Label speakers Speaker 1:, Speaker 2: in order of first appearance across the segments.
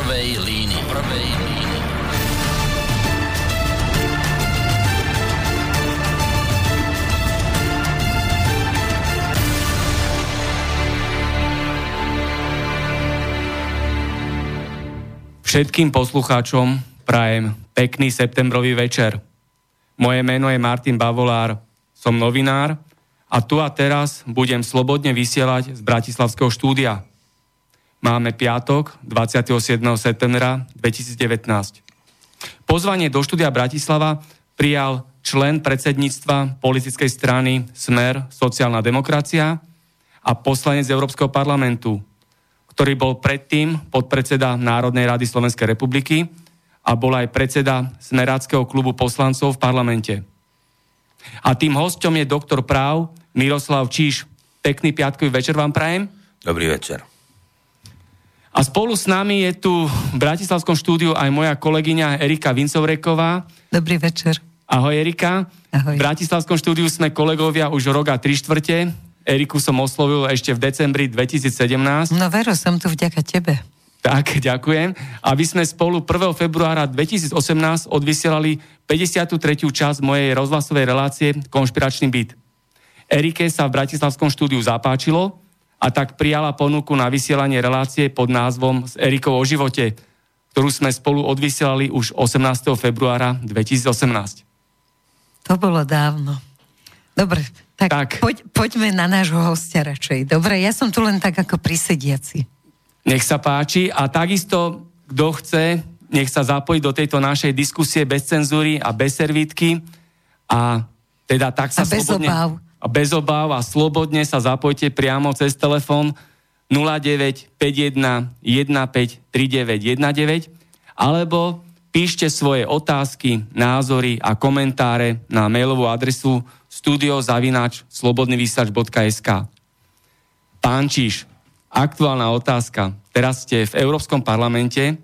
Speaker 1: prvej línii. Prvej línii.
Speaker 2: Všetkým poslucháčom prajem pekný septembrový večer. Moje meno je Martin Bavolár, som novinár a tu a teraz budem slobodne vysielať z Bratislavského štúdia. Máme piatok, 27. septembra 2019. Pozvanie do štúdia Bratislava prijal člen predsedníctva politickej strany Smer sociálna demokracia a poslanec Európskeho parlamentu, ktorý bol predtým podpredseda Národnej rady Slovenskej republiky a bol aj predseda Smeráckého klubu poslancov v parlamente. A tým hostom je doktor práv Miroslav Číš. Pekný piatkový večer vám prajem.
Speaker 3: Dobrý večer.
Speaker 2: A spolu s nami je tu v Bratislavskom štúdiu aj moja kolegyňa Erika Vincovreková.
Speaker 4: Dobrý večer.
Speaker 2: Ahoj Erika.
Speaker 4: Ahoj.
Speaker 2: V Bratislavskom štúdiu sme kolegovia už rok a tri štvrte. Eriku som oslovil ešte v decembri 2017.
Speaker 4: No Vero, som tu vďaka tebe.
Speaker 2: Tak, ďakujem. Aby sme spolu 1. februára 2018 odvysielali 53. časť mojej rozhlasovej relácie Konšpiračný byt. Erike sa v Bratislavskom štúdiu zapáčilo, a tak prijala ponuku na vysielanie relácie pod názvom S Erikou o živote, ktorú sme spolu odvysielali už 18. februára 2018.
Speaker 4: To bolo dávno. Dobre, tak,
Speaker 2: Tak.
Speaker 4: Poď, poďme na nášho hostia radšej. Dobre, ja som tu len tak ako prisediaci.
Speaker 2: Nech sa páči a takisto, kto chce, nech sa zapojí do tejto našej diskusie bez cenzúry a bez servítky a teda tak sa
Speaker 4: A bez
Speaker 2: slobodne...
Speaker 4: obáv.
Speaker 2: Bez obáv a slobodne sa zapojte priamo cez telefón 0951 15 3919 alebo píšte svoje otázky, názory a komentáre na mailovú adresu studiozavináč slobodnyvysač.sk Pán Číš, aktuálna otázka. Teraz ste v Európskom parlamente.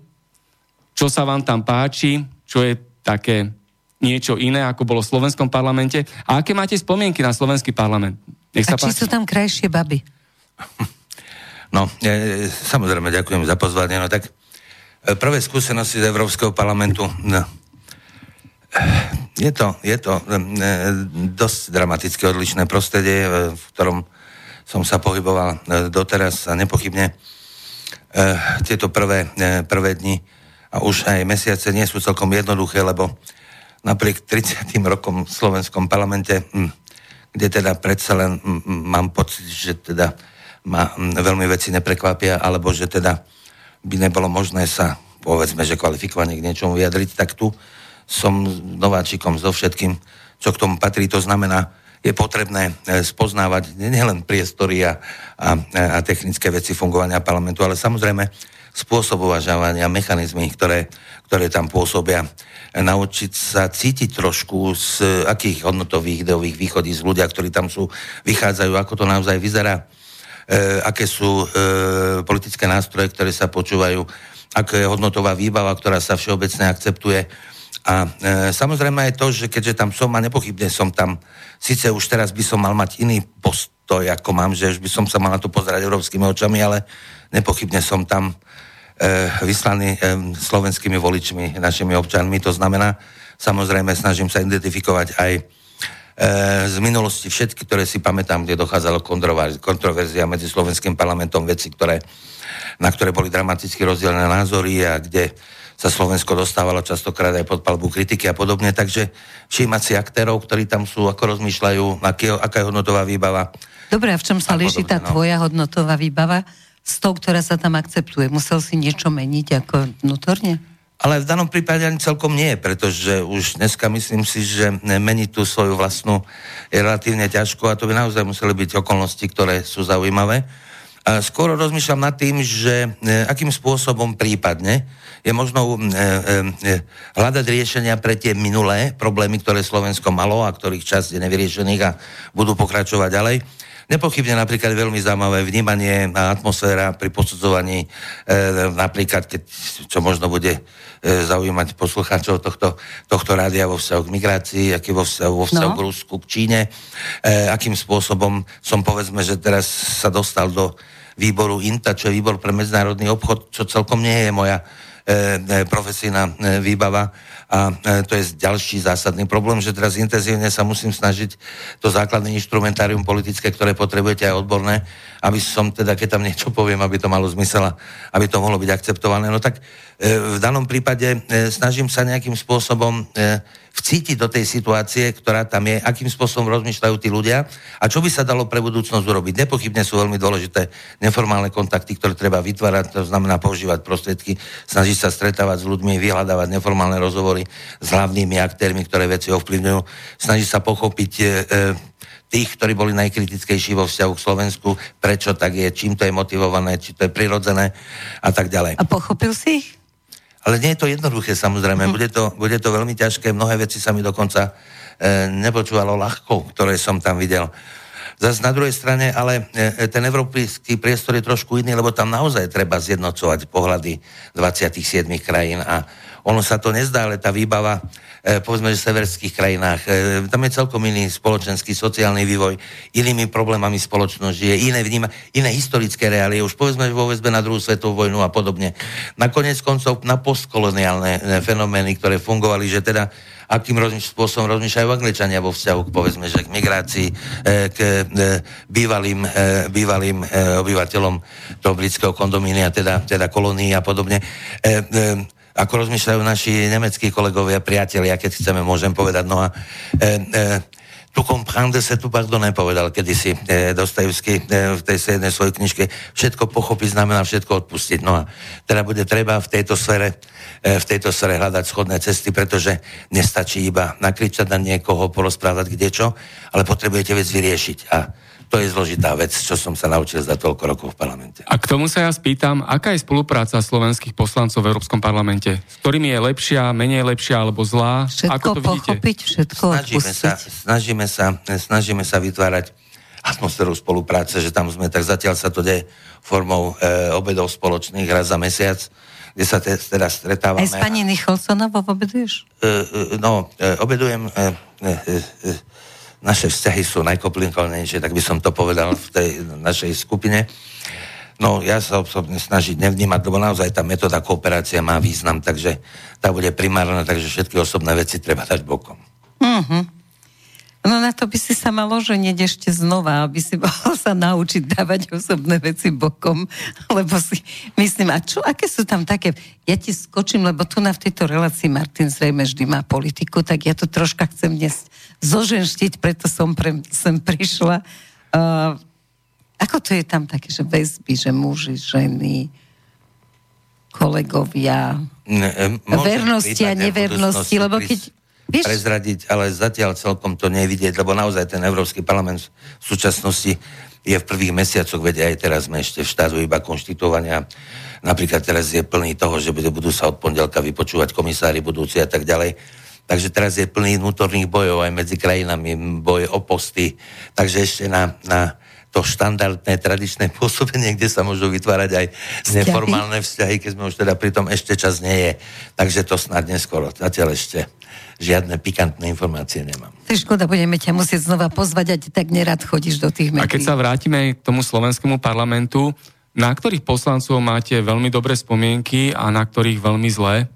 Speaker 2: Čo sa vám tam páči? Čo je také niečo iné, ako bolo v Slovenskom parlamente? A aké máte spomienky na Slovenský parlament? Nech sa
Speaker 4: A či
Speaker 2: páči.
Speaker 4: sú tam krajšie baby?
Speaker 3: No, e, samozrejme, ďakujem za pozvanie. No tak e, prvé skúsenosti z Európskeho parlamentu, no, je to, je to e, dosť dramaticky odlišné prostredie, e, v ktorom som sa pohyboval e, doteraz a nepochybne e, tieto prvé, e, prvé dni a už aj mesiace nie sú celkom jednoduché, lebo napriek 30. rokom v slovenskom parlamente, hm, kde teda predsa len hm, hm, mám pocit, že teda ma veľmi veci neprekvapia, alebo že teda by nebolo možné sa, povedzme, že kvalifikovane k niečomu vyjadriť, tak tu som nováčikom so všetkým, čo k tomu patrí. To znamená, je potrebné e, spoznávať nielen priestory a, a, a technické veci fungovania parlamentu, ale samozrejme spôsob uvažovania, mechanizmy, ktoré, ktoré tam pôsobia. Naučiť sa cítiť trošku z akých hodnotových ideových z ľudia, ktorí tam sú, vychádzajú, ako to naozaj vyzerá, e, aké sú e, politické nástroje, ktoré sa počúvajú, aká je hodnotová výbava, ktorá sa všeobecne akceptuje. A e, samozrejme aj to, že keďže tam som a nepochybne som tam, síce už teraz by som mal mať iný postoj, ako mám, že už by som sa mal na to pozerať európskymi očami, ale nepochybne som tam e, vyslaný e, slovenskými voličmi, našimi občanmi. To znamená, samozrejme snažím sa identifikovať aj e, z minulosti všetky, ktoré si pamätám, kde dochádzalo kontroverzia medzi slovenským parlamentom, veci, ktoré, na ktoré boli dramaticky rozdielne názory a kde sa Slovensko dostávalo častokrát aj pod palbu kritiky a podobne. Takže všímať si aktérov, ktorí tam sú, ako rozmýšľajú, aký, aká je hodnotová výbava.
Speaker 4: Dobre, a v čom sa líši tá
Speaker 3: no.
Speaker 4: tvoja hodnotová výbava s tou, ktorá sa tam akceptuje? Musel si niečo meniť ako vnútorne?
Speaker 3: Ale v danom prípade ani celkom nie, pretože už dneska myslím si, že meniť tú svoju vlastnú je relatívne ťažko a to by naozaj museli byť okolnosti, ktoré sú zaujímavé. Skôr rozmýšľam nad tým, že e, akým spôsobom prípadne je možno e, e, hľadať riešenia pre tie minulé problémy, ktoré Slovensko malo a ktorých časť je nevyriešených a budú pokračovať ďalej. Nepochybne napríklad veľmi zaujímavé vnímanie a atmosféra pri posudzovaní, e, napríklad, keď, čo možno bude e, zaujímať poslucháčov tohto, tohto rádia vo vzťahu k migrácii, aký vo vzťahu, vo vzťahu
Speaker 4: No.
Speaker 3: k Rusku, k Číne, e, akým spôsobom som povedzme, že teraz sa dostal do výboru INTA, čo je výbor pre medzinárodný obchod, čo celkom nie je moja profesijná e, výbava a to je ďalší zásadný problém, že teraz intenzívne sa musím snažiť to základné instrumentárium politické, ktoré potrebujete aj odborné, aby som teda, keď tam niečo poviem, aby to malo zmysel a aby to mohlo byť akceptované. No tak v danom prípade snažím sa nejakým spôsobom vcítiť do tej situácie, ktorá tam je, akým spôsobom rozmýšľajú tí ľudia a čo by sa dalo pre budúcnosť urobiť. Nepochybne sú veľmi dôležité neformálne kontakty, ktoré treba vytvárať, to znamená používať prostriedky, snažiť sa stretávať s ľuďmi, vyhľadávať neformálne rozhovory s hlavnými aktérmi, ktoré veci ovplyvňujú, snažiť sa pochopiť e, e, tých, ktorí boli najkritickejší vo vzťahu k Slovensku, prečo tak je, čím to je motivované, či to je prirodzené a tak ďalej.
Speaker 4: A pochopil si ich?
Speaker 3: Ale nie je to jednoduché, samozrejme. Mm. Bude, to, bude to veľmi ťažké. Mnohé veci sa mi dokonca e, nepočúvalo ľahko, ktoré som tam videl. Zas na druhej strane, ale e, e ten európsky priestor je trošku iný, lebo tam naozaj treba zjednocovať pohľady 27 krajín a ono sa to nezdá, ale tá výbava, e, povedzme, že v severských krajinách, e, tam je celkom iný spoločenský, sociálny vývoj, inými problémami spoločnosť žije, iné vníma, iné historické reálie, už povedzme vo väzbe na druhú svetovú vojnu a podobne. Nakoniec koncov na postkoloniálne e, fenomény, ktoré fungovali, že teda akým rozmýš- spôsobom rozmýšľajú Angličania vo vzťahu k, povedzme, že k migrácii, k bývalým, bývalým obyvateľom toho britského kondomínia, teda, teda kolónií a podobne ako rozmýšľajú naši nemeckí kolegovia, priatelia, keď chceme, môžem povedať. No a e, e, tu comprendre se tu pardon nepovedal kedysi e, Dostojevský e, v tej jednej svojej knižke. Všetko pochopiť znamená všetko odpustiť. No a teda bude treba v tejto sfere, e, v tejto sfere hľadať schodné cesty, pretože nestačí iba nakričať na niekoho, porozprávať kde čo, ale potrebujete vec vyriešiť. A to je zložitá vec, čo som sa naučil za toľko rokov v parlamente.
Speaker 2: A k tomu sa ja spýtam, aká je spolupráca slovenských poslancov v Európskom parlamente? S ktorými je lepšia, menej lepšia alebo zlá?
Speaker 4: Všetko
Speaker 2: Ako to
Speaker 4: pochopiť, všetko
Speaker 3: snažíme sa, snažíme, sa, snažíme sa vytvárať atmosféru spolupráce, že tam sme, tak zatiaľ sa to deje formou e, obedov spoločných raz za mesiac, kde sa te, teda stretávame. Aj
Speaker 4: s pani Nicholsonovou obeduješ?
Speaker 3: E, e, no, e, obedujem... E, e, e, naše vzťahy sú najkomplikovanejšie, tak by som to povedal v tej našej skupine. No, ja sa osobne snažiť nevnímať, lebo naozaj tá metóda kooperácia má význam, takže tá bude primárna, takže všetky osobné veci treba dať bokom.
Speaker 4: Mm-hmm. No na to by si sa malo ženiť ešte znova, aby si mohol sa naučiť dávať osobné veci bokom, lebo si myslím, a čo, aké sú tam také, ja ti skočím, lebo tu na v tejto relácii Martin zrejme vždy má politiku, tak ja to troška chcem dnes zoženštiť, preto som pre, sem prišla. Uh, ako to je tam také, že väzby, že muži, ženy, kolegovia, ne, vernosti a nevernosti, lebo keď...
Speaker 3: Vieš? prezradiť, ale zatiaľ celkom to nevidieť, lebo naozaj ten Európsky parlament v súčasnosti je v prvých mesiacoch, veď aj teraz sme ešte v štátu iba konštituovania. Napríklad teraz je plný toho, že budú sa od pondelka vypočúvať komisári budúci a tak ďalej. Takže teraz je plný vnútorných bojov aj medzi krajinami, boj o posty. Takže ešte na, na to štandardné, tradičné pôsobenie, kde sa môžu vytvárať aj vzťahy. neformálne vzťahy, keď sme už teda pri tom ešte čas nie je. Takže to snad neskoro. Zatiaľ ešte žiadne pikantné informácie nemám.
Speaker 4: To je škoda, budeme ťa musieť znova pozvať a ty tak nerad chodíš do tých
Speaker 2: médií. A keď sa vrátime k tomu slovenskému parlamentu, na ktorých poslancov máte veľmi dobré spomienky a na ktorých veľmi zlé?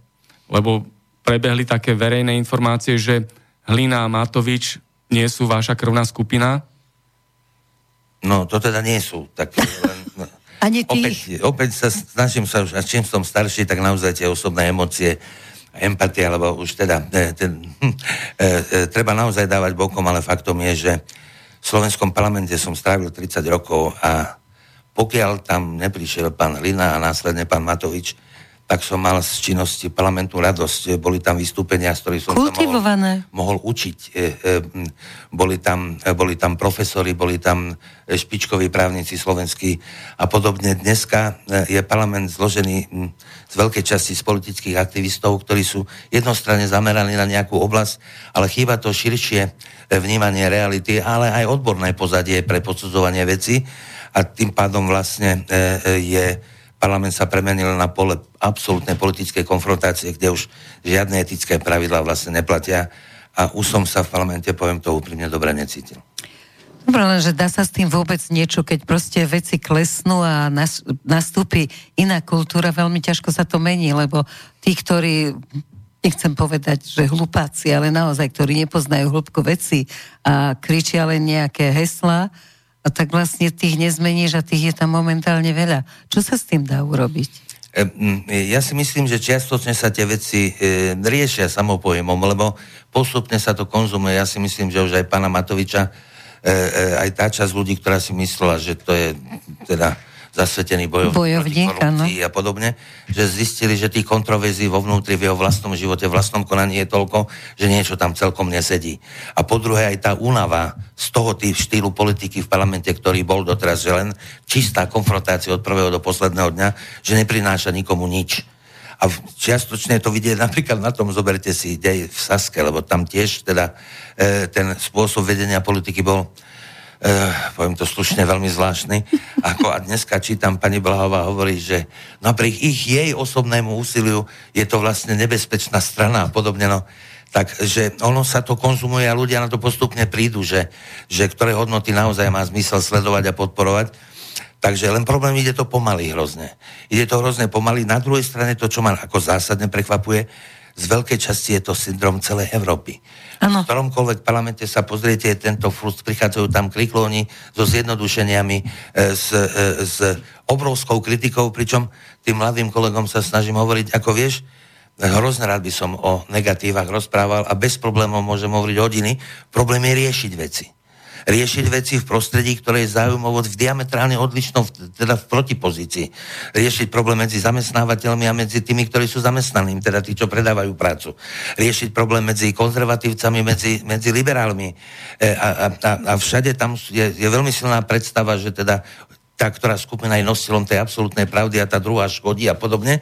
Speaker 2: Lebo prebehli také verejné informácie, že Hlina a Matovič nie sú vaša krvná skupina?
Speaker 3: No, to teda nie sú. Tak len,
Speaker 4: Ani
Speaker 3: ty? Opäť, opäť sa snažím sa, a čím som starší, tak naozaj tie osobné emócie, empatia, alebo už teda e, ten, e, e, treba naozaj dávať bokom, ale faktom je, že v slovenskom parlamente som strávil 30 rokov a pokiaľ tam neprišiel pán Lina a následne pán Matovič, tak som mal z činnosti parlamentu radosť. Boli tam vystúpenia, z ktorých som sa mohol, mohol učiť. E, e, boli, tam, e, boli tam profesori, boli tam špičkoví právnici slovenskí a podobne. Dneska je parlament zložený z veľkej časti z politických aktivistov, ktorí sú jednostranne zameraní na nejakú oblasť, ale chýba to širšie vnímanie reality, ale aj odborné pozadie pre posudzovanie veci a tým pádom vlastne je parlament sa premenil na pole absolútnej politickej konfrontácie, kde už žiadne etické pravidlá vlastne neplatia a už som sa v parlamente, poviem to úprimne, dobre necítil.
Speaker 4: Dobre, len že dá sa s tým vôbec niečo, keď proste veci klesnú a nas, nastúpi iná kultúra, veľmi ťažko sa to mení, lebo tí, ktorí nechcem povedať, že hlupáci, ale naozaj, ktorí nepoznajú hĺbku veci a kričia len nejaké heslá, a tak vlastne tých nezmeníš a tých je tam momentálne veľa. Čo sa s tým dá urobiť?
Speaker 3: Ja si myslím, že čiastočne sa tie veci e, riešia samopojemom, lebo postupne sa to konzumuje. Ja si myslím, že už aj pána Matoviča E, e, aj tá časť ľudí, ktorá si myslela, že to je teda zasvetený bojovník,
Speaker 4: bojovník
Speaker 3: a podobne, že zistili, že tých kontroverzí vo vnútri v jeho vlastnom živote, v vlastnom konaní je toľko, že niečo tam celkom nesedí. A po druhé aj tá únava z toho tých štýlu politiky v parlamente, ktorý bol doteraz, že len čistá konfrontácia od prvého do posledného dňa, že neprináša nikomu nič. A čiastočne to vidieť napríklad na tom, zoberte si dej v Saske, lebo tam tiež teda e, ten spôsob vedenia politiky bol e, poviem to slušne, veľmi zvláštny. Ako a dneska čítam, pani Blahová hovorí, že napriek ich jej osobnému úsiliu je to vlastne nebezpečná strana a podobne. No, Takže ono sa to konzumuje a ľudia na to postupne prídu, že, že ktoré hodnoty naozaj má zmysel sledovať a podporovať. Takže len problém, ide to pomaly hrozne. Ide to hrozne pomaly. Na druhej strane to, čo ma ako zásadne prekvapuje, z veľkej časti je to syndrom celej Európy. Ano. V ktoromkoľvek parlamente sa pozriete, tento frust, prichádzajú tam kliklóni so zjednodušeniami, e, s, e, s obrovskou kritikou, pričom tým mladým kolegom sa snažím hovoriť, ako vieš, hrozne rád by som o negatívach rozprával a bez problémov môžem hovoriť hodiny. Problém je riešiť veci riešiť veci v prostredí, ktoré je zaujímavé v diametrálne odlišnom, teda v protipozícii. Riešiť problém medzi zamestnávateľmi a medzi tými, ktorí sú zamestnaní, teda tí, čo predávajú prácu. Riešiť problém medzi konzervatívcami, medzi, medzi liberálmi. E, a, a, a všade tam je, je veľmi silná predstava, že teda tá, ktorá skupina je nositeľom tej absolútnej pravdy a tá druhá škodí a podobne.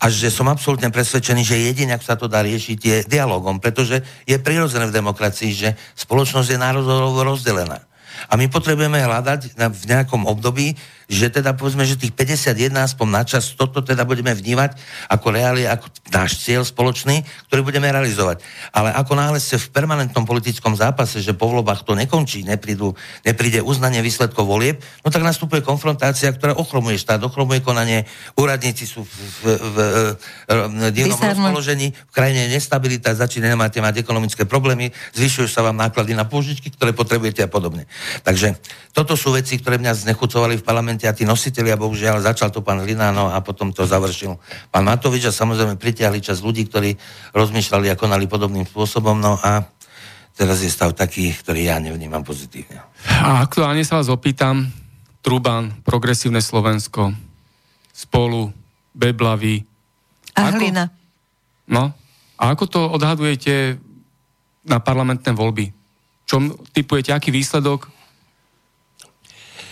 Speaker 3: A že som absolútne presvedčený, že jediný, ak sa to dá riešiť, je dialogom, pretože je prirodzené v demokracii, že spoločnosť je národovo rozdelená. A my potrebujeme hľadať v nejakom období, že teda povedzme, že tých 51 aspoň na čas, toto teda budeme vnímať ako reálie, ako náš cieľ spoločný, ktorý budeme realizovať. Ale ako náhle ste v permanentnom politickom zápase, že po voľbách to nekončí, neprídu, nepríde uznanie výsledkov volieb, no tak nastupuje konfrontácia, ktorá ochromuje štát, ochromuje konanie, úradníci sú v, v, v, v divnom rozpoložení, v krajine nestabilita, začína máte mať ekonomické problémy, zvyšujú sa vám náklady na pôžičky, ktoré potrebujete a podobne. Takže toto sú veci, ktoré mňa znechucovali v parlamente a tí nositeľia, bohužiaľ, začal to pán Linano a potom to završil pán Matovič a samozrejme pritiahli čas ľudí, ktorí rozmýšľali a konali podobným spôsobom, no a teraz je stav taký, ktorý ja nevnímam pozitívne.
Speaker 2: A aktuálne sa vás opýtam, Truban, Progresívne Slovensko, Spolu, Beblavy.
Speaker 4: A ako, Hlina.
Speaker 2: No, a ako to odhadujete na parlamentné voľby? Čo typujete, aký výsledok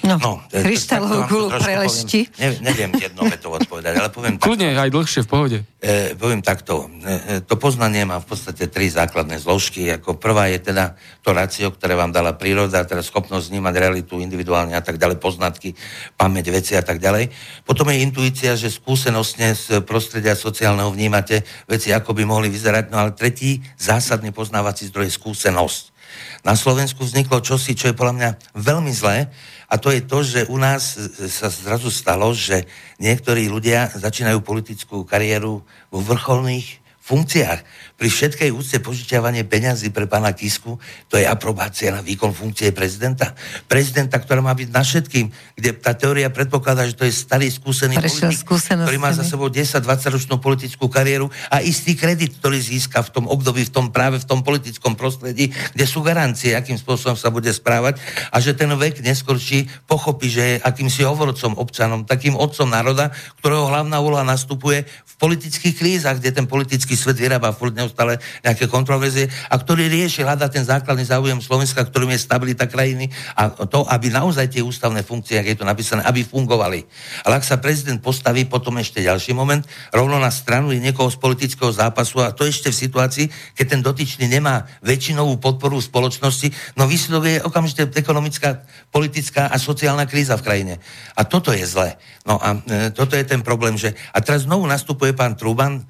Speaker 4: No, no kryštálovú gulu prelešti.
Speaker 3: Ne, neviem jedno veto odpovedať, ale poviem
Speaker 2: takto. Kľudne, aj dlhšie, v pohode.
Speaker 3: E, poviem takto. E, to poznanie má v podstate tri základné zložky. Ako prvá je teda to racio, ktoré vám dala príroda, teda schopnosť vnímať realitu individuálne a tak ďalej, poznatky, pamäť, veci a tak ďalej. Potom je intuícia, že skúsenostne z prostredia sociálneho vnímate veci, ako by mohli vyzerať. No ale tretí zásadný poznávací zdroj je skúsenosť. Na Slovensku vzniklo čosi, čo je podľa mňa veľmi zlé, a to je to, že u nás sa zrazu stalo, že niektorí ľudia začínajú politickú kariéru vo vrcholných funkciách pri všetkej úcte požičiavanie peňazí pre pána Kisku, to je aprobácia na výkon funkcie prezidenta. Prezidenta, ktorá má byť na všetkým, kde tá teória predpokladá, že to je starý skúsený Prešiel politik, ktorý má za sebou 10-20 ročnú politickú kariéru a istý kredit, ktorý získa v tom období, v tom práve v tom politickom prostredí, kde sú garancie, akým spôsobom sa bude správať a že ten vek neskorší pochopí, že je akýmsi hovorcom občanom, takým otcom národa, ktorého hlavná úloha nastupuje v politických krízach, kde ten politický svet vyrába furt neustále nejaké kontroverzie a ktorý rieši, hľada ten základný záujem Slovenska, ktorým je stabilita krajiny a to, aby naozaj tie ústavné funkcie, ak je to napísané, aby fungovali. Ale ak sa prezident postaví, potom ešte ďalší moment, rovno na stranu je niekoho z politického zápasu a to ešte v situácii, keď ten dotyčný nemá väčšinovú podporu v spoločnosti, no výsledok je okamžite ekonomická, politická a sociálna kríza v krajine. A toto je zlé. No a e, toto je ten problém, že... A teraz znovu nastupuje pán Truban,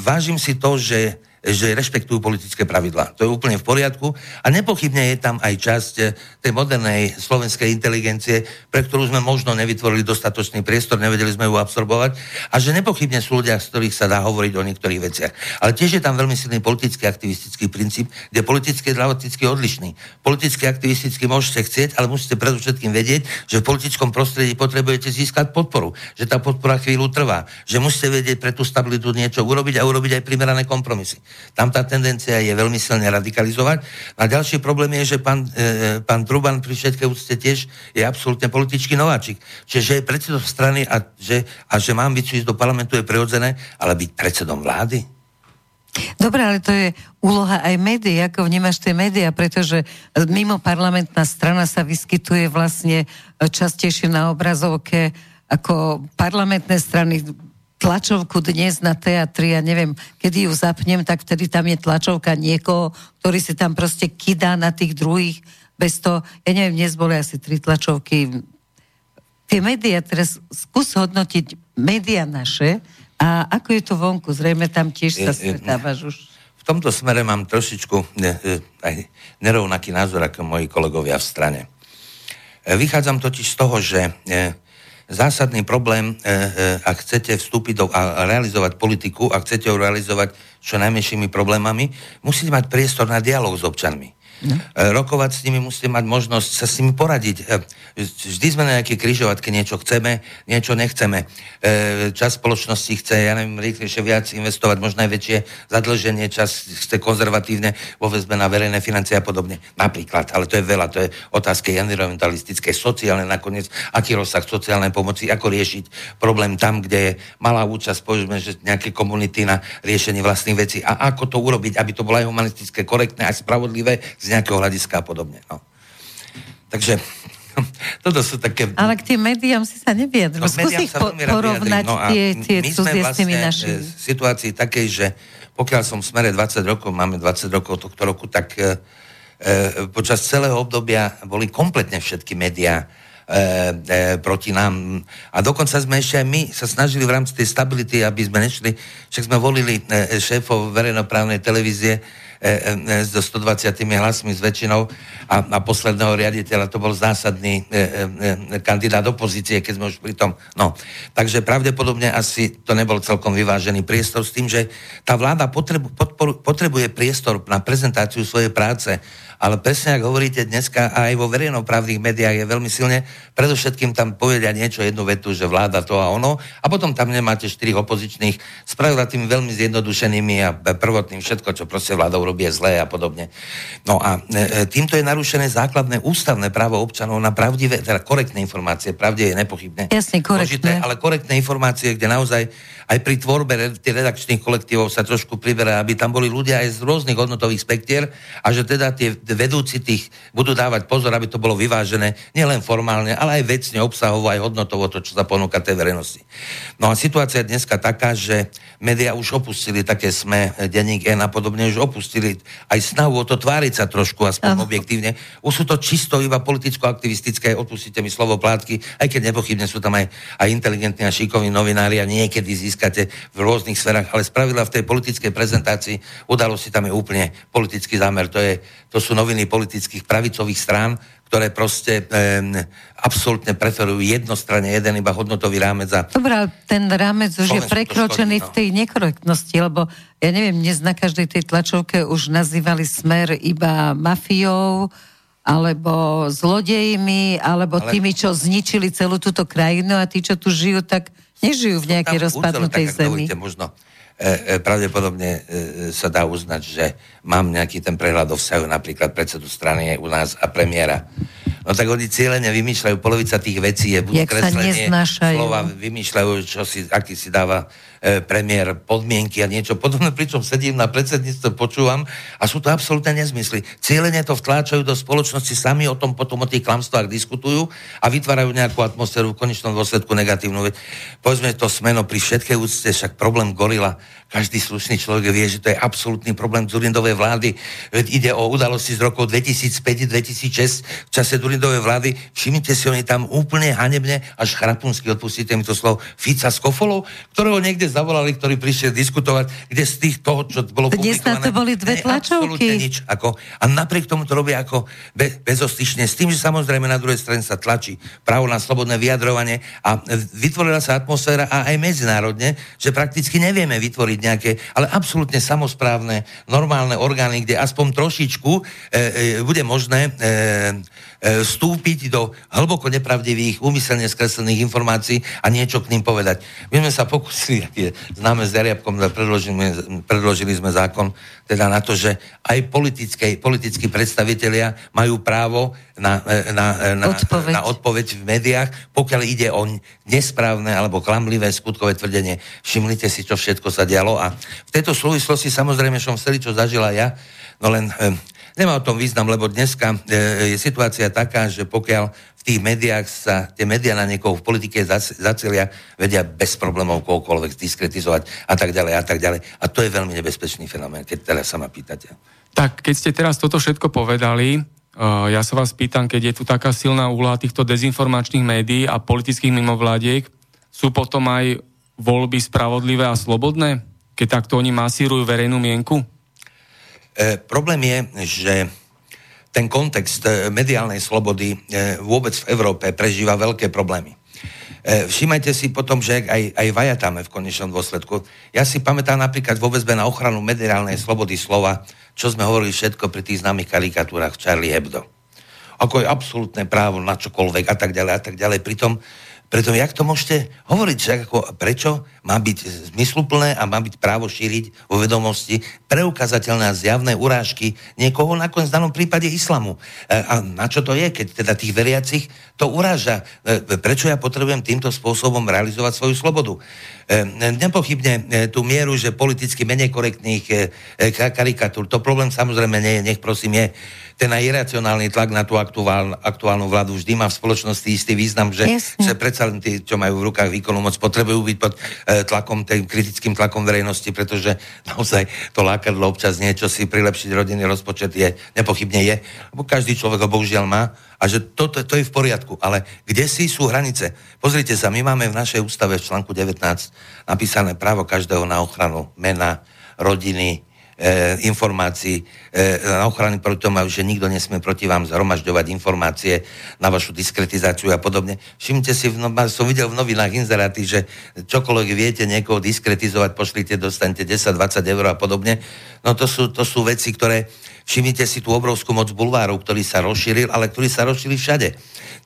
Speaker 3: vážim si to, že že rešpektujú politické pravidlá. To je úplne v poriadku a nepochybne je tam aj časť e, tej modernej slovenskej inteligencie, pre ktorú sme možno nevytvorili dostatočný priestor, nevedeli sme ju absorbovať a že nepochybne sú ľudia, z ktorých sa dá hovoriť o niektorých veciach. Ale tiež je tam veľmi silný politický aktivistický princíp, kde politický je dramaticky odlišný. Politicky aktivisticky môžete chcieť, ale musíte predovšetkým vedieť, že v politickom prostredí potrebujete získať podporu, že tá podpora chvíľu trvá, že musíte vedieť pre tú stabilitu niečo urobiť a urobiť aj primerané kompromisy. Tam tá tendencia je veľmi silne radikalizovať. A ďalší problém je, že pán, e, pán Truban pri všetkej úcte tiež je absolútne politický nováčik. Čiže je predsedom strany a že, a že mám byť ísť do parlamentu je prirodzené, ale byť predsedom vlády?
Speaker 4: Dobre, ale to je úloha aj médií. Ako vnímaš tie médiá? Pretože mimo parlamentná strana sa vyskytuje vlastne častejšie na obrazovke ako parlamentné strany tlačovku dnes na teatri, ja neviem, kedy ju zapnem, tak vtedy tam je tlačovka niekoho, ktorý si tam proste kydá na tých druhých, bez toho, ja neviem, dnes boli asi tri tlačovky. Tie médiá, teraz skús hodnotiť médiá naše a ako je to vonku, zrejme tam tiež sa stretávaš už.
Speaker 3: V tomto smere mám trošičku ne, e, aj nerovnaký názor ako moji kolegovia v strane. E, vychádzam totiž z toho, že e, zásadný problém, e, e, ak chcete vstúpiť do, a realizovať politiku, ak chcete ju realizovať čo najmenšími problémami, musíte mať priestor na dialog s občanmi. No. Rokovať s nimi, musíte mať možnosť sa s nimi poradiť. E, vždy sme na nejaké križovatke, niečo chceme, niečo nechceme. E, čas spoločnosti chce, ja neviem, rýchlejšie viac investovať, možno aj väčšie zadlženie, čas chce konzervatívne vo na verejné financie a podobne. Napríklad, ale to je veľa, to je otázka environmentalistické, sociálne nakoniec, aký rozsah sociálnej pomoci, ako riešiť problém tam, kde je malá účasť, povedzme, že nejaké komunity na riešenie vlastných vecí a ako to urobiť, aby to bolo aj humanistické, korektné, aj spravodlivé, z nejakého hľadiska a podobne. No. Takže toto sú také...
Speaker 4: Ale k tým médiám si sa neviedl. No, Skús ich po- porovnať no tie, tie cudzie vlastne s tými vlastne našimi.
Speaker 3: v situácii takej, že pokiaľ som v smere 20 rokov, máme 20 rokov tohto roku, tak e, e, počas celého obdobia boli kompletne všetky médiá e, e, proti nám. A dokonca sme ešte aj my sa snažili v rámci tej stability, aby sme nešli, však sme volili e, šéfov verejnoprávnej televízie, E, e, so 120 hlasmi s väčšinou a, a posledného riaditeľa to bol zásadný e, e, kandidát opozície, keď sme už pri tom. No, takže pravdepodobne asi to nebol celkom vyvážený priestor s tým, že tá vláda potrebu, podporu, potrebuje priestor na prezentáciu svojej práce ale presne, ako hovoríte dneska, aj vo verejnoprávnych médiách je veľmi silne, predovšetkým tam povedia niečo, jednu vetu, že vláda to a ono, a potom tam nemáte štyri opozičných, spravila tým veľmi zjednodušenými a prvotným všetko, čo proste vláda urobí je zlé a podobne. No a e, e, týmto je narušené základné ústavné právo občanov na pravdivé, teda korektné informácie, pravde je nepochybné.
Speaker 4: Jasne, korektné.
Speaker 3: ale korektné informácie, kde naozaj aj pri tvorbe tých redakčných kolektívov sa trošku priberá, aby tam boli ľudia aj z rôznych hodnotových spektier a že teda tie vedúci tých budú dávať pozor, aby to bolo vyvážené nielen formálne, ale aj vecne, obsahovo, aj hodnotovo to, čo sa ponúka tej verejnosti. No a situácia je dneska taká, že médiá už opustili také sme, denník N a podobne, už opustili aj snahu o to tváriť sa trošku, aspoň uh. objektívne. Už sú to čisto iba politicko-aktivistické, odpustite mi slovo plátky, aj keď nepochybne sú tam aj, aj inteligentní a šikovní novinári a niekedy získate v rôznych sferách, ale spravila v tej politickej prezentácii udalosti tam je úplne politický zámer. To, je, to sú noviny politických pravicových strán, ktoré proste e, absolútne preferujú jednostranne jeden iba hodnotový rámec. A...
Speaker 4: Dobre, ten rámec už je prekročený no. v tej nekorektnosti, lebo ja neviem, dnes na každej tej tlačovke už nazývali smer iba mafiou, alebo zlodejmi, alebo Ale... tými, čo zničili celú túto krajinu a tí, čo tu žijú, tak nežijú v nejakej rozpadnutej zemi.
Speaker 3: možno e, e, pravdepodobne e, sa dá uznať, že mám nejaký ten prehľad o vzťahu napríklad predsedu strany u nás a premiéra. No tak oni cieľene vymýšľajú, polovica tých vecí je buď kreslenie, slova vymýšľajú, čo si, aký si dáva premiér, podmienky a niečo podobné, pričom sedím na predsedníctve, počúvam a sú to absolútne nezmysly. Cieľene to vtláčajú do spoločnosti, sami o tom potom o tých klamstvách diskutujú a vytvárajú nejakú atmosféru v konečnom dôsledku negatívnu. Povedzme to smeno pri všetkej úcte, však problém gorila každý slušný človek vie, že to je absolútny problém Zurindovej vlády. Ide o udalosti z rokov 2005-2006. V čase Sulindovej vlády, všimnite si, oni tam úplne hanebne, až chrapunsky, odpustíte mi to slovo, Fica s Kofolou, ktorého niekde zavolali, ktorý prišiel diskutovať, kde z tých toho, čo bolo
Speaker 4: Dnes publikované... to boli dve tlačovky.
Speaker 3: nič. Ako, a napriek tomu to robia ako be, bezostyšne, s tým, že samozrejme na druhej strane sa tlačí právo na slobodné vyjadrovanie a vytvorila sa atmosféra a aj medzinárodne, že prakticky nevieme vytvoriť nejaké, ale absolútne samozprávne, normálne orgány, kde aspoň trošičku e, e, bude možné E, vstúpiť do hlboko nepravdivých, úmyselne skreslených informácií a niečo k ním povedať. My sme sa pokusili, je známe s Jariabkom, predložili, predložili sme zákon teda na to, že aj politickí, politickí predstavitelia majú právo na, e, na, e, na, odpoveď. na odpoveď v médiách, pokiaľ ide o nesprávne alebo klamlivé skutkové tvrdenie. Všimnite si, čo všetko sa dialo a v tejto súvislosti samozrejme som chceli, čo zažila ja, no len Nemá o tom význam, lebo dneska e, je situácia taká, že pokiaľ v tých médiách sa tie médiá na niekoho v politike zacelia, vedia bez problémov kohokoľvek diskretizovať a tak ďalej a tak ďalej. A to je veľmi nebezpečný fenomén, keď teraz sa ma pýtate.
Speaker 2: Tak, keď ste teraz toto všetko povedali, uh, ja sa vás pýtam, keď je tu taká silná úloha týchto dezinformačných médií a politických mimovládiek, sú potom aj voľby spravodlivé a slobodné, keď takto oni masírujú verejnú mienku?
Speaker 3: E, problém je, že ten kontext e, mediálnej slobody e, vôbec v Európe prežíva veľké problémy. Všimajte si potom, že aj, aj vajatáme v konečnom dôsledku. Ja si pamätám napríklad vo väzbe na ochranu mediálnej slobody slova, čo sme hovorili všetko pri tých známych karikatúrach Charlie Hebdo. Ako je absolútne právo na čokoľvek a tak ďalej a tak ďalej. Pritom preto jak to môžete hovoriť, že ako, prečo má byť zmysluplné a má byť právo šíriť vo vedomosti preukazateľné a zjavné urážky niekoho nakoniec v danom prípade islamu. E, a na čo to je, keď teda tých veriacich to uráža? E, prečo ja potrebujem týmto spôsobom realizovať svoju slobodu? E, nepochybne tú mieru, že politicky menej korektných karikatúr, to problém samozrejme nie je, nech prosím je ten aj iracionálny tlak na tú aktuál, aktuálnu vládu vždy má v spoločnosti istý význam, že, že predsa len tí, čo majú v rukách výkonu moc, potrebujú byť pod e, tlakom, tým kritickým tlakom verejnosti, pretože naozaj to lákadlo občas niečo si prilepšiť rodinný rozpočet je, nepochybne je, lebo každý človek ho bohužiaľ má a že to, to, to je v poriadku. Ale kde si sú hranice? Pozrite sa, my máme v našej ústave v článku 19 napísané právo každého na ochranu mena, rodiny, informácií e, na ochrany proti tomu, že nikto nesmie proti vám zhromažďovať informácie na vašu diskretizáciu a podobne. Všimte si, no, som videl v novinách inzeráty, že čokoľvek viete niekoho diskretizovať, pošlite, dostanete 10-20 eur a podobne. No to sú, to sú veci, ktoré Všimnite si tú obrovskú moc bulvárov, ktorý sa rozšíril, ale ktorý sa rozšíril všade.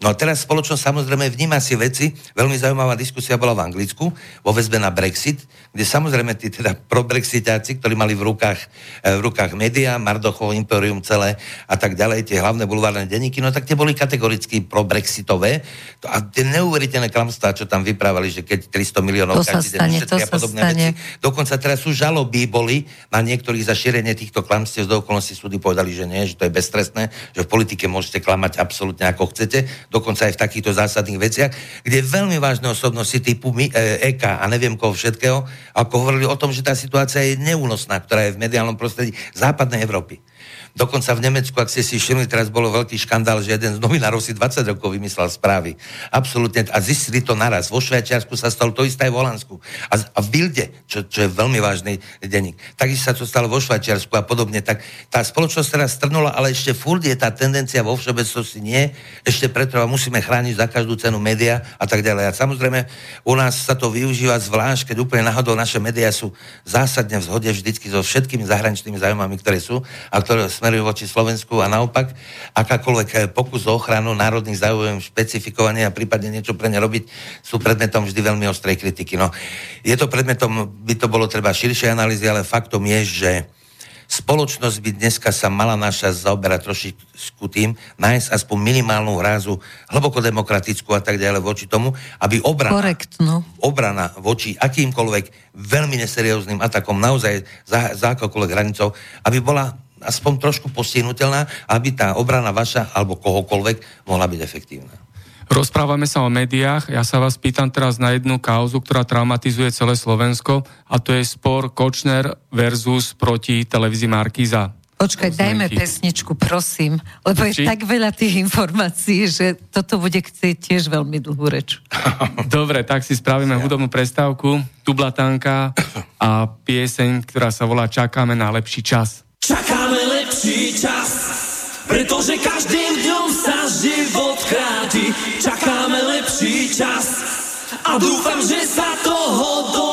Speaker 3: No a teraz spoločnosť samozrejme vníma si veci. Veľmi zaujímavá diskusia bola v Anglicku vo väzbe na Brexit, kde samozrejme tí teda pro-brexitáci, ktorí mali v rukách, e, v rukách médiá, Mardochov, Imperium celé a tak ďalej, tie hlavné bulvárne denníky, no tak tie boli kategoricky pro-brexitové. A tie neuveriteľné klamstvá, čo tam vyprávali, že keď 300 miliónov
Speaker 4: každý deň a podobné stane. veci.
Speaker 3: Dokonca teraz sú žaloby boli na niektorých za šírenie týchto klamstiev z okolností súdy povedali, že nie, že to je beztrestné, že v politike môžete klamať absolútne ako chcete dokonca aj v takýchto zásadných veciach, kde veľmi vážne osobnosti typu EK e a neviem koho všetkého, ako hovorili o tom, že tá situácia je neúnosná, ktorá je v mediálnom prostredí západnej Európy. Dokonca v Nemecku, ak ste si všimli, teraz bolo veľký škandál, že jeden z novinárov si 20 rokov vymyslel správy. Absolútne. A zistili to naraz. Vo Švajčiarsku sa stalo to isté aj v Holandsku. A, a v Bilde, čo, čo je veľmi vážny denník. Takisto sa to stalo vo Švajčiarsku a podobne. Tak tá spoločnosť teraz strnula, ale ešte furt je tá tendencia vo všeobecnosti nie. Ešte preto musíme chrániť za každú cenu média a tak ďalej. A samozrejme, u nás sa to využíva zvlášť, keď úplne náhodou naše médiá sú zásadne v zhode vždycky so všetkými zahraničnými zájmami, ktoré sú a ktoré smerujú voči Slovensku a naopak akákoľvek eh, pokus o ochranu národných záujmov, špecifikovanie a prípadne niečo pre ne robiť sú predmetom vždy veľmi ostrej kritiky. No, je to predmetom, by to bolo treba širšie analýzy, ale faktom je, že spoločnosť by dneska sa mala naša zaoberať trošičku tým, nájsť aspoň minimálnu hrázu, hlboko demokratickú a tak ďalej voči tomu, aby obrana,
Speaker 4: Korektno.
Speaker 3: obrana voči akýmkoľvek veľmi neserióznym atakom naozaj za, za akokoľvek hranicou, aby bola aspoň trošku postihnutelná, aby tá obrana vaša alebo kohokoľvek mohla byť efektívna.
Speaker 2: Rozprávame sa o médiách. Ja sa vás pýtam teraz na jednu kauzu, ktorá traumatizuje celé Slovensko a to je spor Kočner versus proti televízii Markíza.
Speaker 4: Počkaj, Zmenky. dajme pesničku, prosím, lebo Či? je tak veľa tých informácií, že toto bude chcieť tiež veľmi dlhú reč.
Speaker 2: Dobre, tak si spravíme ja. hudobnú prestávku, tublatánka a pieseň, ktorá sa volá Čakáme na lepší čas.
Speaker 5: Čakáme lepší čas, pretože každým dňom sa život kráti. Čakáme lepší čas a dúfam, že sa toho dokáže.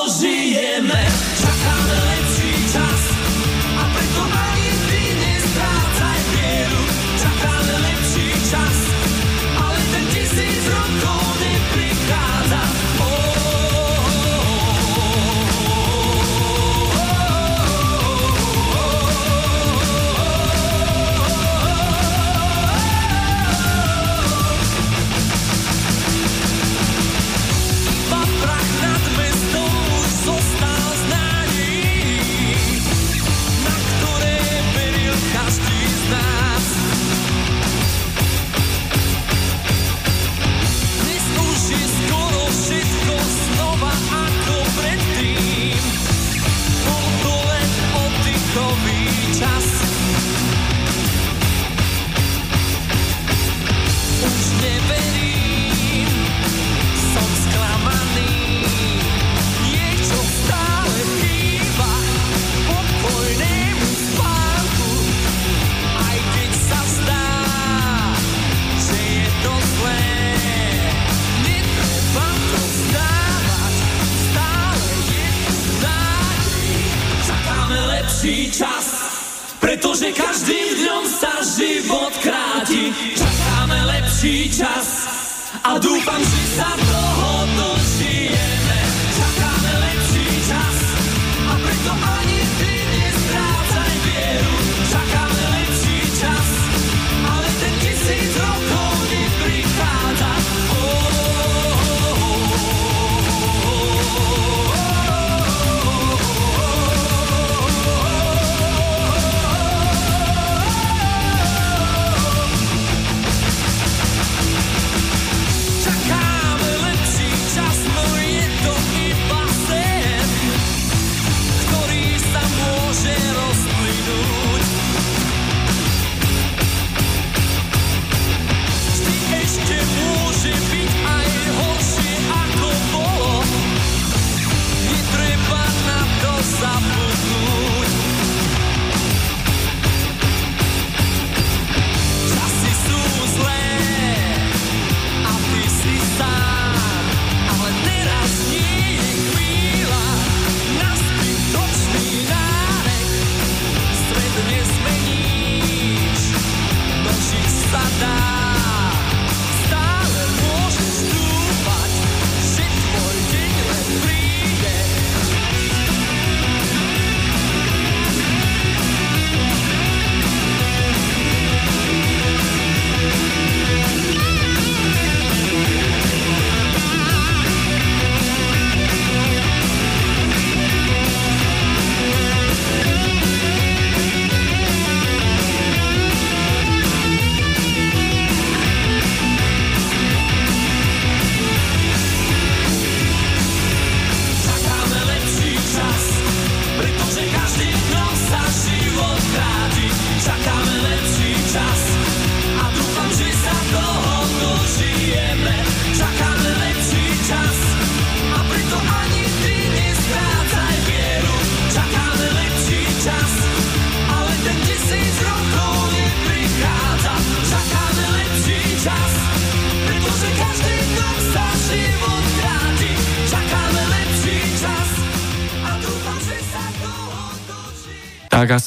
Speaker 5: letí čas, pretože každým dňom sa život kráti. Čakáme lepší čas a dúfam, že sa toho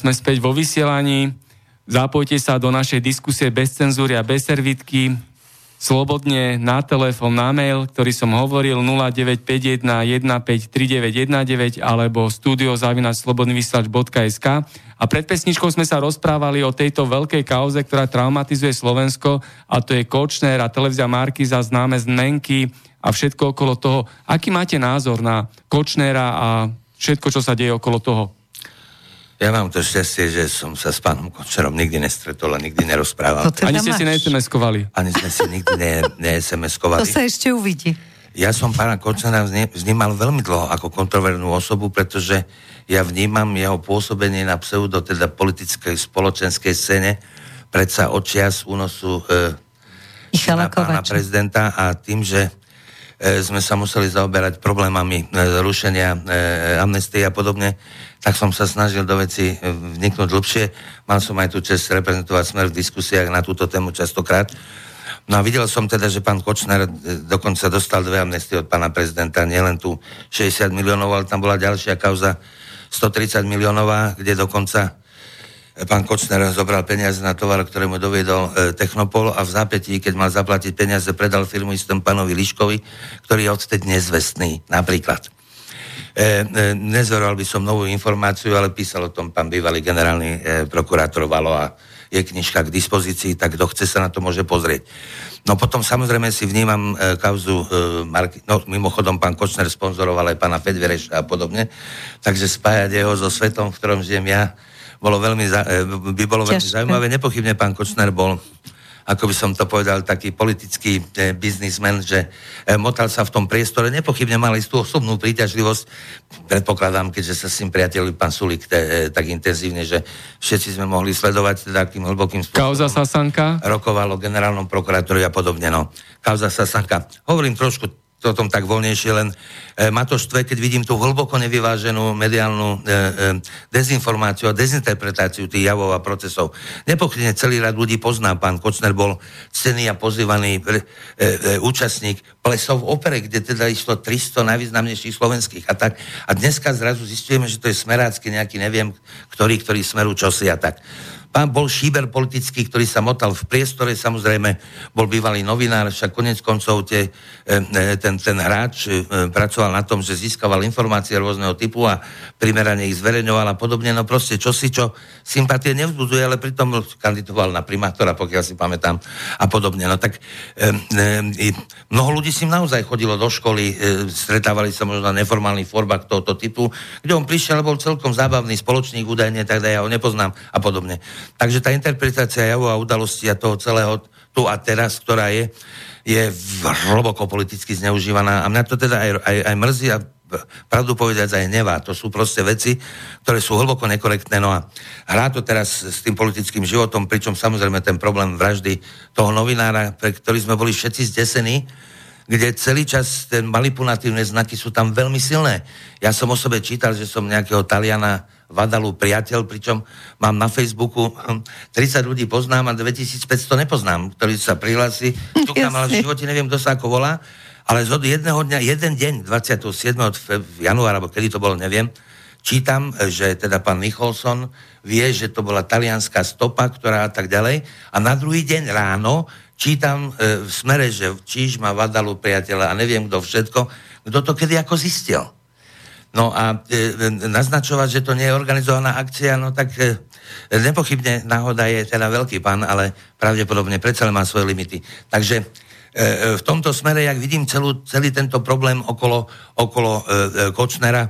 Speaker 2: sme späť vo vysielaní. Zapojte sa do našej diskusie bez cenzúry a bez servitky. Slobodne na telefón, na mail, ktorý som hovoril 0951 153919 alebo studiozavinačslobodnyvysielač.sk a pred pesničkou sme sa rozprávali o tejto veľkej kauze, ktorá traumatizuje Slovensko a to je Kočner a televízia Markiza známe zmenky a všetko okolo toho. Aký máte názor na Kočnera a všetko, čo sa deje okolo toho?
Speaker 3: Ja mám to šťastie, že som sa s pánom Kočerom nikdy nestretol a nikdy nerozprával.
Speaker 4: No teda
Speaker 2: Ani ste si nascoval.
Speaker 3: Ani sme si nikdy ne,
Speaker 4: To sa ešte uvidí.
Speaker 3: Ja som pána Kočera vnímal veľmi dlho ako kontrovernú osobu, pretože ja vnímam jeho pôsobenie na pseudo, teda politickej, spoločenskej scéne, predsa očias únosu e, pána prezidenta a tým, že sme sa museli zaoberať problémami e, rušenia e, amnestie a podobne, tak som sa snažil do veci e, vniknúť dlhšie. Mal som aj tú čest reprezentovať smer v diskusiách na túto tému častokrát. No a videl som teda, že pán Kočner e, dokonca dostal dve amnestie od pána prezidenta, nielen tu 60 miliónov, ale tam bola ďalšia kauza 130 miliónová, kde dokonca e, pán Kočner zobral peniaze na tovar, ktoré mu doviedol e, Technopol a v zápätí, keď mal zaplatiť peniaze, predal firmu istom pánovi Liškovi, ktorý je odtedy nezvestný, napríklad. E, e, nezveroval by som novú informáciu, ale písal o tom pán bývalý generálny e, prokurátor Valo a je knižka k dispozícii, tak kto chce sa na to môže pozrieť. No potom samozrejme si vnímam e, kauzu, e, Marky, no mimochodom pán Kočner sponzoroval aj pána Fedvereša a podobne, takže spájať jeho so svetom, v ktorom žijem ja, bolo veľmi, e, by bolo veľmi zaujímavé. Nepochybne pán Kočner bol ako by som to povedal, taký politický e, biznismen, že e, motal sa v tom priestore, nepochybne mal istú osobnú príťažlivosť. Predpokladám, keďže sa s ním priatelili pán Sulik te, e, tak intenzívne, že všetci sme mohli sledovať teda akým hlbokým spôsobom
Speaker 2: Kauza Sasanka.
Speaker 3: rokoval o generálnom prokurátorovi a podobne. No. Kauza Sasanka. Hovorím trošku o tom tak voľnejšie, len e, ma to štve, keď vidím tú hlboko nevyváženú mediálnu e, e, dezinformáciu a dezinterpretáciu tých javov a procesov. Nepochybne celý rad ľudí pozná. Pán Kočner bol cený a pozývaný účastník plesov v opere, kde teda išlo 300 najvýznamnejších slovenských a tak. A dneska zrazu zistujeme, že to je smerácky nejaký, neviem, ktorý, ktorý smeru čosi a tak. Pán bol šíber politický, ktorý sa motal v priestore, samozrejme bol bývalý novinár, však konec koncov tie, e, e, ten, ten hráč e, pracoval na tom, že získaval informácie rôzneho typu a primerane ich zverejňoval a podobne, no proste čosi, čo sympatie nevzbudzuje, ale pritom kandidoval na primátora, pokiaľ si pamätám a podobne. No tak mnoho ľudí si naozaj chodilo do školy, stretávali sa možno na neformálnych formách tohoto typu, kde on prišiel, bol celkom zábavný spoločník údajne, tak ja ho nepoznám a podobne. Takže tá interpretácia javov a udalosti a toho celého tu a teraz, ktorá je, je hlboko politicky zneužívaná a mňa to teda aj, aj, aj mrzí a pravdu povedať aj nevá. To sú proste veci, ktoré sú hlboko nekorektné. No a hrá to teraz s tým politickým životom, pričom samozrejme ten problém vraždy toho novinára, pre ktorý sme boli všetci zdesení, kde celý čas ten manipulatívne znaky sú tam veľmi silné. Ja som o sebe čítal, že som nejakého Taliana Vadalu priateľ, pričom mám na Facebooku hm, 30 ľudí poznám a 2500 nepoznám, ktorí sa prihlási. Ťukám, ale v živote neviem, kto sa ako volá. Ale z jedného dňa, jeden deň, 27. od fe- januára, alebo kedy to bolo, neviem, čítam, že teda pán Nicholson vie, že to bola talianská stopa, ktorá a tak ďalej. A na druhý deň ráno čítam e, v smere, že Číž má Vadalu priateľa a neviem kto všetko, kto to kedy ako zistil. No a e, e, naznačovať, že to nie je organizovaná akcia, no tak e, nepochybne náhoda je teda veľký pán, ale pravdepodobne predsa má svoje limity. Takže e, e, v tomto smere, jak vidím celú, celý tento problém okolo, okolo e, e, Kočnera,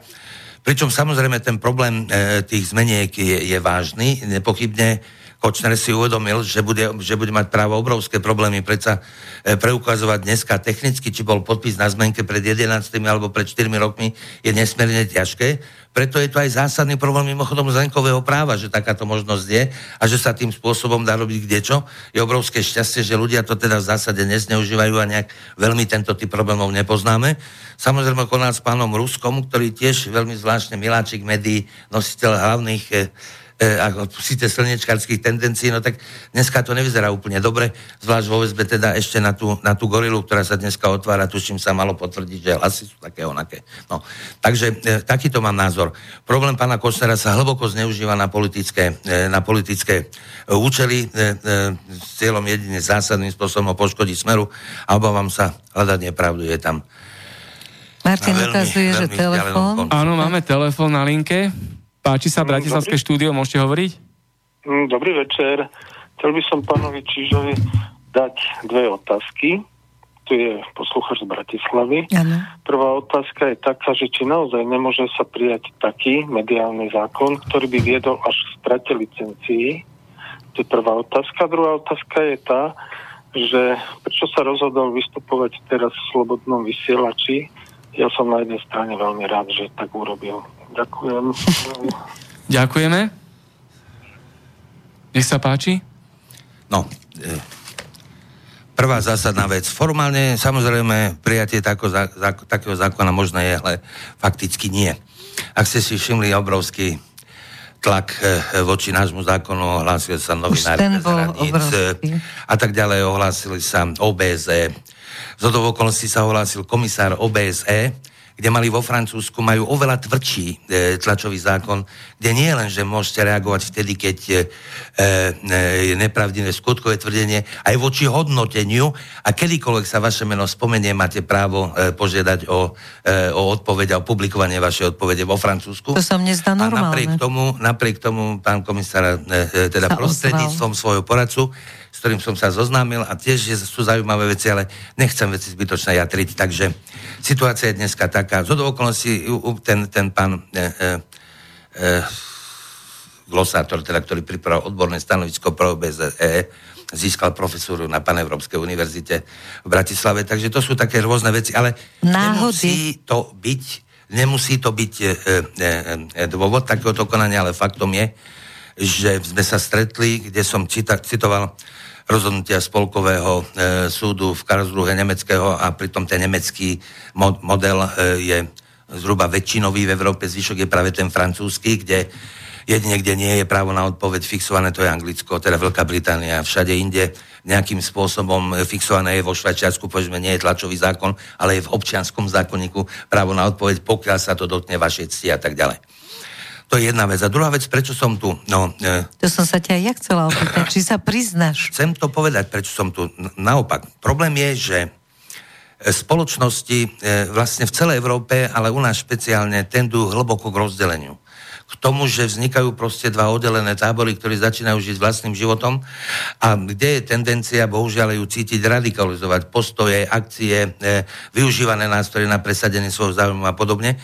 Speaker 3: pričom samozrejme ten problém e, tých zmeniek je, je vážny, nepochybne Kočner si uvedomil, že bude, že bude mať právo obrovské problémy predsa e, preukazovať dneska technicky, či bol podpis na zmenke pred 11 alebo pred 4 rokmi, je nesmierne ťažké. Preto je to aj zásadný problém mimochodom zlenkového práva, že takáto možnosť je a že sa tým spôsobom dá robiť kdečo. Je obrovské šťastie, že ľudia to teda v zásade nezneužívajú a nejak veľmi tento typ problémov nepoznáme. Samozrejme konal s pánom Ruskom, ktorý tiež veľmi zvláštne miláčik médií, nositeľ hlavných e, ako síce slnečkarských tendencií, no tak dneska to nevyzerá úplne dobre, zvlášť vo väzbe teda ešte na tú, na tú gorilu, ktorá sa dneska otvára, tuším sa malo potvrdiť, že hlasy sú také onaké. No, takže e, takýto mám názor. Problém pána Kočnera sa hlboko zneužíva na politické, e, na politické e, účely e, e, s cieľom jedine zásadným spôsobom ho poškodiť smeru a obávam sa, hľadať nepravdu je tam
Speaker 4: Martin
Speaker 3: veľmi-
Speaker 4: ukazuje, že telefón.
Speaker 2: Áno, máme telefón na linke. Páči sa Bratislavské
Speaker 6: Dobrý.
Speaker 2: štúdio, môžete hovoriť?
Speaker 6: Mm, Dobrý večer. Chcel by som pánovi Čižovi dať dve otázky. Tu je posluchač z Bratislavy.
Speaker 4: Áno.
Speaker 6: Prvá otázka je taká, že či naozaj nemôže sa prijať taký mediálny zákon, ktorý by viedol až k strate licencií. To je prvá otázka. Druhá otázka je tá, že prečo sa rozhodol vystupovať teraz v Slobodnom vysielači. Ja som na jednej strane veľmi rád, že tak urobil. Ďakujem.
Speaker 2: Ďakujeme. Nech sa páči.
Speaker 3: No, e, prvá zásadná vec. Formálne, samozrejme, prijatie tako, zá, zá, takého zákona možné je, ale fakticky nie. Ak ste si všimli obrovský tlak e, voči nášmu zákonu, ohlásili sa novinári bez hraníc e, a tak ďalej, ohlásili sa OBSE. Z okolností sa ohlásil komisár OBSE, kde mali vo Francúzsku, majú oveľa tvrdší e, tlačový zákon, kde nie je len, že môžete reagovať vtedy, keď e, e, je nepravdivé skutkové tvrdenie, aj voči hodnoteniu a kedykoľvek sa vaše meno spomenie, máte právo e, požiadať o, e, o odpoveď a o publikovanie vašej odpovede vo Francúzsku.
Speaker 4: To sa mne zdá
Speaker 3: A
Speaker 4: normálne.
Speaker 3: napriek tomu, napriek tomu pán komisár, e, e, teda
Speaker 4: Sa
Speaker 3: prostredníctvom svojho poradcu, s ktorým som sa zoznámil a tiež je, sú zaujímavé veci, ale nechcem veci zbytočne jatriť. Takže situácia je dneska taká. Z hodou okolností ten, ten pán e, e, e, glosátor, teda, ktorý pripravil odborné stanovisko pro OBZE, získal profesúru na Paneurópskej univerzite v Bratislave. Takže to sú také rôzne veci, ale
Speaker 4: Náhody.
Speaker 3: nemusí to byť, nemusí to byť e, e, e, dôvod takéhoto konania, ale faktom je, že sme sa stretli, kde som čita, citoval rozhodnutia spolkového e, súdu v Karlsruhe nemeckého a pritom ten nemecký mod, model e, je zhruba väčšinový v Európe, zvyšok je práve ten francúzsky, kde jedine, kde nie je právo na odpoveď fixované, to je Anglicko, teda Veľká Británia, všade inde nejakým spôsobom fixované je vo Švajčiarsku, povedzme, nie je tlačový zákon, ale je v občianskom zákonníku právo na odpoveď, pokiaľ sa to dotkne vašej cti a tak ďalej. To je jedna vec. A druhá vec, prečo som tu? No, e,
Speaker 4: To som sa ťa aj ja chcela opýtať, či sa priznáš.
Speaker 3: Chcem to povedať, prečo som tu. Naopak, problém je, že e, spoločnosti e, vlastne v celej Európe, ale u nás špeciálne, tendujú hlboko k rozdeleniu. K tomu, že vznikajú proste dva oddelené tábory, ktorí začínajú žiť vlastným životom a kde je tendencia, bohužiaľ ju cítiť, radikalizovať postoje, akcie, e, využívané nástroje na presadenie svojho záujmu a podobne,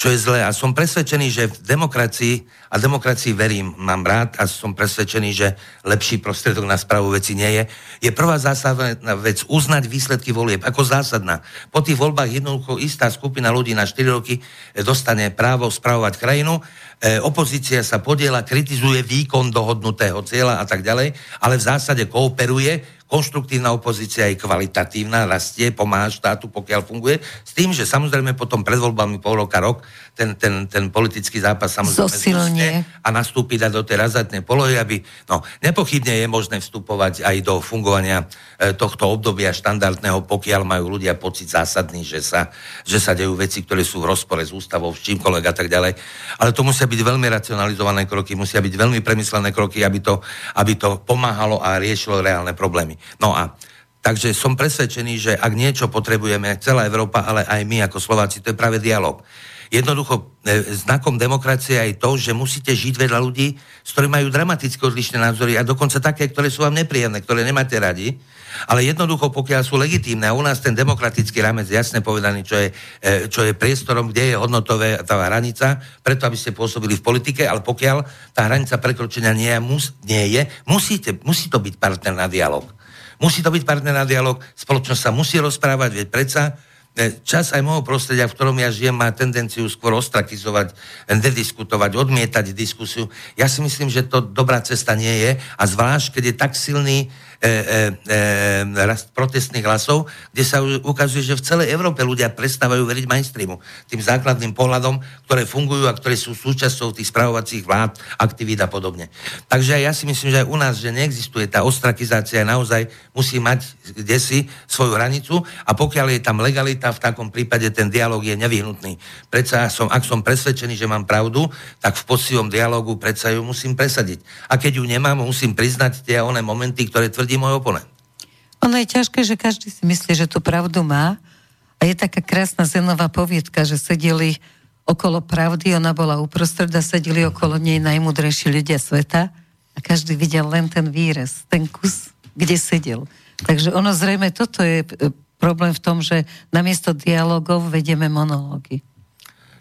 Speaker 3: čo je zlé. A som presvedčený, že v demokracii, a demokracii verím, mám rád a som presvedčený, že lepší prostriedok na správu veci nie je, je prvá zásadná vec uznať výsledky volieb ako zásadná. Po tých voľbách jednoducho istá skupina ľudí na 4 roky dostane právo spravovať krajinu, opozícia sa podiela, kritizuje výkon dohodnutého cieľa a tak ďalej, ale v zásade kooperuje, konštruktívna opozícia je kvalitatívna, rastie, pomáha štátu, pokiaľ funguje, s tým, že samozrejme potom pred voľbami pol roka, rok, ten, ten, ten politický zápas samozrejme
Speaker 4: Zosilnie.
Speaker 3: zúste a nastúpi dať do tej razatnej polohy, aby, no, nepochybne je možné vstupovať aj do fungovania e, tohto obdobia štandardného, pokiaľ majú ľudia pocit zásadný, že sa, že sa dejú veci, ktoré sú v rozpore s ústavou, s čímkoľvek a tak ďalej. Ale to musia byť veľmi racionalizované kroky, musia byť veľmi premyslené kroky, aby to, aby to pomáhalo a riešilo reálne problémy. No a Takže som presvedčený, že ak niečo potrebujeme, celá Európa, ale aj my ako Slováci, to je práve dialog. Jednoducho, e, znakom demokracie je to, že musíte žiť vedľa ľudí, s ktorými majú dramaticky odlišné názory a dokonca také, ktoré sú vám nepríjemné, ktoré nemáte radi. Ale jednoducho, pokiaľ sú legitímne a u nás ten demokratický rámec jasne povedaný, čo je, e, čo je priestorom, kde je hodnotové tá hranica, preto aby ste pôsobili v politike, ale pokiaľ tá hranica prekročenia nie mus, nie je musíte, musí to byť partner na dialog. Musí to byť partner na dialog, spoločnosť sa musí rozprávať, veď predsa čas aj môjho prostredia, v ktorom ja žijem, má tendenciu skôr ostrakizovať, nediskutovať, odmietať diskusiu. Ja si myslím, že to dobrá cesta nie je a zvlášť, keď je tak silný e, e, e, rast protestných hlasov, kde sa ukazuje, že v celej Európe ľudia prestávajú veriť mainstreamu. Tým základným pohľadom, ktoré fungujú a ktoré sú súčasťou tých spravovacích vlád, aktivít a podobne. Takže ja si myslím, že aj u nás, že neexistuje tá ostrakizácia, naozaj musí mať kde si svoju hranicu a pokiaľ je tam legalita, v takom prípade ten dialog je nevyhnutný. Predsa som, ak som presvedčený, že mám pravdu, tak v poctivom dialogu predsa ju musím presadiť. A keď ju nemám, musím priznať tie oné momenty, ktoré tvrdí môj oponent.
Speaker 4: Ono je ťažké, že každý si myslí, že tú pravdu má. A je taká krásna zenová poviedka, že sedeli okolo pravdy, ona bola uprostred a sedeli okolo nej najmudrejší ľudia sveta a každý videl len ten výrez, ten kus, kde sedel. Takže ono zrejme toto je e, problém v tom, že namiesto dialogov vedieme monológy.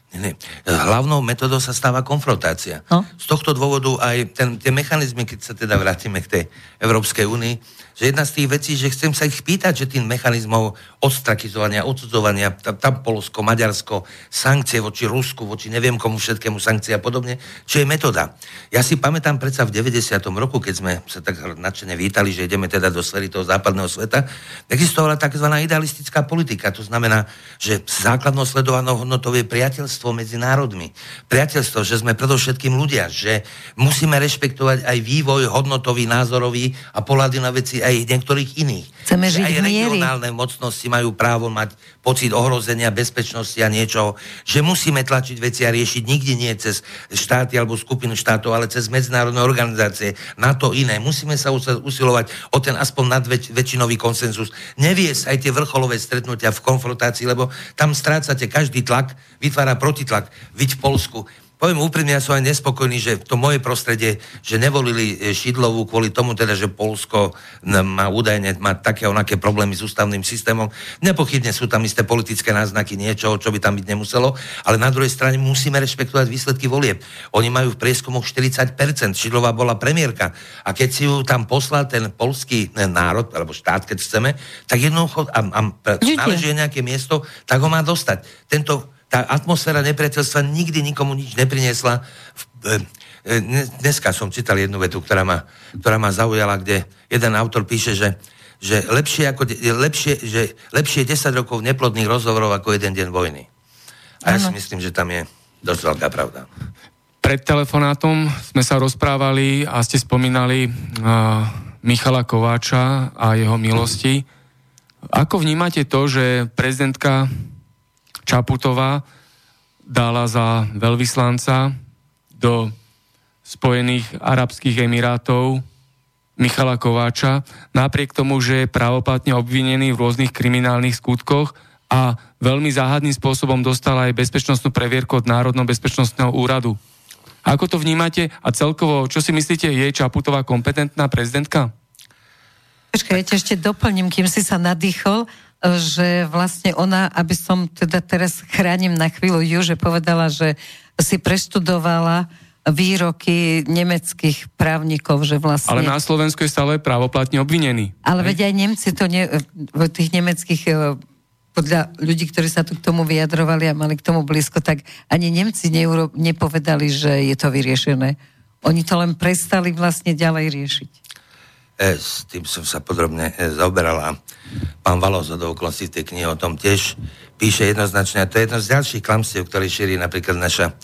Speaker 3: Nie. Hlavnou metodou sa stáva konfrontácia.
Speaker 4: No.
Speaker 3: Z tohto dôvodu aj ten, tie mechanizmy, keď sa teda vrátime k tej Európskej únii, že jedna z tých vecí, že chcem sa ich pýtať, že tým mechanizmov odstrakizovania, odsudzovania, tam, tam Polsko, Maďarsko, sankcie voči Rusku, voči neviem komu všetkému sankcie a podobne, čo je metóda. Ja si pamätám predsa v 90. roku, keď sme sa tak nadšene vítali, že ideme teda do sféry toho západného sveta, existovala tzv. idealistická politika. To znamená, že základnou sledovanou hodnotou je priateľstvo medzi národmi. Priateľstvo, že sme predovšetkým ľudia, že musíme rešpektovať aj vývoj hodnotový, názorový a pohľady na veci aj niektorých iných.
Speaker 4: Chceme
Speaker 3: že
Speaker 4: žiť
Speaker 3: aj regionálne mocnosti majú právo mať pocit ohrozenia bezpečnosti a niečoho, že musíme tlačiť veci a riešiť nikdy nie cez štáty alebo skupinu štátov, ale cez medzinárodné organizácie, na to iné. Musíme sa us- usilovať o ten aspoň nadväč- väčšinový konsenzus. Neviesť aj tie vrcholové stretnutia v konfrontácii, lebo tam strácate každý tlak, vytvára protitlak. Viď v Polsku Poviem úprimne, ja som aj nespokojný, že to moje prostredie, že nevolili e, Šidlovú kvôli tomu teda, že Polsko má údajne má také onaké problémy s ústavným systémom. Nepochybne sú tam isté politické náznaky niečoho, čo by tam byť nemuselo, ale na druhej strane musíme rešpektovať výsledky volieb. Oni majú v prieskumoch 40%, Šidlová bola premiérka a keď si ju tam poslal ten polský e, národ, alebo štát, keď chceme, tak jednoducho a, a,
Speaker 4: Žite.
Speaker 3: náleží nejaké miesto, tak ho má dostať. Tento tá atmosféra nepriateľstva nikdy nikomu nič nepriniesla. E, e, dnes- Dneska som čítal jednu vetu, ktorá ma, ktorá ma zaujala, kde jeden autor píše, že že lepšie, ako, lepšie, že lepšie je 10 rokov neplodných rozhovorov ako jeden deň vojny. A ja si myslím, že tam je dosť veľká pravda.
Speaker 2: Pred telefonátom sme sa rozprávali a ste spomínali uh, Michala Kováča a jeho milosti. Ako vnímate to, že prezidentka Čaputová dala za veľvyslanca do Spojených Arabských Emirátov Michala Kováča, napriek tomu, že je právoplatne obvinený v rôznych kriminálnych skutkoch a veľmi záhadným spôsobom dostala aj bezpečnostnú previerku od Národného bezpečnostného úradu. Ako to vnímate a celkovo, čo si myslíte, je Čaputová kompetentná prezidentka?
Speaker 4: Počkaj, ešte doplním, kým si sa nadýchol, že vlastne ona, aby som teda teraz chránim na chvíľu ju, že povedala, že si preštudovala výroky nemeckých právnikov, že vlastne...
Speaker 2: Ale na Slovensku je stále právoplatne obvinený.
Speaker 4: Ale veď aj Nemci to ne, tých nemeckých e, podľa ľudí, ktorí sa tu k tomu vyjadrovali a mali k tomu blízko, tak ani Nemci neuro, nepovedali, že je to vyriešené. Oni to len prestali vlastne ďalej riešiť.
Speaker 3: S tým som sa podrobne e, zaoberal a pán Valos od okolností v tej knihe o tom tiež píše jednoznačne, a to je jedno z ďalších klamstiev, ktoré šíri napríklad naša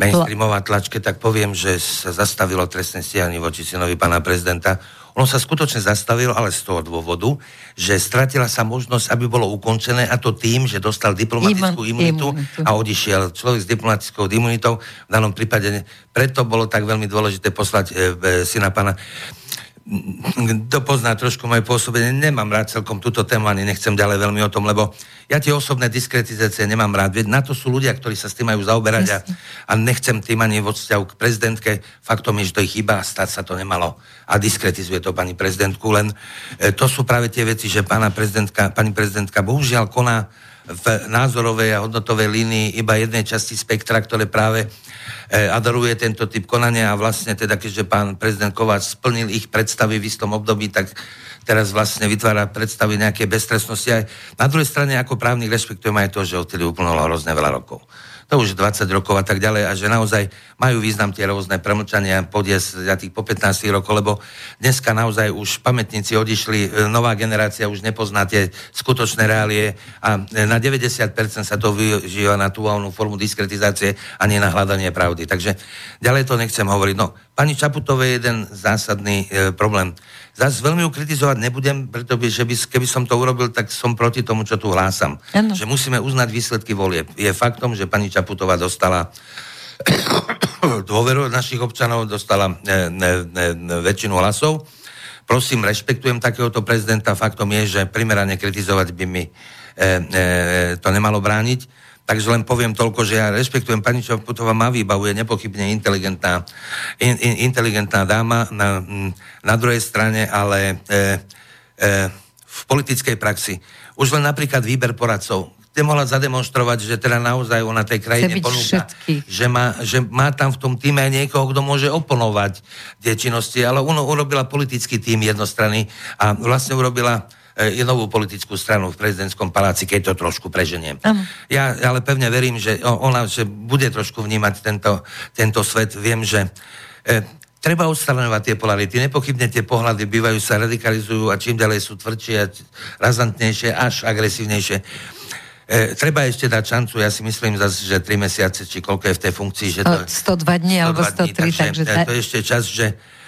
Speaker 3: mainstreamová tlačke, tak poviem, že sa zastavilo trestné stíhanie voči synovi pána prezidenta. Ono sa skutočne zastavilo, ale z toho dôvodu, že stratila sa možnosť, aby bolo ukončené a to tým, že dostal diplomatickú
Speaker 4: Imun-
Speaker 3: imunitu
Speaker 4: imunitu.
Speaker 3: a odišiel. Človek s diplomatickou imunitou v danom prípade, preto bolo tak veľmi dôležité poslať e, e, syna pána kto pozná trošku moje pôsobenie, nemám rád celkom túto tému, ani nechcem ďalej veľmi o tom, lebo ja tie osobné diskretizácie nemám rád. Veď na to sú ľudia, ktorí sa s tým majú zaoberať a, a nechcem tým ani vo vzťahu k prezidentke. Faktom je, že to je chyba a stať sa to nemalo. A diskretizuje to pani prezidentku, len e, to sú práve tie veci, že pána prezidentka, pani prezidentka bohužiaľ koná v názorovej a hodnotovej línii iba jednej časti spektra, ktoré práve e, adoruje tento typ konania a vlastne teda, keďže pán prezident Kováč splnil ich predstavy v istom období, tak teraz vlastne vytvára predstavy nejaké beztrestnosti. Aj na druhej strane, ako právnik, rešpektujem aj to, že odtedy uplynulo hrozne veľa rokov. To už 20 rokov a tak ďalej a že naozaj majú význam tie rôzne premlčania podies za tých po 15 rokov, lebo dneska naozaj už pamätníci odišli, e, nová generácia už nepozná tie skutočné reálie a e, na 90% sa to využíva na tú voľnú formu diskretizácie a nie na hľadanie pravdy. Takže ďalej to nechcem hovoriť. No, pani Čaputovej je jeden zásadný e, problém. Zas veľmi ju kritizovať nebudem, pretože že by, keby som to urobil, tak som proti tomu, čo tu hlásam.
Speaker 4: Áno.
Speaker 3: Že musíme uznať výsledky volieb. Je faktom, že pani Čaputová dostala dôveru od našich občanov, dostala ne, ne, ne, ne, väčšinu hlasov. Prosím, rešpektujem takéhoto prezidenta. Faktom je, že primerane kritizovať by mi e, e, to nemalo brániť. Takže len poviem toľko, že ja rešpektujem pani Čaputová, má výbavu, je nepochybne inteligentná, in, in, inteligentná dáma na, na druhej strane, ale e, e, v politickej praxi. Už len napríklad výber poradcov, nemohla zademonstrovať, že teda naozaj ona tej krajine ponúka, že má, že má tam v tom týme aj niekoho, kto môže oponovať tie činnosti, ale ono urobila politický tým jednostranný a vlastne urobila e, je novú politickú stranu v prezidentskom paláci, keď to trošku preženiem.
Speaker 4: Áno.
Speaker 3: Ja ale pevne verím, že ona že bude trošku vnímať tento, tento svet. Viem, že e, treba odstraňovať tie polarity. Nepochybne tie pohľady bývajú sa, radikalizujú a čím ďalej sú tvrdšie a razantnejšie, až agresívnejšie. E, treba ešte dať šancu, ja si myslím zase, že 3 mesiace, či koľko je v tej funkcii, že to...
Speaker 4: 102 dní alebo
Speaker 3: 102 dní,
Speaker 4: 103, takže...
Speaker 3: e, to je ešte čas, že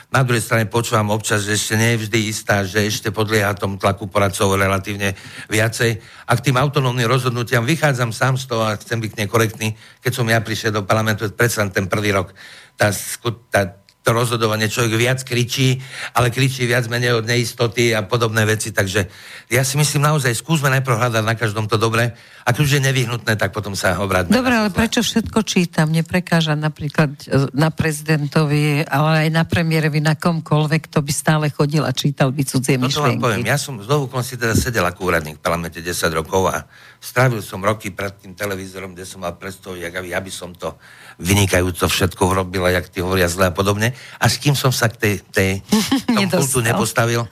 Speaker 3: na druhej strane počúvam občas, že ešte nie je vždy istá, že ešte podlieha tomu tlaku poradcov relatívne viacej. A k tým autonómnym rozhodnutiam vychádzam sám z toho a chcem byť nekorektný, keď som ja prišiel do parlamentu, predsa ten prvý rok, tá, tá, to rozhodovanie, človek viac kričí, ale kričí viac menej od neistoty a podobné veci, takže ja si myslím naozaj, skúsme najprv hľadať na každom to dobre, ak už je nevyhnutné, tak potom sa obráťme.
Speaker 4: Dobre, ale prečo všetko čítam? Neprekáža napríklad e, na prezidentovi, ale aj na premiérovi, na komkoľvek, to by stále chodil a čítal by cudzie
Speaker 3: No
Speaker 4: myšlienky.
Speaker 3: poviem, ja som znovu konci teda sedel ako úradník v parlamente 10 rokov a strávil som roky pred tým televízorom, kde som mal predstavu, jak aby, aby som to vynikajúco všetko urobil a jak ty hovoria zle a podobne. Až kým som sa k tej, tej tom
Speaker 4: Nedostal.
Speaker 3: pultu nepostavil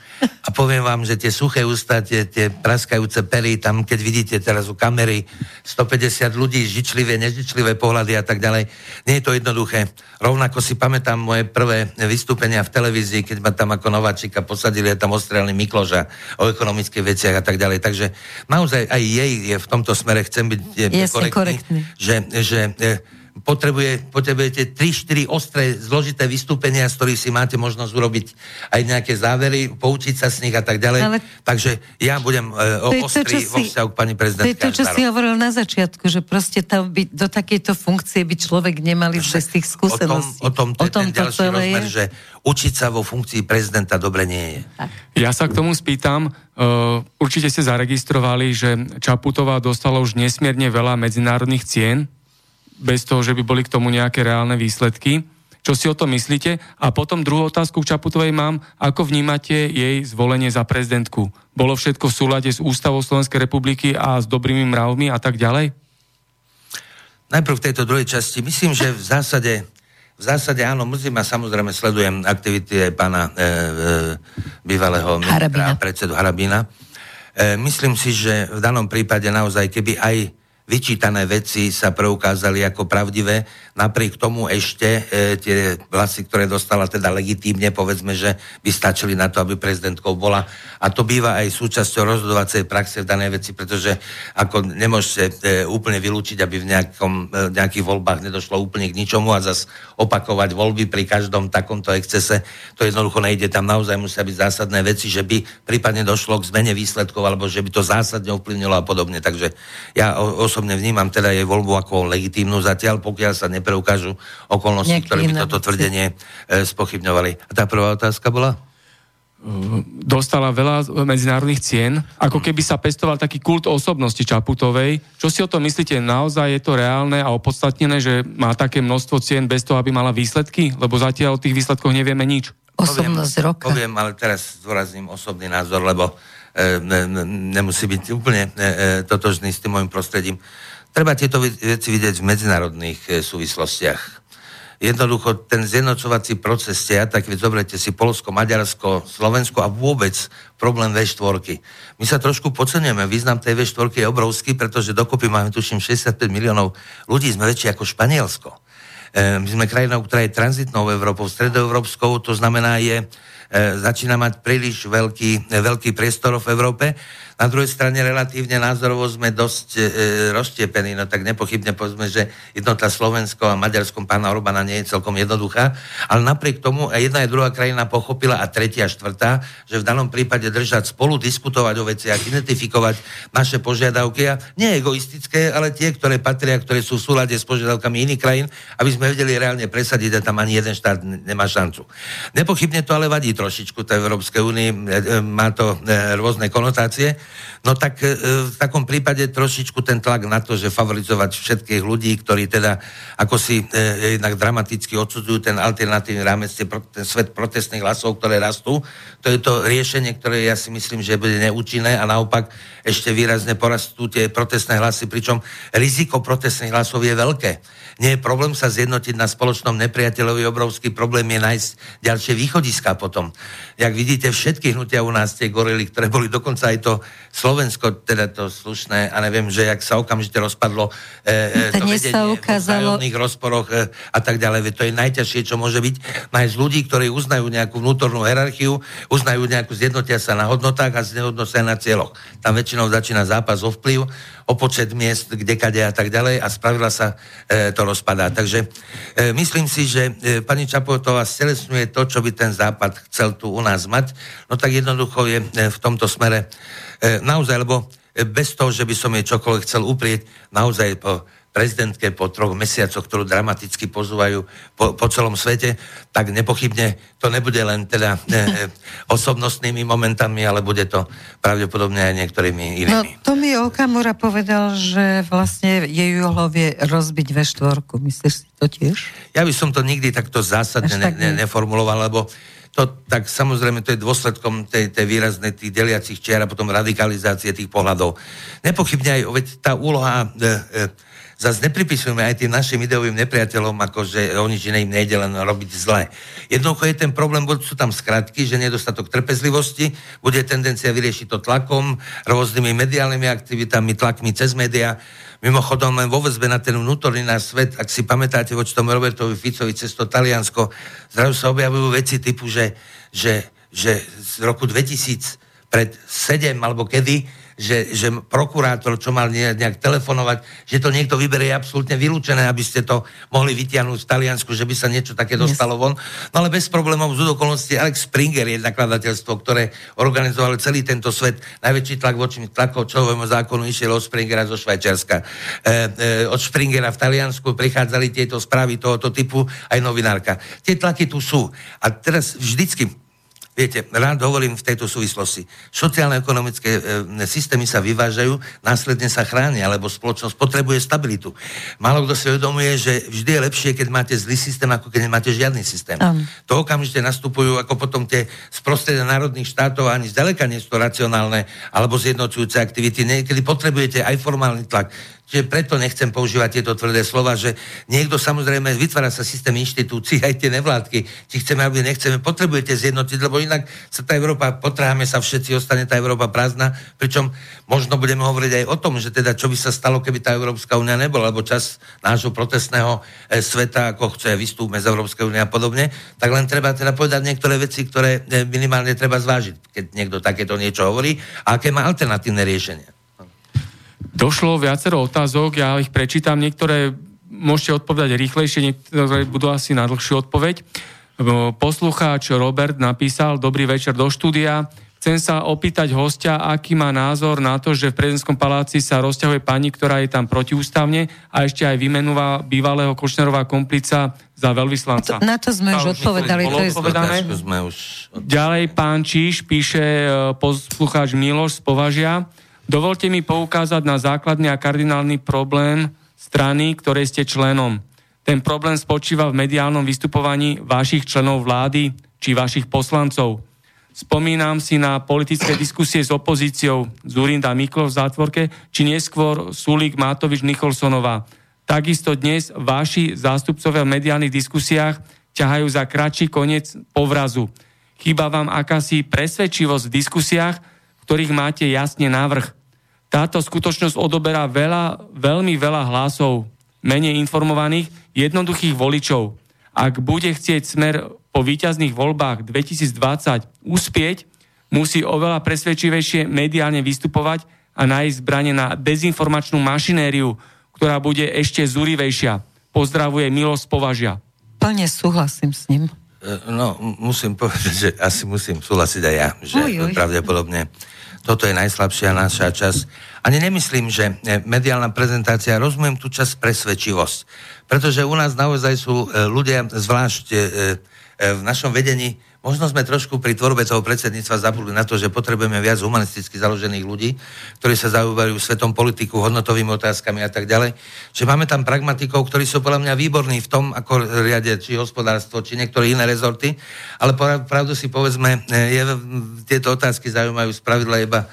Speaker 3: a poviem vám, že tie suché ústa, tie, tie praskajúce pery, tam keď vidíte teraz u kamery 150 ľudí, žičlivé, nežičlivé pohľady a tak ďalej, nie je to jednoduché. Rovnako si pamätám moje prvé vystúpenia v televízii, keď ma tam ako nováčika posadili a tam ostrelili Mikloža o ekonomických veciach a tak ďalej. Takže naozaj aj jej je v tomto smere, chcem byť je,
Speaker 4: Jasne, korektný.
Speaker 3: že, že e, potrebuje, potrebujete 3-4 ostré, zložité vystúpenia, z ktorých si máte možnosť urobiť aj nejaké závery, poučiť sa z nich a tak ďalej.
Speaker 4: Ale-
Speaker 3: Takže ja budem e,
Speaker 4: To to,
Speaker 3: ostrý
Speaker 4: čo
Speaker 3: vo vzťahu k pani
Speaker 4: To je
Speaker 3: prezidentke.
Speaker 4: to, čo si hovoril na začiatku, že proste tam by, do takejto funkcie by človek nemal ísť bez tých skúseností.
Speaker 3: O tom, o tom, to je ten
Speaker 4: to
Speaker 3: ďalší
Speaker 4: celé
Speaker 3: rozmer,
Speaker 4: je.
Speaker 3: že učiť sa vo funkcii prezidenta dobre nie je.
Speaker 2: Ja sa k tomu spýtam, uh, určite ste zaregistrovali, že Čaputová dostala už nesmierne veľa medzinárodných cien, bez toho, že by boli k tomu nejaké reálne výsledky. Čo si o tom myslíte? A potom druhú otázku k Čaputovej mám. Ako vnímate jej zvolenie za prezidentku? Bolo všetko v súlade s Ústavou Slovenskej republiky a s dobrými mravmi a tak ďalej?
Speaker 3: Najprv v tejto druhej časti. Myslím, že v zásade, v zásade áno, mrzí ma, samozrejme sledujem aktivity aj pána e, e, bývalého ministra
Speaker 4: Harabina.
Speaker 3: a predsedu Harabína. E, myslím si, že v danom prípade naozaj, keby aj vyčítané veci sa preukázali ako pravdivé, napriek tomu ešte e, tie hlasy, ktoré dostala teda legitímne, povedzme, že by stačili na to, aby prezidentkou bola. A to býva aj súčasťou rozhodovacej praxe v danej veci, pretože ako nemôžete e, úplne vylúčiť, aby v nejakom, e, nejakých voľbách nedošlo úplne k ničomu a zas opakovať voľby pri každom takomto excese, to jednoducho nejde. Tam naozaj musia byť zásadné veci, že by prípadne došlo k zmene výsledkov alebo že by to zásadne ovplyvnilo a podobne. Takže ja o, osobne vnímam teda jej voľbu ako legitímnu zatiaľ, pokiaľ sa nepreukážu okolnosti,
Speaker 4: Nejaké
Speaker 3: ktoré by toto
Speaker 4: veci.
Speaker 3: tvrdenie e, spochybňovali. A tá prvá otázka bola?
Speaker 2: dostala veľa medzinárodných cien, ako keby sa pestoval taký kult osobnosti Čaputovej. Čo si o tom myslíte? Naozaj je to reálne a opodstatnené, že má také množstvo cien bez toho, aby mala výsledky? Lebo zatiaľ o tých výsledkoch nevieme nič.
Speaker 4: Osobnosť
Speaker 3: poviem,
Speaker 4: roka.
Speaker 3: Poviem, ale teraz zdôrazním osobný názor, lebo nemusí byť úplne e, e, totožný s tým môjim prostredím. Treba tieto veci vidieť v medzinárodných e, súvislostiach. Jednoducho ten zjednocovací proces ste, tak keď si Polsko, Maďarsko, Slovensko a vôbec problém V4. My sa trošku podceňujeme, význam tej V4 je obrovský, pretože dokopy máme tuším 65 miliónov ľudí, sme väčší ako Španielsko. E, my sme krajinou, ktorá je tranzitnou Európou, stredoeurópskou, to znamená, je, e, začína mať príliš veľký, e, veľký priestor v Európe. Na druhej strane relatívne názorovo sme dosť e, roztiepení, no tak nepochybne povedzme, že jednota Slovensko a Maďarskom pána Orbána nie je celkom jednoduchá, ale napriek tomu jedna aj druhá krajina pochopila a tretia a štvrtá, že v danom prípade držať spolu, diskutovať o veciach, identifikovať naše požiadavky. A nie egoistické, ale tie, ktoré patria, ktoré sú v súlade s požiadavkami iných krajín, aby sme vedeli reálne presadiť a tam ani jeden štát nemá šancu. Nepochybne to ale vadí trošičku tej Európskej únii, e, e, má to e, rôzne konotácie, no tak e, v takom prípade trošičku ten tlak na to, že favorizovať všetkých ľudí, ktorí teda ako si e, jednak dramaticky odsudzujú ten alternatívny rámec, ten svet protestných hlasov, ktoré rastú, to je to riešenie, ktoré ja si myslím, že bude neúčinné a naopak ešte výrazne porastú tie protestné hlasy, pričom riziko protestných hlasov je veľké. Nie je problém sa zjednotiť na spoločnom nepriateľovi, obrovský problém je nájsť ďalšie východiska potom. Jak vidíte, všetky hnutia u nás, tie gorily, ktoré boli dokonca aj to Slovensko, teda to slušné, a neviem, že jak sa okamžite rozpadlo e, e,
Speaker 4: To dnes sa
Speaker 3: vedenie
Speaker 4: ukázalo-
Speaker 3: v rozporoch e, a tak ďalej. To je najťažšie, čo môže byť. Nájsť ľudí, ktorí uznajú nejakú vnútornú hierarchiu, uznajú nejakú, zjednotia sa na hodnotách a zjednotia na cieľoch. Tam väčšinou začína zápas o vplyv, o počet miest, kde, kade a tak ďalej a spravila sa e, to rozpadá. Takže e, myslím si, že e, pani Čapotová stelesňuje to, čo by ten západ chcel tu u nás mať. No tak jednoducho je e, v tomto smere naozaj, lebo e, bez toho, že by som jej čokoľvek chcel uprieť, naozaj po prezidentke po troch mesiacoch, ktorú dramaticky pozúvajú po, po celom svete, tak nepochybne to nebude len teda e, e, osobnostnými momentami, ale bude to pravdepodobne aj niektorými
Speaker 4: No,
Speaker 3: inými.
Speaker 4: Tomi Okamura povedal, že vlastne jej úlohou je rozbiť V4. Myslíš si to tiež?
Speaker 3: Ja by som to nikdy takto zásadne ne,
Speaker 4: tak
Speaker 3: ne,
Speaker 4: nie.
Speaker 3: neformuloval, lebo to tak samozrejme to je dôsledkom tej, tej výraznej tých deliacich čiar a potom radikalizácie tých pohľadov. Nepochybne aj veď tá úloha e, e, Zase nepripisujeme aj tým našim ideovým nepriateľom, ako že o nič iné im nejde len robiť zle. Jednoducho je ten problém, budú sú tam skratky, že nedostatok trpezlivosti, bude tendencia vyriešiť to tlakom, rôznymi mediálnymi aktivitami, tlakmi cez médiá. Mimochodom, len vo väzbe na ten vnútorný náš svet, ak si pamätáte voči tomu Robertovi Ficovi cez to Taliansko, zrazu sa objavujú veci typu, že, že, že z roku 2000 pred 7 alebo kedy že, že prokurátor, čo mal ne- nejak telefonovať, že to niekto vyberie je absolútne vylúčené, aby ste to mohli vytiahnuť v Taliansku, že by sa niečo také dostalo von. No ale bez problémov z okolností Alex Springer je nakladateľstvo, ktoré organizovalo celý tento svet. Najväčší tlak voči tlakov človému zákonu išiel od Springera zo Švajčiarska. E, e, od Springera v Taliansku prichádzali tieto správy tohoto typu aj novinárka. Tie tlaky tu sú. A teraz vždycky Viete, rád hovorím v tejto súvislosti. Sociálne-ekonomické e, systémy sa vyvážajú, následne sa chránia, lebo spoločnosť potrebuje stabilitu. Málo kto si uvedomuje, že vždy je lepšie, keď máte zlý systém, ako keď nemáte žiadny systém.
Speaker 4: Áno.
Speaker 3: To okamžite nastupujú ako potom tie z prostredia národných štátov ani zďaleka nie sú to racionálne alebo zjednocujúce aktivity. Niekedy potrebujete aj formálny tlak. Čiže preto nechcem používať tieto tvrdé slova, že niekto samozrejme vytvára sa systém inštitúcií, aj tie nevládky, či chceme, alebo nechceme, potrebujete zjednotiť, lebo inak sa tá Európa, potráhame sa všetci, ostane tá Európa prázdna, pričom možno budeme hovoriť aj o tom, že teda čo by sa stalo, keby tá Európska únia nebola, lebo čas nášho protestného e, sveta, ako chce vystúpme z Európskej únie a podobne, tak len treba teda povedať niektoré veci, ktoré e, minimálne treba zvážiť, keď niekto takéto niečo hovorí a aké má alternatívne riešenie.
Speaker 2: Došlo viacero otázok, ja ich prečítam, niektoré môžete odpovedať rýchlejšie, niektoré budú asi na dlhšiu odpoveď. Poslucháč Robert napísal, dobrý večer do štúdia, chcem sa opýtať hostia, aký má názor na to, že v prezidentskom paláci sa rozťahuje pani, ktorá je tam protiústavne a ešte aj vymenúva bývalého Kočnerová komplica za veľvyslanca.
Speaker 4: Na to sme už odpovedali. To je...
Speaker 2: odpovedané?
Speaker 3: Sme už...
Speaker 2: Ďalej pán Číš píše e, poslucháč Miloš z Považia. Dovolte mi poukázať na základný a kardinálny problém strany, ktorej ste členom. Ten problém spočíva v mediálnom vystupovaní vašich členov vlády či vašich poslancov. Spomínam si na politické diskusie s opozíciou Zurinda Miklo v zátvorke, či neskôr Sulík Mátovič Nicholsonová. Takisto dnes vaši zástupcovia v mediálnych diskusiách ťahajú za kratší koniec povrazu. Chýba vám akási presvedčivosť v diskusiách, ktorých máte jasne návrh. Táto skutočnosť odoberá veľa, veľmi veľa hlasov, menej informovaných, jednoduchých voličov. Ak bude chcieť smer po víťazných voľbách 2020 uspieť, musí oveľa presvedčivejšie mediálne vystupovať a nájsť zbranie na dezinformačnú mašinériu, ktorá bude ešte zúrivejšia. Pozdravuje Milo z Považia.
Speaker 4: Plne súhlasím s ním.
Speaker 3: E, No, musím povedať, že asi musím súhlasiť aj ja, že
Speaker 4: Uj, uj.
Speaker 3: pravdepodobne toto je najslabšia naša časť. Ani nemyslím, že e, mediálna prezentácia, rozumiem tú časť presvedčivosť, pretože u nás naozaj sú e, ľudia, zvlášť e, v našom vedení, možno sme trošku pri tvorbe toho predsedníctva zabudli na to, že potrebujeme viac humanisticky založených ľudí, ktorí sa zaujímajú svetom politiku, hodnotovými otázkami a tak ďalej. Že máme tam pragmatikov, ktorí sú podľa mňa výborní v tom, ako riadia či hospodárstvo, či niektoré iné rezorty, ale pravdu si povedzme, je, tieto otázky zaujímajú spravidla iba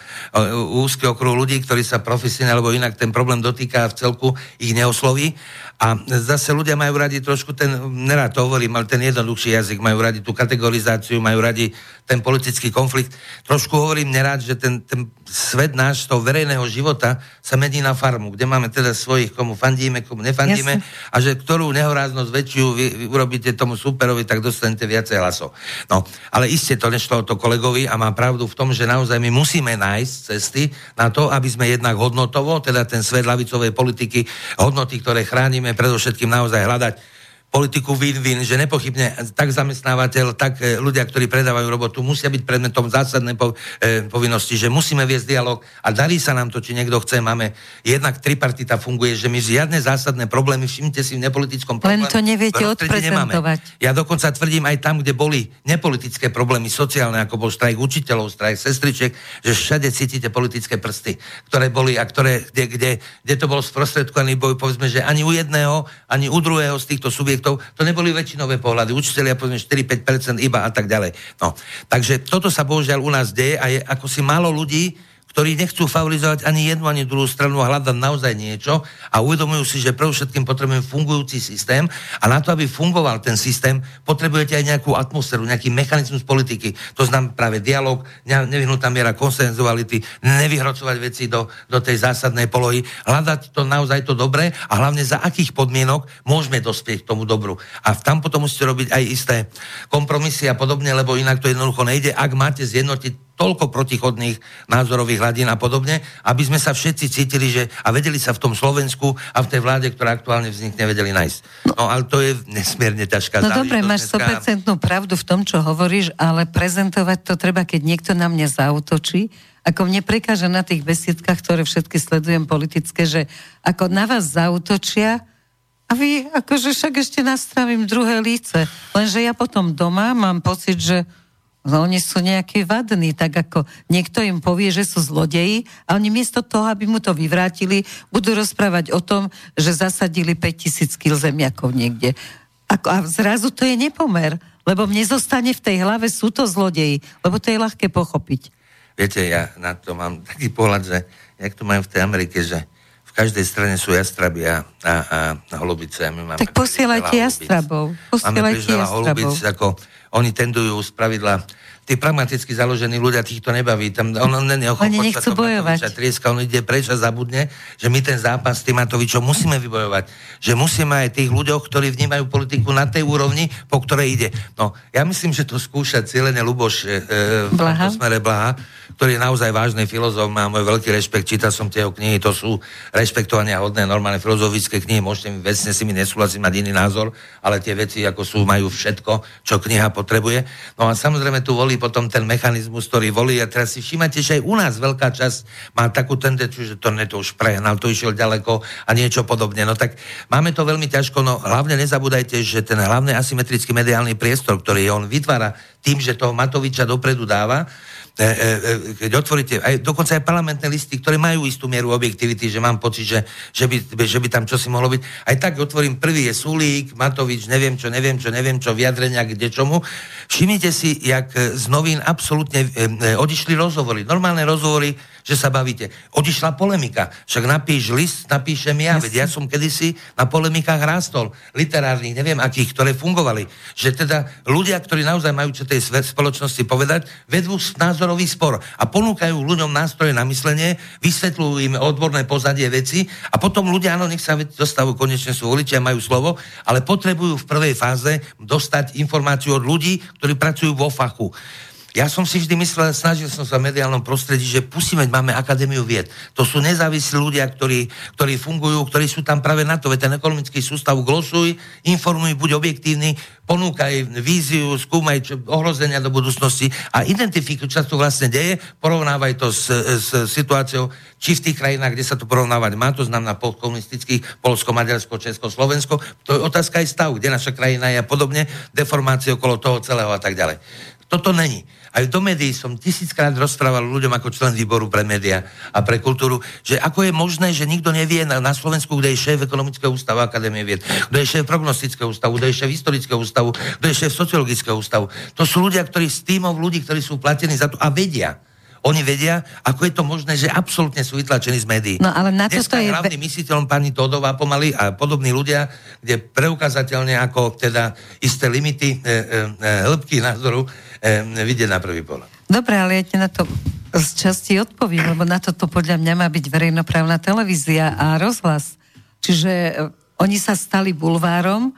Speaker 3: úzky okruh ľudí, ktorí sa profesionálne alebo inak ten problém dotýka a v celku ich neosloví. A zase ľudia majú radi trošku ten, nerad to hovorím, ale ten jednoduchší jazyk, majú radi tú kategorizáciu, majú radi ten politický konflikt. Trošku hovorím nerad, že ten, ten svet náš toho verejného života sa mení na farmu, kde máme teda svojich, komu fandíme, komu nefandíme Jasne. a že ktorú nehoráznosť väčšiu vy, vy urobíte tomu superovi, tak dostanete viacej hlasov. No, ale iste to nešlo to kolegovi a má pravdu v tom, že naozaj my musíme nájsť cesty na to, aby sme jednak hodnotovo, teda ten svet lavicovej politiky, hodnoty, ktoré chránime, predovšetkým naozaj hľadať politiku win-win, že nepochybne tak zamestnávateľ, tak e, ľudia, ktorí predávajú robotu, musia byť predmetom zásadnej e, povinnosti, že musíme viesť dialog a darí sa nám to, či niekto chce. Máme jednak tripartita funguje, že my žiadne zásadné problémy, všimnite si v nepolitickom probléme.
Speaker 4: Len to neviete odprezentovať.
Speaker 3: Ja dokonca tvrdím aj tam, kde boli nepolitické problémy, sociálne, ako bol štrajk učiteľov, štrajk sestriček, že všade cítite politické prsty, ktoré boli a ktoré, kde, kde, kde to bol sprostredkovaný boj, povedzme, že ani u jedného, ani u druhého z týchto subjektov subjektov, to neboli väčšinové pohľady, učiteľia povedzme 4-5% iba a tak ďalej. No, takže toto sa bohužiaľ u nás deje a je ako si málo ľudí, ktorí nechcú favorizovať ani jednu, ani druhú stranu a hľadať naozaj niečo a uvedomujú si, že pre všetkým potrebujeme fungujúci systém a na to, aby fungoval ten systém, potrebujete aj nejakú atmosféru, nejaký mechanizmus politiky. To znamená práve dialog, nevyhnutá miera konsenzuality, nevyhrocovať veci do, do tej zásadnej polohy, hľadať to naozaj to dobré a hlavne za akých podmienok môžeme dospieť k tomu dobru. A tam potom musíte robiť aj isté kompromisy a podobne, lebo inak to jednoducho nejde. Ak máte zjednotiť toľko protichodných názorových hladín a podobne, aby sme sa všetci cítili, že a vedeli sa v tom Slovensku a v tej vláde, ktorá aktuálne vznikne, vedeli nájsť. No ale to je nesmierne ťažká
Speaker 4: No dobre, máš 100% dneska... pravdu v tom, čo hovoríš, ale prezentovať to treba, keď niekto na mňa zautočí, ako mne prekáža na tých besiedkách, ktoré všetky sledujem politické, že ako na vás zautočia, a vy akože však ešte nastavím druhé líce. Lenže ja potom doma mám pocit, že No, oni sú nejakí vadní, tak ako niekto im povie, že sú zlodeji a oni miesto toho, aby mu to vyvrátili, budú rozprávať o tom, že zasadili 5000 kg zemiakov niekde. Ako, a zrazu to je nepomer, lebo mne zostane v tej hlave, sú to zlodeji, lebo to je ľahké pochopiť.
Speaker 3: Viete, ja na to mám taký pohľad, že jak to majú v tej Amerike, že v každej strane sú jastraby a, a, a holubice. A my máme
Speaker 4: tak posielajte jastrabov. Posielajte jastrabov.
Speaker 3: ako oni tendujú z pravidla tí pragmaticky založení ľudia, týchto nebaví. Tam, on, on, on,
Speaker 4: Oni nechcú bojovať.
Speaker 3: Trieska, on ide preč a zabudne, že my ten zápas s tým Matovičom musíme vybojovať. Že musíme aj tých ľuďoch, ktorí vnímajú politiku na tej úrovni, po ktorej ide. No, ja myslím, že to skúša cieľene Luboš e v tomto smere Blaha, ktorý je naozaj vážny filozof, má môj veľký rešpekt, čítal som tie knihy, to sú rešpektovania hodné normálne filozofické knihy, môžete mi vecne si mi nesúhlasiť, mať iný názor, ale tie veci ako sú, majú všetko, čo kniha potrebuje. No a samozrejme tu volí potom ten mechanizmus, ktorý volí a teraz si všímate, že aj u nás veľká časť má takú tendenciu, že to, ne, to už prehnal, to išiel ďaleko a niečo podobne. No tak máme to veľmi ťažko, no hlavne nezabúdajte, že ten hlavný asymetrický mediálny priestor, ktorý on vytvára tým, že toho Matoviča dopredu dáva, E, e, e, keď otvoríte, aj, dokonca aj parlamentné listy, ktoré majú istú mieru objektivity, že mám pocit, že, že, by, že by tam čosi mohlo byť. Aj tak otvorím, prvý je Sulík, Matovič, neviem čo, neviem čo, neviem čo, vyjadrenia kde čomu. Všimnite si, jak z novín absolútne odišli rozhovory, normálne rozhovory, že sa bavíte. Odišla polemika. Však napíš list, napíšem ja. Veď ja som kedysi na polemikách rástol. Literárnych, neviem akých, ktoré fungovali. Že teda ľudia, ktorí naozaj majú čo tej spoločnosti povedať, vedú názorový spor a ponúkajú ľuďom nástroje na myslenie, vysvetľujú im odborné pozadie veci a potom ľudia, áno, nech sa dostavujú, konečne sú voliči a majú slovo, ale potrebujú v prvej fáze dostať informáciu od ľudí, ktorí pracujú vo fachu. Ja som si vždy myslel, snažil som sa v mediálnom prostredí, že pustíme, máme Akadémiu vied. To sú nezávislí ľudia, ktorí, ktorí fungujú, ktorí sú tam práve na to. Veď ten ekonomický sústav glosuj, informuj, buď objektívny, ponúkaj víziu, skúmaj čo, ohrozenia do budúcnosti a identifikuj, čo sa tu vlastne deje, porovnávaj to s, s situáciou, či v tých krajinách, kde sa to porovnávať má, to znamená postkomunistických, Polsko, Maďarsko, Česko, Slovensko. To je otázka aj stav, kde naša krajina je a podobne, deformácie okolo toho celého a tak ďalej Toto není. Aj do médií som tisíckrát rozprával ľuďom ako člen výboru pre médiá a pre kultúru, že ako je možné, že nikto nevie na, na Slovensku, kde je šéf ekonomického ústavu Akadémie vied, kto je šéf prognostického ústavu, kto je šéf historického ústavu, kto je šéf sociologického ústavu. To sú ľudia, ktorí s týmov ľudí, ktorí sú platení za to a vedia. Oni vedia, ako je to možné, že absolútne sú vytlačení z médií.
Speaker 4: No ale na
Speaker 3: Dneska
Speaker 4: toto je...
Speaker 3: hlavným mysliteľom pani Todová pomaly a podobní ľudia, kde preukazateľne ako teda isté limity e, e, e, hĺbky názoru vidieť na prvý pohľad.
Speaker 4: Dobre, ale ja ti na to z časti odpoviem, lebo na toto podľa mňa má byť verejnoprávna televízia a rozhlas. Čiže e, oni sa stali bulvárom,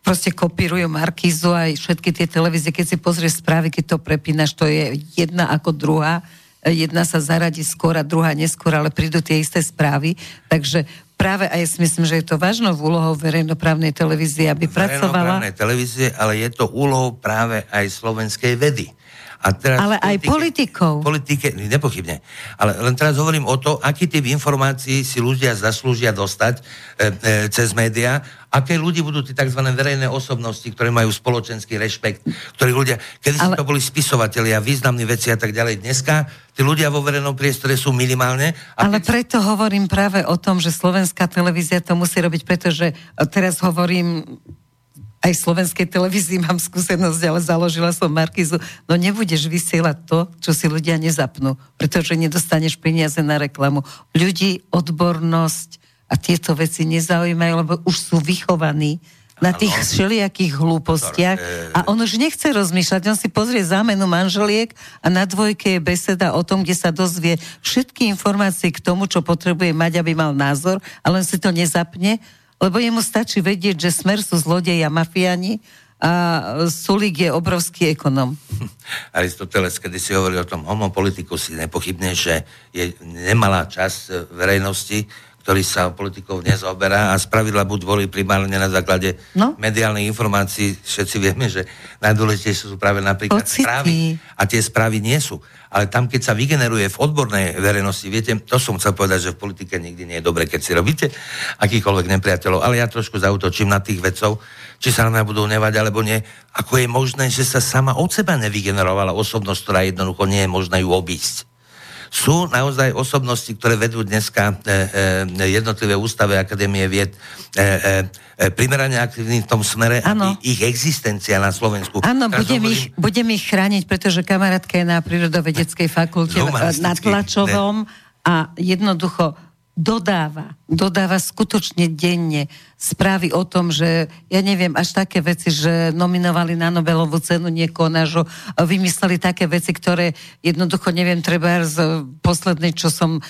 Speaker 4: proste kopírujú Markízu aj všetky tie televízie, keď si pozrieš správy, keď to prepínaš, to je jedna ako druhá, jedna sa zaradí skôr a druhá neskôr, ale prídu tie isté správy, takže práve aj si myslím, že je to vážnou úlohou verejnoprávnej televízie, aby pracovala...
Speaker 3: Verejnoprávnej televízie, ale je to úlohou práve aj slovenskej vedy. A teraz
Speaker 4: Ale aj politikov.
Speaker 3: Politike, nepochybne. Ale len teraz hovorím o to, aký typ informácií si ľudia zaslúžia dostať e, e, cez médiá, aké ľudí budú tí tzv. verejné osobnosti, ktoré majú spoločenský rešpekt, ktorí ľudia, kedy Ale... to boli spisovatelia, významní veci a tak ďalej. Dneska tí ľudia vo verejnom priestore sú minimálne.
Speaker 4: A Ale keď... preto hovorím práve o tom, že slovenská televízia to musí robiť, pretože teraz hovorím aj slovenskej televízii mám skúsenosť, ale založila som Markizu, no nebudeš vysielať to, čo si ľudia nezapnú, pretože nedostaneš peniaze na reklamu. Ľudí odbornosť a tieto veci nezaujímajú, lebo už sú vychovaní na tých ano. všelijakých hlúpostiach. A on už nechce rozmýšľať, on si pozrie zámenu manželiek a na dvojke je beseda o tom, kde sa dozvie všetky informácie k tomu, čo potrebuje mať, aby mal názor, ale on si to nezapne lebo jemu stačí vedieť, že smer sú zlodeji a mafiani a Sulík je obrovský ekonom.
Speaker 3: Aristoteles, kedy si hovoril o tom homopolitiku, si nepochybne, že je nemalá časť verejnosti, ktorý sa politikov nezoberá a spravidla buď volí primárne na základe no? mediálnych informácií. Všetci vieme, že najdôležitejšie sú práve napríklad Pocity. správy. A tie správy nie sú. Ale tam, keď sa vygeneruje v odbornej verejnosti, viete, to som chcel povedať, že v politike nikdy nie je dobre, keď si robíte akýkoľvek nepriateľov. Ale ja trošku zautočím na tých vedcov, či sa na budú nevať alebo nie. Ako je možné, že sa sama od seba nevygenerovala osobnosť, ktorá jednoducho nie je možné ju obísť sú naozaj osobnosti, ktoré vedú dneska e, e, jednotlivé ústave Akadémie vied e, primerane aktívni v tom smere, ano. aby ich existencia na Slovensku...
Speaker 4: Áno, budem, hovorím... ich, budem ich chrániť, pretože kamarátka je na prírodovedeckej fakulte na Tlačovom ne. a jednoducho dodáva, dodáva skutočne denne správy o tom, že ja neviem, až také veci, že nominovali na Nobelovú cenu niekoho nášho, vymysleli také veci, ktoré jednoducho neviem, treba z poslednej, čo som e,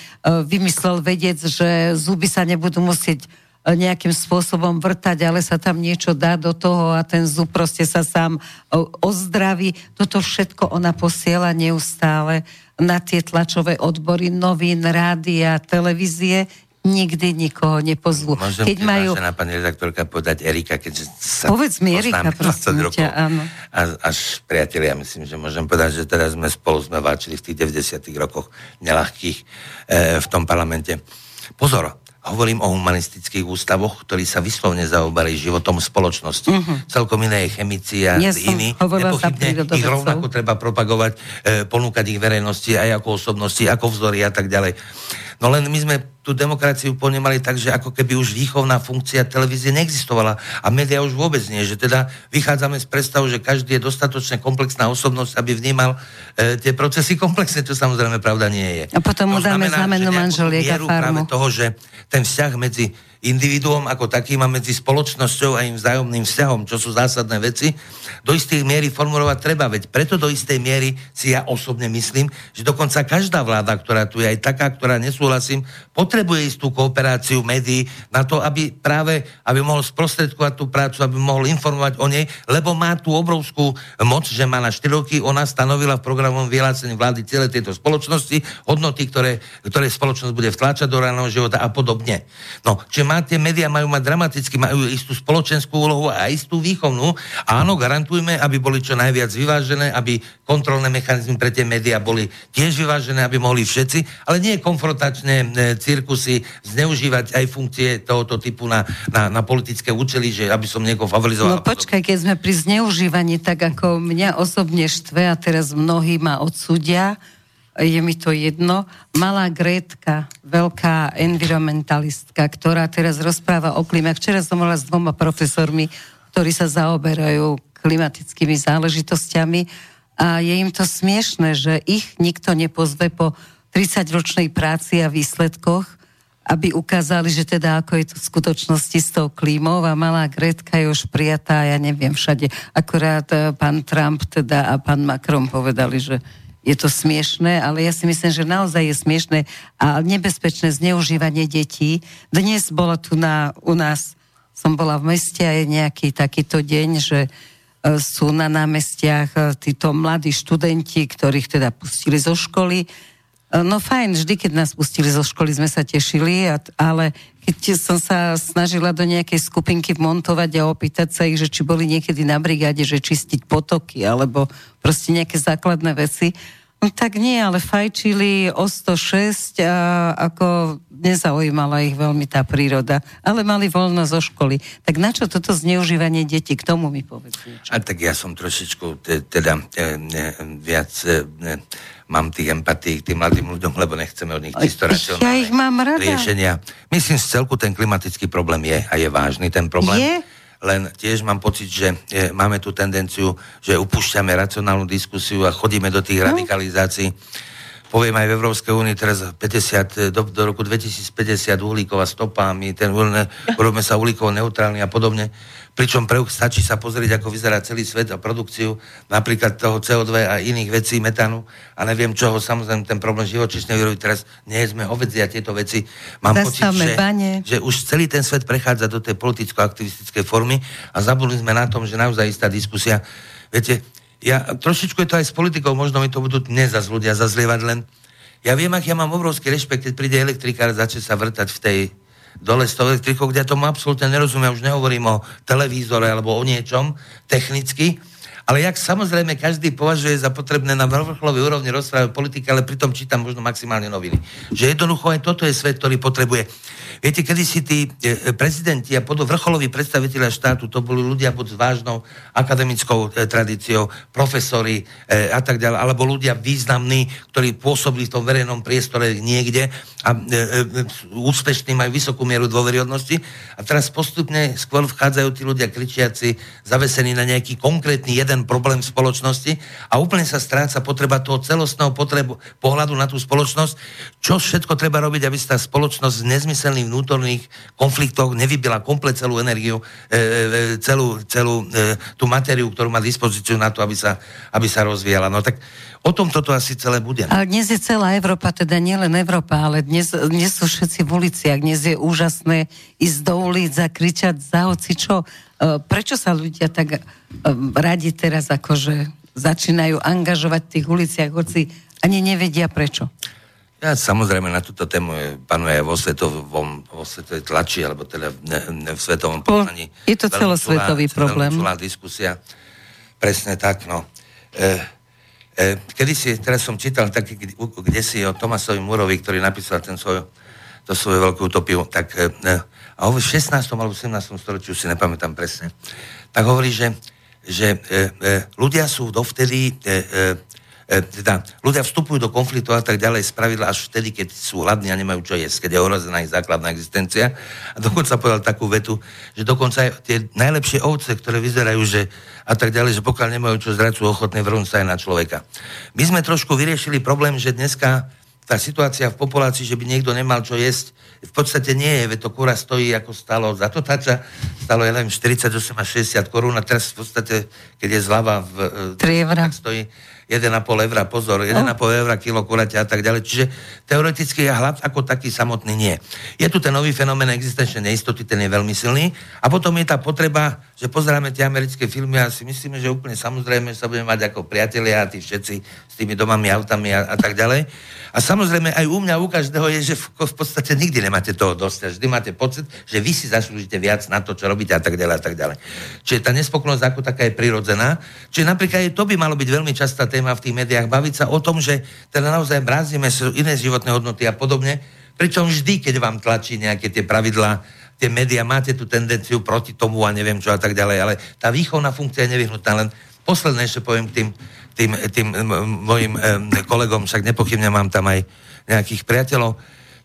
Speaker 4: vymyslel vedieť, že zuby sa nebudú musieť e, nejakým spôsobom vrtať, ale sa tam niečo dá do toho a ten zub proste sa sám e, ozdraví. Toto všetko ona posiela neustále na tie tlačové odbory novín, rádia, televízie, nikdy nikoho nepozvú.
Speaker 3: Môžem keď majú... na pani redaktorka povedať Erika, keďže sa
Speaker 4: Povedz mi Erika, prosím rokov, ťa, áno.
Speaker 3: A, až priatelia, myslím, že môžem povedať, že teraz sme spolu sme váčili v tých 90 rokoch nelahkých e, v tom parlamente. Pozor, hovorím o humanistických ústavoch, ktorí sa vyslovne zaoberali životom spoločnosti. Uh-huh. Celkom iné je chemici a ja iní. Nepochybne ich rovnako treba propagovať, e, ponúkať ich verejnosti aj ako osobnosti, ako vzory a tak ďalej. No len my sme tú demokraciu ponemali tak, že ako keby už výchovná funkcia televízie neexistovala a média už vôbec nie, že teda vychádzame z predstavu, že každý je dostatočne komplexná osobnosť, aby vnímal e, tie procesy komplexne, čo samozrejme pravda nie je.
Speaker 4: A potom mu dáme znamenú manželiek a farmu.
Speaker 3: práve toho, že ten vzťah medzi individuom ako takým a medzi spoločnosťou a im vzájomným vzťahom, čo sú zásadné veci, do istej miery formulovať treba. Veď preto do istej miery si ja osobne myslím, že dokonca každá vláda, ktorá tu je aj taká, ktorá nesúhlasím, potrebuje istú kooperáciu médií na to, aby práve, aby mohol sprostredkovať tú prácu, aby mohol informovať o nej, lebo má tú obrovskú moc, že má na 4 roky, ona stanovila v programovom vyhlásení vlády celé tejto spoločnosti, hodnoty, ktoré, ktoré spoločnosť bude vtláčať do reálneho života a podobne. No, čiže má, tie médiá majú mať dramaticky, majú istú spoločenskú úlohu a istú výchovnú. Áno, garantujme, aby boli čo najviac vyvážené, aby kontrolné mechanizmy pre tie médiá boli tiež vyvážené, aby mohli všetci, ale nie konfrontačné e, cirkusy zneužívať aj funkcie tohoto typu na, na, na politické účely, že aby som niekoho favorizoval.
Speaker 4: No počkaj, keď sme pri zneužívaní, tak ako mňa osobne štve a teraz mnohí ma odsúdia, je mi to jedno. Malá Grétka, veľká environmentalistka, ktorá teraz rozpráva o klíme. Včera som mala s dvoma profesormi, ktorí sa zaoberajú klimatickými záležitosťami a je im to smiešne, že ich nikto nepozve po 30-ročnej práci a výsledkoch, aby ukázali, že teda ako je to v skutočnosti s tou klímou a malá Gretka je už prijatá, ja neviem, všade. Akurát eh, pán Trump teda a pán Macron povedali, že je to smiešné, ale ja si myslím, že naozaj je smiešné a nebezpečné zneužívanie detí. Dnes bola tu na, u nás, som bola v meste a je nejaký takýto deň, že e, sú na námestiach e, títo mladí študenti, ktorých teda pustili zo školy. E, no fajn, vždy, keď nás pustili zo školy, sme sa tešili, ale keď som sa snažila do nejakej skupinky montovať a opýtať sa ich, že či boli niekedy na brigáde, že čistiť potoky, alebo proste nejaké základné veci, no tak nie, ale fajčili o 106 a ako nezaujímala ich veľmi tá príroda, ale mali voľno zo školy. Tak na čo toto zneužívanie detí? K tomu mi povedz niečo.
Speaker 3: A tak ja som trošičku te, teda e, ne, viac e, ne, mám tých empatí k tým mladým ľuďom, lebo nechceme od nich čisto
Speaker 4: Ja ich mám rada.
Speaker 3: riešenia. Myslím, z celku ten klimatický problém je a je vážny ten problém.
Speaker 4: Je?
Speaker 3: Len tiež mám pocit, že e, máme tú tendenciu, že upúšťame racionálnu diskusiu a chodíme do tých no. radikalizácií. Poviem aj v Európskej únii teraz 50, do, do roku 2050 uhlíková stopa, my ten, urobíme sa uhlíkovo neutrálny a podobne. Pričom pre, stačí sa pozrieť, ako vyzerá celý svet a produkciu napríklad toho CO2 a iných vecí, metánu a neviem čoho, samozrejme ten problém živočíšnej výroby teraz nie sme hovedzi a tieto veci. Mám pocit, že, že už celý ten svet prechádza do tej politicko-aktivistickej formy a zabudli sme na tom, že naozaj istá diskusia, viete, ja trošičku je to aj s politikou, možno mi to budú dnes zase ľudia zazlievať len. Ja viem, ak ja mám obrovský rešpekt, keď príde elektrikár a začne sa vrtať v tej dole s tou elektrikou, kde ja tomu absolútne nerozumiem, už nehovorím o televízore alebo o niečom technicky, ale jak samozrejme každý považuje za potrebné na vrcholovej úrovni rozprávať politiky, ale pritom čítam možno maximálne noviny. Že jednoducho aj toto je svet, ktorý potrebuje Viete, kedy si tí e, prezidenti a podľa vrcholoví predstaviteľa štátu, to boli ľudia pod vážnou akademickou e, tradíciou, profesori e, a tak ďalej, alebo ľudia významní, ktorí pôsobili v tom verejnom priestore niekde a úspešní majú vysokú mieru dôveryhodnosti. A teraz postupne skôr vchádzajú tí ľudia kričiaci, zavesení na nejaký konkrétny jeden problém v spoločnosti a úplne sa stráca potreba toho celostného potrebu, pohľadu na tú spoločnosť, čo všetko treba robiť, aby sa tá spoločnosť s nezmyselným vnútorných konfliktoch nevybila komplet celú energiu, e, e, celú, celú e, tú materiu, ktorú má dispozíciu na to, aby sa, aby sa rozvíjala. No tak o tom toto asi celé bude.
Speaker 4: Ale dnes je celá Európa, teda nielen Európa, ale dnes, dnes sú všetci v uliciach, dnes je úžasné ísť do ulic a kričať za hoci čo. E, prečo sa ľudia tak e, radi teraz akože začínajú angažovať v tých uliciach, hoci ani nevedia prečo?
Speaker 3: Ja samozrejme na túto tému je, panuje vo svetovom, vo svetovej tlači, alebo teda ne, ne, v svetovom
Speaker 4: poznaní. Je to celosvetový čulá, problém.
Speaker 3: Veľmi diskusia. Presne tak, no. E, e, kedy si, teraz som čítal taký, kde si o Tomasovi Murovi, ktorý napísal ten svoj, to svoju veľkú utopiu, tak e, a v 16. alebo 17. storočí, už si nepamätám presne, tak hovorí, že, že e, e, ľudia sú dovtedy e, e, E, teda ľudia vstupujú do konfliktu a tak ďalej spravidla až vtedy, keď sú hladní a nemajú čo jesť, keď je ohrozená ich základná existencia. A dokonca povedal takú vetu, že dokonca aj tie najlepšie ovce, ktoré vyzerajú, že a tak ďalej, že pokiaľ nemajú čo zrať, sú ochotné vrhnúť sa aj na človeka. My sme trošku vyriešili problém, že dneska tá situácia v populácii, že by niekto nemal čo jesť, v podstate nie je, veď to kura stojí ako stalo za to tača, stalo je len 48 až 60 korún a teraz v podstate, keď je zľava v,
Speaker 4: Trievra.
Speaker 3: tak stojí 1,5 eura, pozor, 1,5 eura kilo kuraťa a tak ďalej. Čiže teoreticky ja hlad ako taký samotný nie. Je tu ten nový fenomén existenčnej neistoty, ten je veľmi silný. A potom je tá potreba, že pozeráme tie americké filmy a si myslíme, že úplne samozrejme že sa budeme mať ako priatelia a tí všetci s tými domami, autami a, a tak ďalej. A samozrejme aj u mňa, u každého je, že v, v podstate nikdy nemáte toho dosť. Vždy máte pocit, že vy si zaslúžite viac na to, čo robíte a tak ďalej a tak ďalej. Čiže tá nespokojnosť ako taká je prirodzená. Čiže napríklad aj to by malo byť veľmi častá téma v tých médiách, baviť sa o tom, že teda naozaj brázime iné životné hodnoty a podobne. Pričom vždy, keď vám tlačí nejaké tie pravidlá, tie médiá, máte tú tendenciu proti tomu a neviem čo a tak ďalej, ale tá výchovná funkcia je nevyhnutná. Len posledné ešte poviem tým, tým, tým mojim kolegom, však nepochybne mám tam aj nejakých priateľov,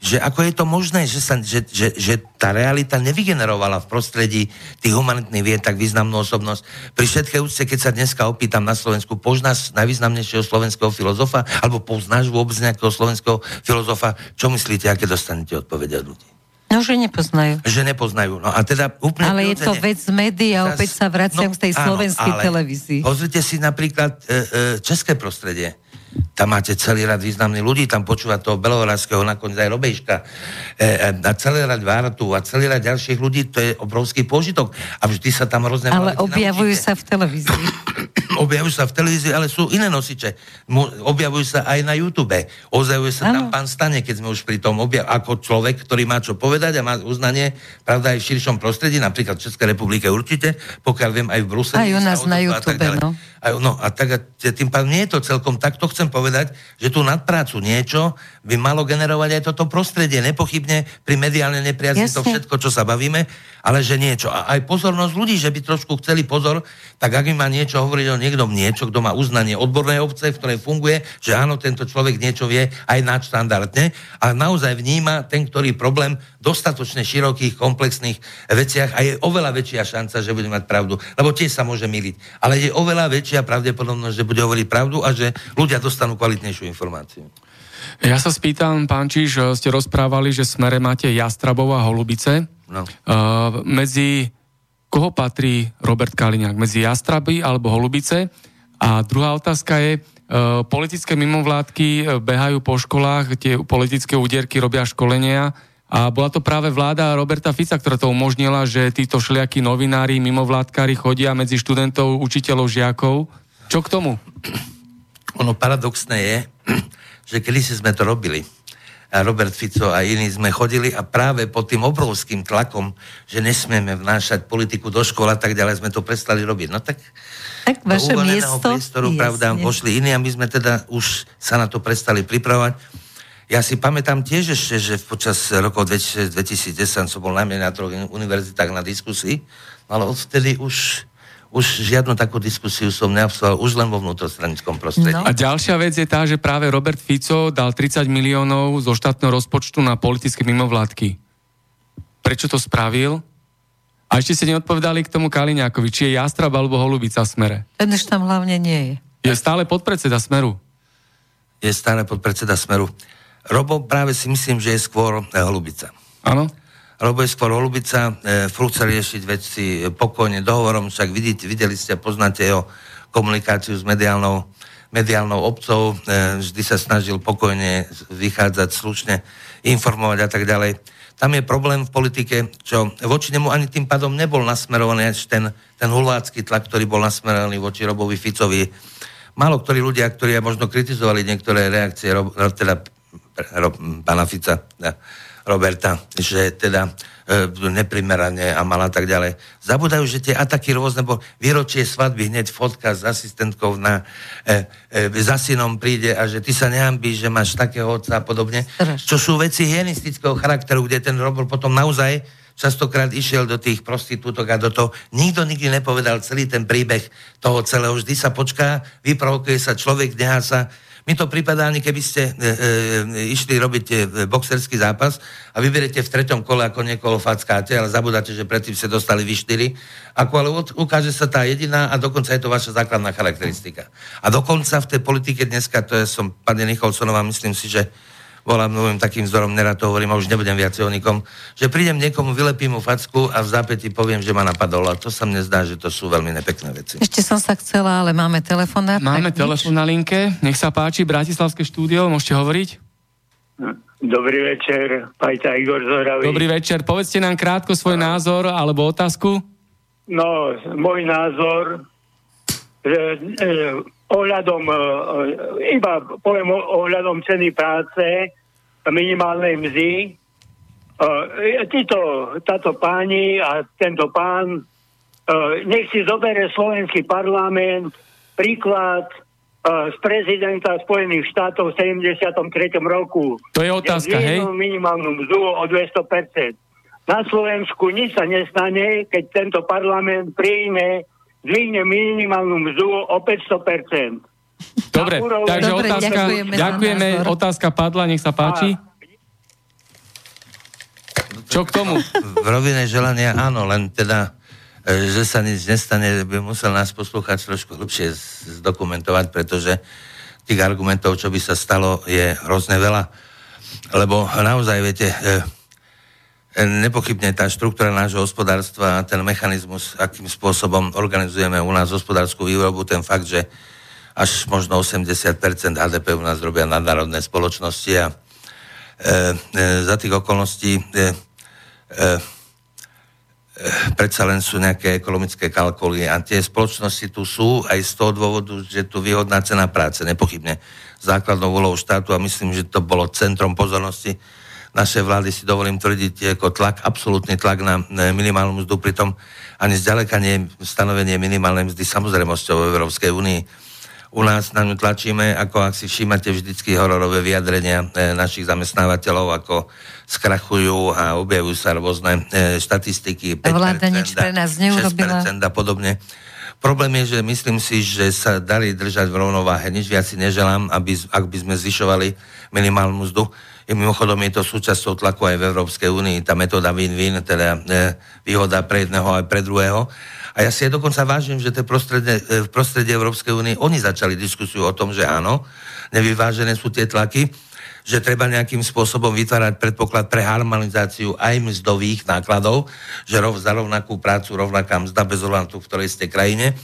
Speaker 3: že ako je to možné, že, sa, že, že, že tá realita nevygenerovala v prostredí tých humanitných vied tak významnú osobnosť. Pri všetkej úcte, keď sa dneska opýtam na Slovensku, poznáš najvýznamnejšieho slovenského filozofa, alebo poznáš vôbec nejakého slovenského filozofa, čo myslíte, aké dostanete odpovede od ľudí?
Speaker 4: No, že nepoznajú.
Speaker 3: Že nepoznajú. No a teda úplne
Speaker 4: ale je to vec médií a opäť sa vraciam no, k tej áno, slovenskej televízii.
Speaker 3: Pozrite si napríklad e, e, české prostredie tam máte celý rad významných ľudí, tam počúva toho Belohoradského, nakoniec aj Robejška e, e, a celý rad Váratu a celý rad ďalších ľudí, to je obrovský požitok a vždy sa tam rôzne...
Speaker 4: Ale objavujú naučíte. sa v televízii.
Speaker 3: objavujú sa v televízii, ale sú iné nosiče. Objavujú sa aj na YouTube. Ozajuje sa ano. tam pán Stane, keď sme už pri tom objav, ako človek, ktorý má čo povedať a má uznanie, pravda, aj v širšom prostredí, napríklad v Českej republike určite, pokiaľ viem, aj v Bruseli.
Speaker 4: Aj u nás na YouTube, no.
Speaker 3: A, no a tak a tým pádom nie je to celkom tak, to chcem povedať, že tú nadprácu niečo by malo generovať aj toto prostredie. Nepochybne pri mediálne nepriazni to všetko, čo sa bavíme, ale že niečo. A aj pozornosť ľudí, že by trošku chceli pozor, tak ak mi má niečo hovoriť o niekto niečo, kto má uznanie odbornej obce, v ktorej funguje, že áno, tento človek niečo vie aj nadštandardne a naozaj vníma ten, ktorý problém dostatočne širokých, komplexných veciach a je oveľa väčšia šanca, že bude mať pravdu. Lebo tiež sa môže miliť. Ale je oveľa väčšia pravdepodobnosť, že bude hovoriť pravdu a že ľudia dostanú kvalitnejšiu informáciu.
Speaker 2: Ja sa spýtam, pán Čiž, ste rozprávali, že smere máte Jastrabov a Holubice. No. Uh, medzi koho patrí Robert Kaliňák? Medzi Jastraby alebo Holubice? A druhá otázka je, uh, politické mimovládky behajú po školách, tie politické úderky robia školenia, a bola to práve vláda Roberta Fica, ktorá to umožnila, že títo šliakí novinári, mimovládkári chodia medzi študentov, učiteľov, žiakov. Čo k tomu?
Speaker 3: Ono paradoxné je, že kedy si sme to robili, Robert Fico a iní sme chodili a práve pod tým obrovským tlakom, že nesmieme vnášať politiku do škôl a tak ďalej, sme to prestali robiť. No tak,
Speaker 4: tak vaše miesto,
Speaker 3: priestoru, pravda, pošli iní a my sme teda už sa na to prestali pripravovať ja si pamätám tiež ešte, že počas rokov 2010 som bol najmä na troch univerzitách na diskusii, ale odvtedy už už žiadnu takú diskusiu som neabsolvoval, už len vo vnútrostranickom prostredí. No.
Speaker 2: A ďalšia vec je tá, že práve Robert Fico dal 30 miliónov zo štátneho rozpočtu na politické mimovládky. Prečo to spravil? A ešte ste neodpovedali k tomu Kaliňákovi, či je Jastrab alebo Holubica v smere.
Speaker 4: Ten už tam hlavne nie
Speaker 2: je. Je stále podpredseda Smeru.
Speaker 3: Je stále podpredseda Smeru. Robo práve si myslím, že je skôr e, holubica.
Speaker 2: Áno.
Speaker 3: Robo je skôr holubica, e, furt sa riešiť veci pokojne dohovorom, však vidíte, videli ste, poznáte jeho komunikáciu s mediálnou, mediálnou obcov, e, vždy sa snažil pokojne vychádzať slušne, informovať a tak ďalej. Tam je problém v politike, čo voči nemu ani tým pádom nebol nasmerovaný až ten, ten hulácky tlak, ktorý bol nasmerovaný voči Robovi Ficovi. Málo ktorí ľudia, ktorí možno kritizovali niektoré reakcie, teda pána Fica, Roberta, že teda e, neprimerane a mala tak ďalej. Zabudajú, že tie ataky rôzne, bo výročie svadby, hneď fotka s asistentkou na, e, e, za synom príde a že ty sa nehambíš, že máš takého otca a podobne. Čo sú veci hygienistického charakteru, kde ten Robert potom naozaj častokrát išiel do tých prostitútok a do toho. Nikto nikdy nepovedal celý ten príbeh toho celého. Vždy sa počká, vyprovokuje sa človek, nechá sa mi to pripadá, ani keby ste e, e, išli robiť e, boxerský zápas a vyberete v treťom kole, ako niekoho fackáte, ale zabudáte, že predtým ste dostali vy štyri, ako ale ukáže sa tá jediná a dokonca je to vaša základná charakteristika. A dokonca v tej politike dneska, to je som, pani Nicholsonová, myslím si, že bola môjim takým vzorom, nerad to hovorím a už nebudem viac o nikom, že prídem niekomu, vylepím mu facku a v zápäti poviem, že ma napadol a to sa mne zdá, že to sú veľmi nepekné veci.
Speaker 4: Ešte som sa chcela, ale máme telefonát.
Speaker 2: Máme telefon na linke. Nech sa páči, Bratislavské štúdio, môžete hovoriť?
Speaker 7: Dobrý večer, Pajta Igor Zoravý.
Speaker 2: Dobrý večer. Povedzte nám krátko svoj názor alebo otázku.
Speaker 7: No, môj názor, že e, ohľadom, e, iba poviem ohľadom ceny práce, minimálnej mzdy, e, títo, táto páni a tento pán, e, nech si zobere slovenský parlament príklad e, z prezidenta Spojených štátov v 73. roku.
Speaker 2: To je otázka, hej?
Speaker 7: Minimálnu mzdu o 200%. Na Slovensku nič sa nestane, keď tento parlament príjme, zvýhne minimálnu mzdu o 500%.
Speaker 2: Dobre,
Speaker 7: úroveň-
Speaker 2: takže
Speaker 4: Dobre,
Speaker 2: otázka,
Speaker 4: ďakujeme
Speaker 2: ďakujeme, otázka padla, nech sa páči. Čo k tomu?
Speaker 3: V rovine želania áno, len teda, e, že sa nič nestane, by musel nás poslúchať trošku hlbšie z- zdokumentovať, pretože tých argumentov, čo by sa stalo, je hrozne veľa. Lebo naozaj, viete, e, nepochybne tá štruktúra nášho hospodárstva ten mechanizmus, akým spôsobom organizujeme u nás hospodárskú výrobu, ten fakt, že až možno 80% HDP u nás robia nadnárodné spoločnosti a e, e, za tých okolností e, e, e, predsa len sú nejaké ekonomické kalkuly a tie spoločnosti tu sú aj z toho dôvodu, že tu výhodná cena práce, nepochybne. Základnou úlohou štátu a myslím, že to bolo centrom pozornosti našej vlády, si dovolím tvrdiť, ako tlak, absolútny tlak na minimálnu mzdu, pritom ani zďaleka nie stanovenie minimálnej mzdy samozrejmosťou v Európskej únii. U nás na ňu tlačíme, ako ak si všímate vždycky hororové vyjadrenia e, našich zamestnávateľov, ako skrachujú a objavujú sa rôzne e, štatistiky.
Speaker 4: A vláda nič pre nás neurobila.
Speaker 3: 6% a podobne. Problém je, že myslím si, že sa darí držať v rovnováhe. Nič viac si neželám, aby, ak by sme zvyšovali minimálnu mzdu. Mimochodom je to súčasťou tlaku aj v Európskej únii, tá metóda win-win, teda e, výhoda pre jedného aj pre druhého. A ja si aj dokonca vážim, že e, v prostredí Európskej únie oni začali diskusiu o tom, že áno, nevyvážené sú tie tlaky, že treba nejakým spôsobom vytvárať predpoklad pre harmonizáciu aj mzdových nákladov, že rov, za rovnakú prácu rovnaká mzda bez ohľadu v ktorej ste krajine.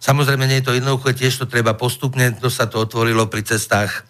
Speaker 3: Samozrejme, nie je to jednoduché, tiež to treba postupne, to sa to otvorilo pri cestách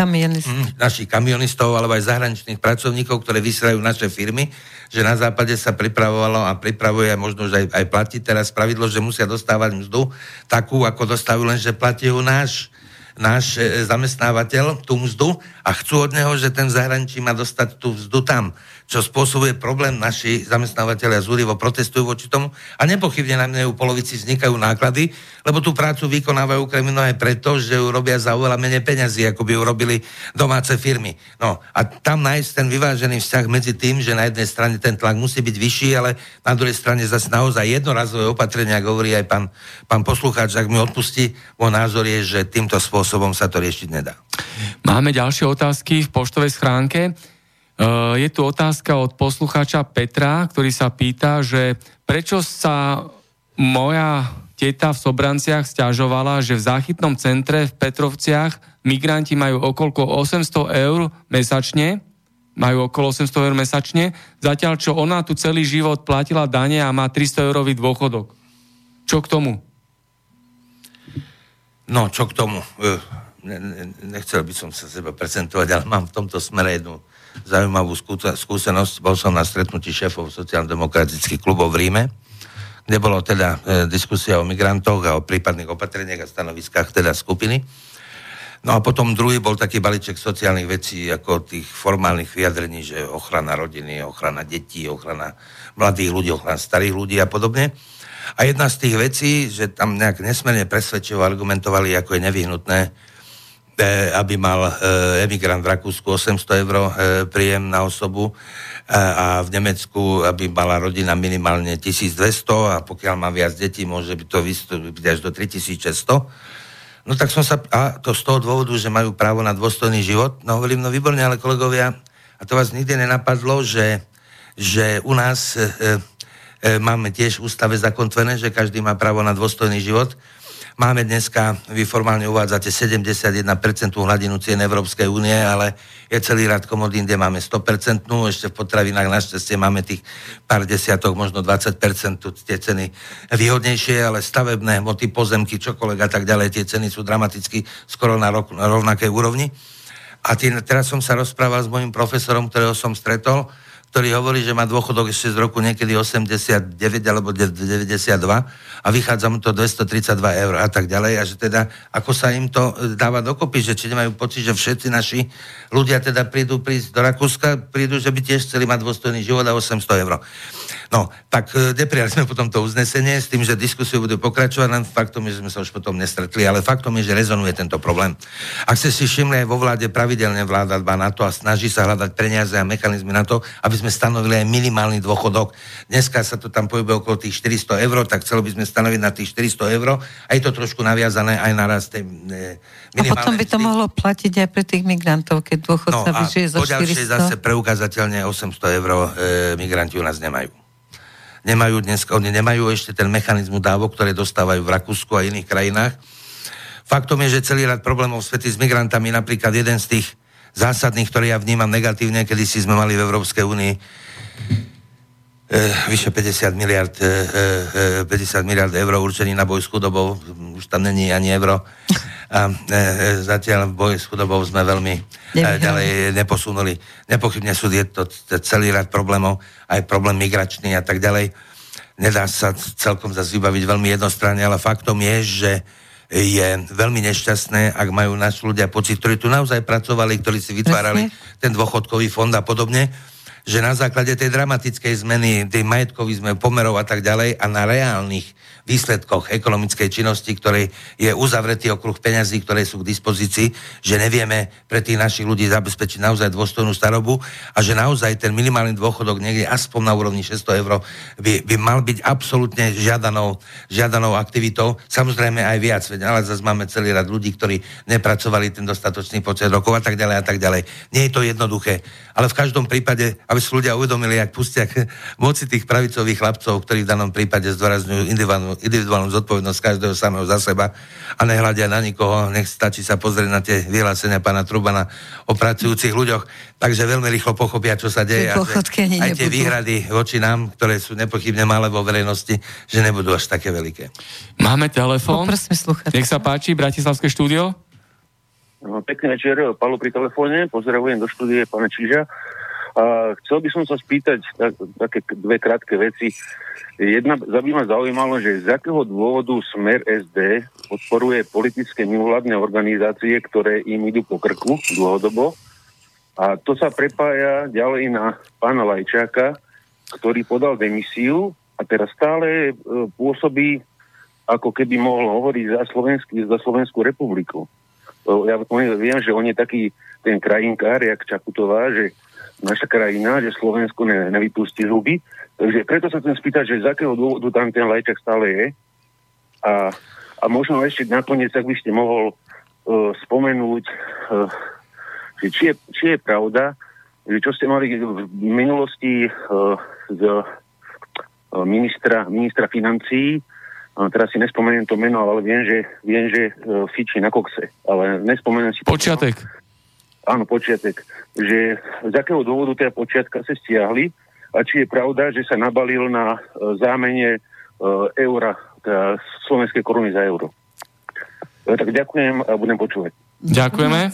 Speaker 4: Kamionist.
Speaker 3: mm, našich kamionistov alebo aj zahraničných pracovníkov, ktoré vysielajú naše firmy, že na západe sa pripravovalo a pripravuje možno už aj, aj platí teraz pravidlo, že musia dostávať mzdu takú, ako dostávajú, len že platí ju náš náš e, zamestnávateľ tú mzdu a chcú od neho, že ten zahraničí má dostať tú mzdu tam, čo spôsobuje problém. Naši zamestnávateľia zúrivo protestujú voči tomu a nepochybne na mne polovici vznikajú náklady, lebo tú prácu vykonávajú okrem iného aj preto, že ju robia za oveľa menej peňazí, ako by ju robili domáce firmy. No a tam nájsť ten vyvážený vzťah medzi tým, že na jednej strane ten tlak musí byť vyšší, ale na druhej strane zase naozaj jednorazové opatrenia, hovorí aj pán, pán poslucháč, ak mi odpustí, môj názor je, že týmto spôsobom sa to riešiť nedá.
Speaker 2: Máme ďalšie otázky v poštovej schránke. Uh, je tu otázka od poslucháča Petra, ktorý sa pýta, že prečo sa moja teta v Sobranciach stiažovala, že v záchytnom centre v Petrovciach migranti majú okolo 800 eur mesačne, majú okolo 800 eur mesačne, zatiaľ čo ona tu celý život platila dane a má 300 eurový dôchodok. Čo k tomu?
Speaker 3: No, čo k tomu? Eh, Ne, ne, nechcel by som sa seba prezentovať, ale mám v tomto smere jednu zaujímavú skúsenosť. Bol som na stretnutí šéfov sociálno-demokratických klubov v Ríme, kde bolo teda e, diskusia o migrantoch a o prípadných opatreniach a stanoviskách teda skupiny. No a potom druhý bol taký balíček sociálnych vecí, ako tých formálnych vyjadrení, že ochrana rodiny, ochrana detí, ochrana mladých ľudí, ochrana starých ľudí a podobne. A jedna z tých vecí, že tam nejak nesmerne presvedčivo argumentovali, ako je nevyhnutné, aby mal e, emigrant v Rakúsku 800 eur e, príjem na osobu e, a v Nemecku, aby mala rodina minimálne 1200 a pokiaľ má viac detí, môže by to vystúpiť až do 3600. No tak som sa, a to z toho dôvodu, že majú právo na dôstojný život, no hovorím, no výborne, ale kolegovia, a to vás nikdy nenapadlo, že, že u nás e, e, máme tiež v ústave zakotvené, že každý má právo na dôstojný život. Máme dneska, vy formálne uvádzate 71% hladinu cien Európskej únie, ale je celý rad komodín, kde máme 100%, ešte v potravinách našťastie máme tých pár desiatok, možno 20% tu tie ceny výhodnejšie, ale stavebné hmoty, pozemky, čokoľvek a tak ďalej, tie ceny sú dramaticky skoro na, rok, na rovnakej úrovni. A tý, teraz som sa rozprával s mojim profesorom, ktorého som stretol, ktorý hovorí, že má dôchodok ešte z roku niekedy 89 alebo 92 a vychádza mu to 232 eur a tak ďalej a že teda ako sa im to e, dáva dokopy, že či nemajú pocit, že všetci naši ľudia teda prídu prísť do Rakúska, prídu, že by tiež chceli mať dôstojný život a 800 eur. No, tak e, neprijali sme potom to uznesenie s tým, že diskusiu budú pokračovať, len faktom je, že sme sa už potom nestretli, ale faktom je, že rezonuje tento problém. Ak ste si všimli, aj vo vláde pravidelne vláda dba na to a snaží sa hľadať peniaze a mechanizmy na to, aby sme stanovili aj minimálny dôchodok. Dneska sa to tam pohybuje okolo tých 400 eur, tak chcelo by sme stanoviť na tých 400 eur a je to trošku naviazané aj na rast tej e,
Speaker 4: A potom by to mohlo platiť aj pre tých migrantov, keď dôchodca
Speaker 3: no,
Speaker 4: vyžije za 400.
Speaker 3: zase preukázateľne 800 eur e, migranti u nás nemajú nemajú dnes, oni nemajú ešte ten mechanizmus dávok, ktoré dostávajú v Rakúsku a iných krajinách. Faktom je, že celý rad problémov svety s migrantami, napríklad jeden z tých zásadných, ktoré ja vnímam negatívne, kedy si sme mali v Európskej únii e, vyše 50 miliard, e, e, 50 miliard eur určený na boj s chudobou, už tam není ani euro. A e, zatiaľ v boji s chudobou sme veľmi e, ďalej neposunuli. Nepochybne sú je to celý rad problémov, aj problém migračný a tak ďalej. Nedá sa celkom zase vybaviť veľmi jednostranne, ale faktom je, že je veľmi nešťastné, ak majú naši ľudia pocit, ktorí tu naozaj pracovali, ktorí si vytvárali Presne. ten dôchodkový fond a podobne, že na základe tej dramatickej zmeny, tej majetkových zmen, pomerov a tak ďalej a na reálnych výsledkoch ekonomickej činnosti, ktorej je uzavretý okruh peňazí, ktoré sú k dispozícii, že nevieme pre tých našich ľudí zabezpečiť naozaj dôstojnú starobu a že naozaj ten minimálny dôchodok niekde aspoň na úrovni 600 eur by, by mal byť absolútne žiadanou, žiadanou aktivitou. Samozrejme aj viac, ale zase máme celý rad ľudí, ktorí nepracovali ten dostatočný počet rokov a tak ďalej a tak ďalej. Nie je to jednoduché, ale v každom prípade, aby si ľudia uvedomili, ak pustia moci tých pravicových chlapcov, ktorí v danom prípade zdôrazňujú individuálnu individuálnu, zodpovednosť každého samého za seba a nehľadia na nikoho, nech stačí sa pozrieť na tie vyhlásenia pána Trubana o pracujúcich ľuďoch, takže veľmi rýchlo pochopia, čo sa deje a že aj tie výhrady voči nám, ktoré sú nepochybne malé vo verejnosti, že nebudú až také veľké.
Speaker 2: Máme telefón. Nech sa páči, Bratislavské štúdio.
Speaker 8: No, pekný večer, Paolo pri telefóne, pozdravujem do štúdie pána Čiža. A chcel by som sa spýtať tak, také dve krátke veci. Jedna by ma zaujímalo, že z akého dôvodu Smer SD podporuje politické mimovládne organizácie, ktoré im idú po krku dlhodobo. A to sa prepája ďalej na pána Lajčáka, ktorý podal demisiu a teraz stále e, pôsobí, ako keby mohol hovoriť za, Slovenský, za Slovenskú republiku. Ja viem, že on je taký ten krajinkár, jak Čakutová, že naša krajina, že Slovensko ne, nevypustí zuby. Takže preto sa chcem spýtať, že z akého dôvodu tam ten lajčak stále je. A, a možno ešte nakoniec, ak by ste mohol uh, spomenúť, uh, že či, je, či je pravda, že čo ste mali v minulosti uh, z uh, ministra, ministra financií, teraz si nespomeniem to meno, ale viem, že, viem, že uh, fičí na kokse, ale nespomeniem si...
Speaker 2: Počiatek.
Speaker 8: To, áno, počiatek, že z akého dôvodu teda počiatka sa stiahli a či je pravda, že sa nabalil na e, zámene e, eura, teda slovenské koruny za euro. E, tak ďakujem a budem počúvať.
Speaker 2: Ďakujeme.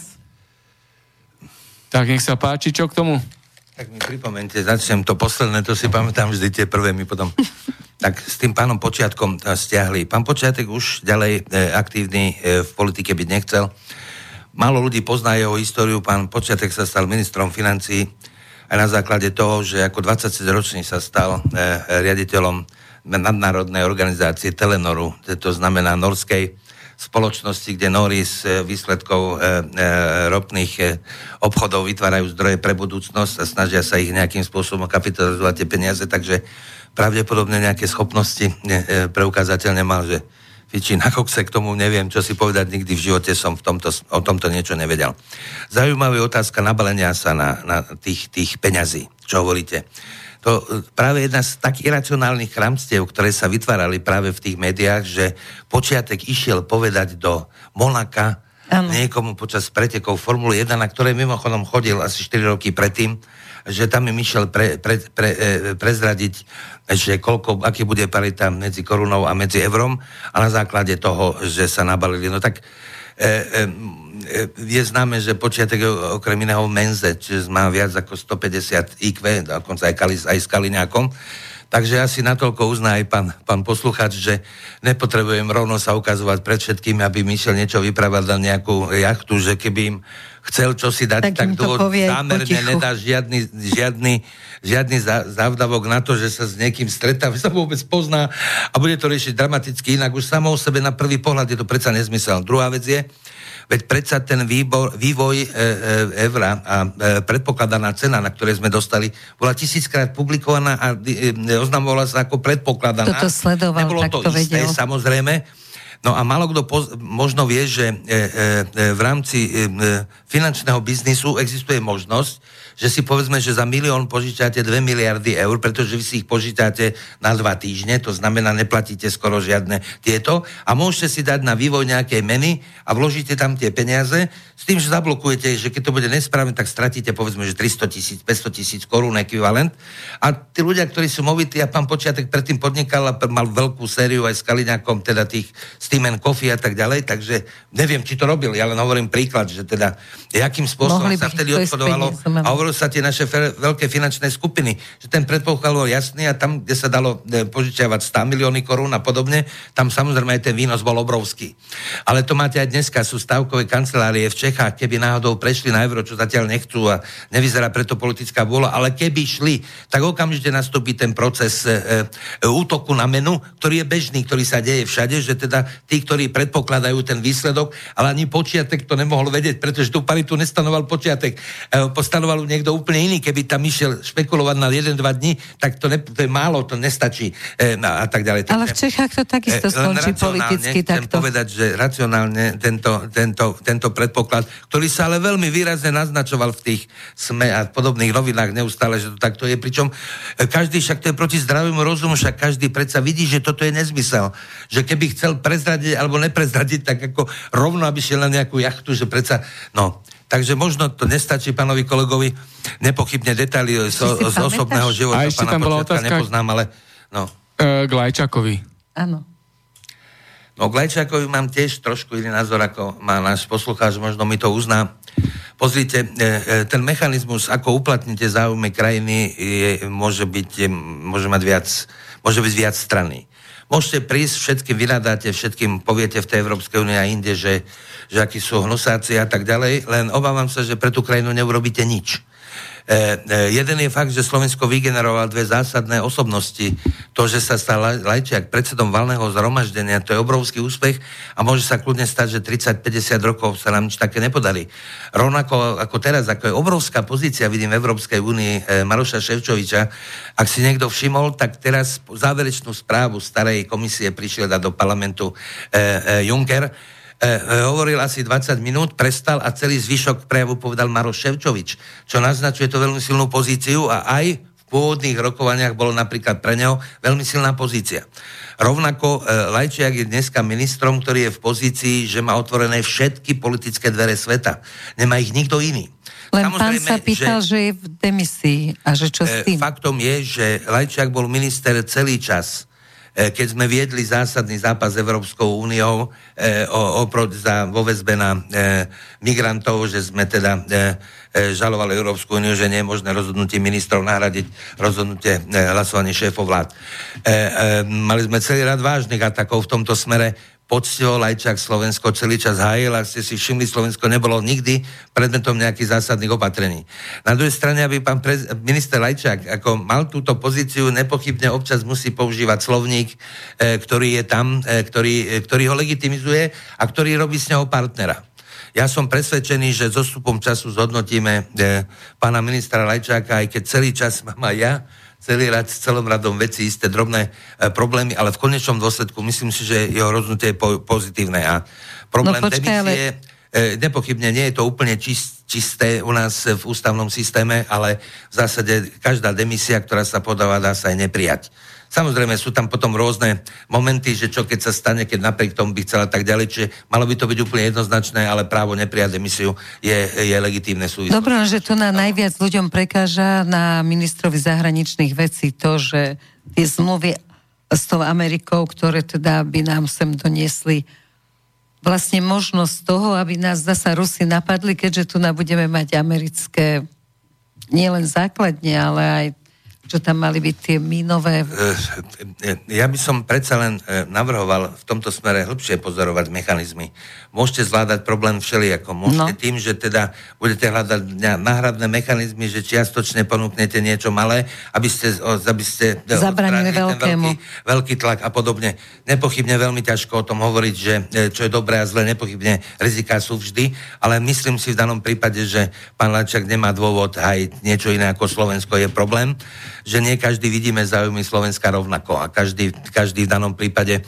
Speaker 2: Tak nech sa páči, čo k tomu?
Speaker 3: Tak mi pripomente, začnem to posledné, to si pamätám vždy tie prvé mi potom. tak s tým pánom Počiatkom stiahli. Pán Počiatek už ďalej e, aktívny e, v politike byť nechcel. Málo ľudí pozná jeho históriu. Pán Počiatek sa stal ministrom financí aj na základe toho, že ako 27-ročný sa stal e, riaditeľom nadnárodnej organizácie Telenoru, to znamená norskej spoločnosti, kde Nori z výsledkov e, e, ropných e, obchodov vytvárajú zdroje pre budúcnosť a snažia sa ich nejakým spôsobom kapitalizovať tie peniaze, takže pravdepodobne nejaké schopnosti e, preukázateľne mal, že fičí na kokse, k tomu neviem, čo si povedať, nikdy v živote som v tomto, o tomto niečo nevedel. Zaujímavá otázka nabalenia sa na, na tých, tých peňazí, čo hovoríte. to e, práve jedna z takých iracionálnych chramstiev, ktoré sa vytvárali práve v tých médiách, že počiatek išiel povedať do Monaka
Speaker 4: Áno.
Speaker 3: niekomu počas pretekov Formuly 1, na ktorej mimochodom chodil asi 4 roky predtým, že tam im išiel pre, pre, pre, e, prezradiť, že koľko, aký bude parita medzi korunou a medzi eurom a na základe toho, že sa nabalili. No tak e, e, je známe, že počiatek je okrem iného Menze, čiže má viac ako 150 IQ, dokonca aj, Kali, aj s Kaliňákom. Takže asi natoľko uzná aj pán, pán posluchač, že nepotrebujem rovno sa ukazovať pred všetkými, aby mi išiel niečo vyprávať na nejakú jachtu, že keby im chcel čosi dať,
Speaker 4: Tak
Speaker 3: tak, dôvod zámerne nedá žiadny, žiadny, žiadny zá- závdavok na to, že sa s niekým stretá, že sa vôbec pozná a bude to riešiť dramaticky inak. Už samo o sebe na prvý pohľad je to predsa nezmysel. Druhá vec je, veď predsa ten výbor, vývoj e, e, evra a e, predpokladaná cena, na ktoré sme dostali, bola tisíckrát publikovaná a e, e, oznamovala sa ako predpokladaná.
Speaker 4: Toto sledoval,
Speaker 3: Nebolo
Speaker 4: tak
Speaker 3: to,
Speaker 4: to
Speaker 3: isté,
Speaker 4: vedel.
Speaker 3: samozrejme. No a málo kto poz- možno vie, že e, e, e, v rámci e, e, finančného biznisu existuje možnosť, že si povedzme, že za milión požičate 2 miliardy eur, pretože vy si ich požičate na dva týždne, to znamená, neplatíte skoro žiadne tieto a môžete si dať na vývoj nejakej meny a vložíte tam tie peniaze s tým, že zablokujete, že keď to bude nesprávne, tak stratíte povedzme, že 300 tisíc, 500 tisíc korún ekvivalent. A tí ľudia, ktorí sú movití, a pán Počiatek predtým podnikal a mal veľkú sériu aj s Kaliňakom, teda tých Steam and Coffee a tak ďalej, takže neviem, či to robili, ale hovorím príklad, že teda jakým spôsobom
Speaker 4: Mohli
Speaker 3: sa vtedy obchodovalo
Speaker 4: s peniazom,
Speaker 3: hovorilo sa tie naše veľké finančné skupiny, že ten predpoklad bol jasný a tam, kde sa dalo e, požičiavať 100 milióny korún a podobne, tam samozrejme aj ten výnos bol obrovský. Ale to máte aj dneska, sú stavkové kancelárie v Čechách, keby náhodou prešli na euro, čo zatiaľ nechcú a nevyzerá preto politická vôľa, ale keby šli, tak okamžite nastúpi ten proces e, e, útoku na menu, ktorý je bežný, ktorý sa deje všade, že teda tí, ktorí predpokladajú ten výsledok, ale ani počiatek to nemohol vedieť, pretože tú paritu nestanoval počiatek, e, postanoval niekto úplne iný, keby tam išiel špekulovať na 1-2 dní, tak to, ne, to je málo, to nestačí e, a, a tak ďalej.
Speaker 4: Ale v Čechách to takisto
Speaker 3: E,
Speaker 4: skončí politicky
Speaker 3: chcem
Speaker 4: takto.
Speaker 3: povedať, že racionálne tento, tento, tento predpoklad, ktorý sa ale veľmi výrazne naznačoval v tých SME a podobných novinách neustále, že to takto je, pričom e, každý však to je proti zdravému rozumu, však každý predsa vidí, že toto je nezmysel. Že keby chcel prezradiť alebo neprezradiť, tak ako rovno, aby šiel na nejakú jachtu, že predsa, no, Takže možno to nestačí pánovi kolegovi, nepochybne detaily z, z osobného života
Speaker 2: A ešte
Speaker 3: pána
Speaker 2: tam bola otázka-
Speaker 3: nepoznám, ale no.
Speaker 2: E, k Lajčakovi.
Speaker 4: Áno.
Speaker 3: No k Lajčákovi mám tiež trošku iný názor, ako má náš poslucháč, možno mi to uzná. Pozrite, e, e, ten mechanizmus, ako uplatníte záujmy krajiny, je, môže, byť, môže mať viac, môže byť viac strany. Môžete prísť, všetkým vynadáte, všetkým poviete v tej Európskej únii a inde, že, že akí sú hnusáci a tak ďalej, len obávam sa, že pre tú krajinu neurobíte nič. E, e, jeden je fakt, že Slovensko vygeneroval dve zásadné osobnosti. To, že sa stal Laj- Lajčiak predsedom valného zhromaždenia, to je obrovský úspech a môže sa kľudne stať, že 30-50 rokov sa nám nič také nepodarí. Rovnako ako teraz, ako je obrovská pozícia, vidím v Európskej únii e, Maroša Ševčoviča, ak si niekto všimol, tak teraz záverečnú správu starej komisie prišiel dať do parlamentu Juncker, hovoril asi 20 minút, prestal a celý zvyšok prejavu povedal Maroš Ševčovič, čo naznačuje to veľmi silnú pozíciu a aj v pôvodných rokovaniach bolo napríklad pre neho veľmi silná pozícia. Rovnako e, Lajčiak je dneska ministrom, ktorý je v pozícii, že má otvorené všetky politické dvere sveta. Nemá ich nikto iný.
Speaker 4: Len pán
Speaker 3: Samozrejme,
Speaker 4: sa pýtal, že... je v demisii a že čo s
Speaker 3: E,
Speaker 4: tým.
Speaker 3: Faktom je, že Lajčiak bol minister celý čas, e, keď sme viedli zásadný zápas s Európskou úniou e, vo väzbe na e, migrantov, že sme teda e, e, žalovali Európsku úniu, že nie je možné rozhodnutie ministrov nahradiť rozhodnutie e, hlasovanie šéfov vlád. E, e, mali sme celý rad vážnych atakov v tomto smere poctivo Lajčák Slovensko celý čas hájil, ak ste si všimli, Slovensko nebolo nikdy predmetom nejakých zásadných opatrení. Na druhej strane, aby pán prez, minister Lajčák ako mal túto pozíciu, nepochybne občas musí používať slovník, e, ktorý je tam, e, ktorý, e, ktorý ho legitimizuje a ktorý robí s neho partnera. Ja som presvedčený, že s odstupom času zhodnotíme e, pána ministra Lajčáka, aj keď celý čas mám aj ja, celý rad s celom radom veci, isté drobné e, problémy, ale v konečnom dôsledku myslím si, že jeho rozhodnutie je po, pozitívne. A problém
Speaker 4: No počkaj,
Speaker 3: demisie, e, nepochybne nie je to úplne čist, čisté u nás v ústavnom systéme, ale v zásade každá demisia, ktorá sa podáva, dá sa aj neprijať. Samozrejme, sú tam potom rôzne momenty, že čo keď sa stane, keď napriek tomu by chcela tak ďalej, čiže malo by to byť úplne jednoznačné, ale právo neprijať demisiu je, je legitímne súvislosti.
Speaker 4: Dobre, že tu na najviac ľuďom prekáža na ministrovi zahraničných vecí to, že tie zmluvy s tou Amerikou, ktoré teda by nám sem doniesli vlastne možnosť toho, aby nás zasa Rusy napadli, keďže tu budeme mať americké nielen základne, ale aj čo tam mali byť tie mínové...
Speaker 3: Ja by som predsa len navrhoval v tomto smere hĺbšie pozorovať mechanizmy. Môžete zvládať problém všelijako. Môžete no. tým, že teda budete hľadať náhradné mechanizmy, že čiastočne ponúknete niečo malé, aby ste, aby ste
Speaker 4: zabranili veľkému.
Speaker 3: Veľký, veľký tlak a podobne. Nepochybne veľmi ťažko o tom hovoriť, že čo je dobré a zlé, nepochybne riziká sú vždy, ale myslím si v danom prípade, že pán Lačak nemá dôvod aj niečo iné ako Slovensko je problém že nie každý vidíme záujmy Slovenska rovnako a každý, každý v danom prípade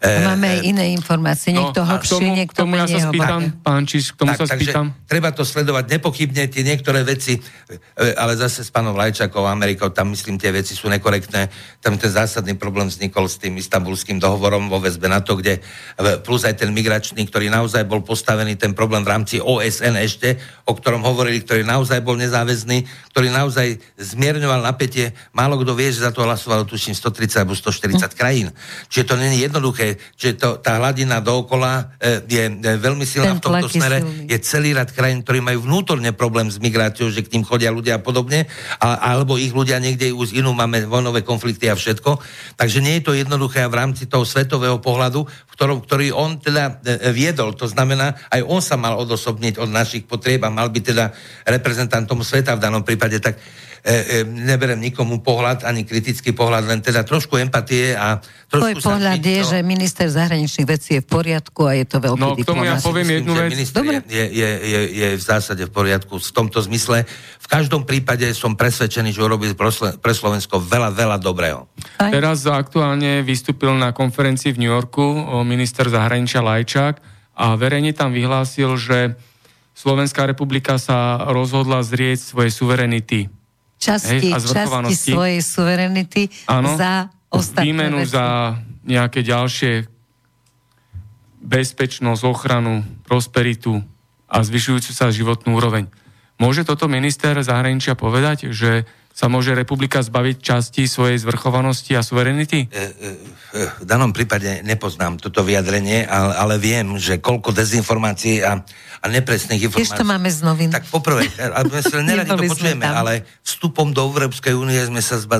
Speaker 4: E, Máme aj iné informácie, niekto no, hlbšie, tomu, niekto tomu
Speaker 2: ja sa spýtam, pán Čiž, k tomu tak, sa spýtam.
Speaker 3: Treba to sledovať nepochybne, tie niektoré veci, e, ale zase s pánom Lajčakou Amerikou, tam myslím, tie veci sú nekorektné. Tam ten zásadný problém vznikol s tým istambulským dohovorom vo väzbe na to, kde plus aj ten migračný, ktorý naozaj bol postavený, ten problém v rámci OSN ešte, o ktorom hovorili, ktorý naozaj bol nezáväzný, ktorý naozaj zmierňoval napätie. Málo kto vie, že za to hlasovalo tuším 130 alebo 140 krajín. Čiže to není jedno jednoduché, že to, tá hladina dookola e, je e, veľmi silná Ten v tomto smere. Silný. Je celý rad krajín, ktorí majú vnútorne problém s migráciou, že k tým chodia ľudia a podobne, a, alebo ich ľudia niekde už inú máme vojnové konflikty a všetko. Takže nie je to jednoduché v rámci toho svetového pohľadu, v ktorom, ktorý on teda e, viedol, to znamená, aj on sa mal odosobniť od našich potrieb a mal byť teda reprezentantom sveta v danom prípade, tak e, e, neberem nikomu pohľad, ani kritický pohľad, len teda trošku empatie a trošku...
Speaker 4: Tvoj pohľad je, to... že minister zahraničných vecí je v poriadku a je to veľký
Speaker 2: No, k tomu ja poviem jednu vec.
Speaker 3: Minister je, je, je, je, je v zásade v poriadku v tomto zmysle. V každom prípade som presvedčený, že urobí pre Slovensko veľa, veľa dobrého.
Speaker 2: Aj. Teraz aktuálne vystúpil na konferencii v New Yorku minister zahraničia Lajčák a verejne tam vyhlásil, že Slovenská republika sa rozhodla zrieť svoje suverenity
Speaker 4: časti, hej, časti svojej suverenity ano, za ostatné
Speaker 2: výmenu veci. za nejaké ďalšie bezpečnosť, ochranu, prosperitu a zvyšujúcu sa životnú úroveň. Môže toto minister zahraničia povedať, že sa môže republika zbaviť časti svojej zvrchovanosti a suverenity? E, e,
Speaker 3: e, v danom prípade nepoznám toto vyjadrenie, ale, ale viem, že koľko dezinformácií a, a nepresných informácií...
Speaker 4: Tiež to máme z novín.
Speaker 3: Tak poprvé, my sa neradi to počujeme, ale vstupom do Európskej únie sme sa, zba,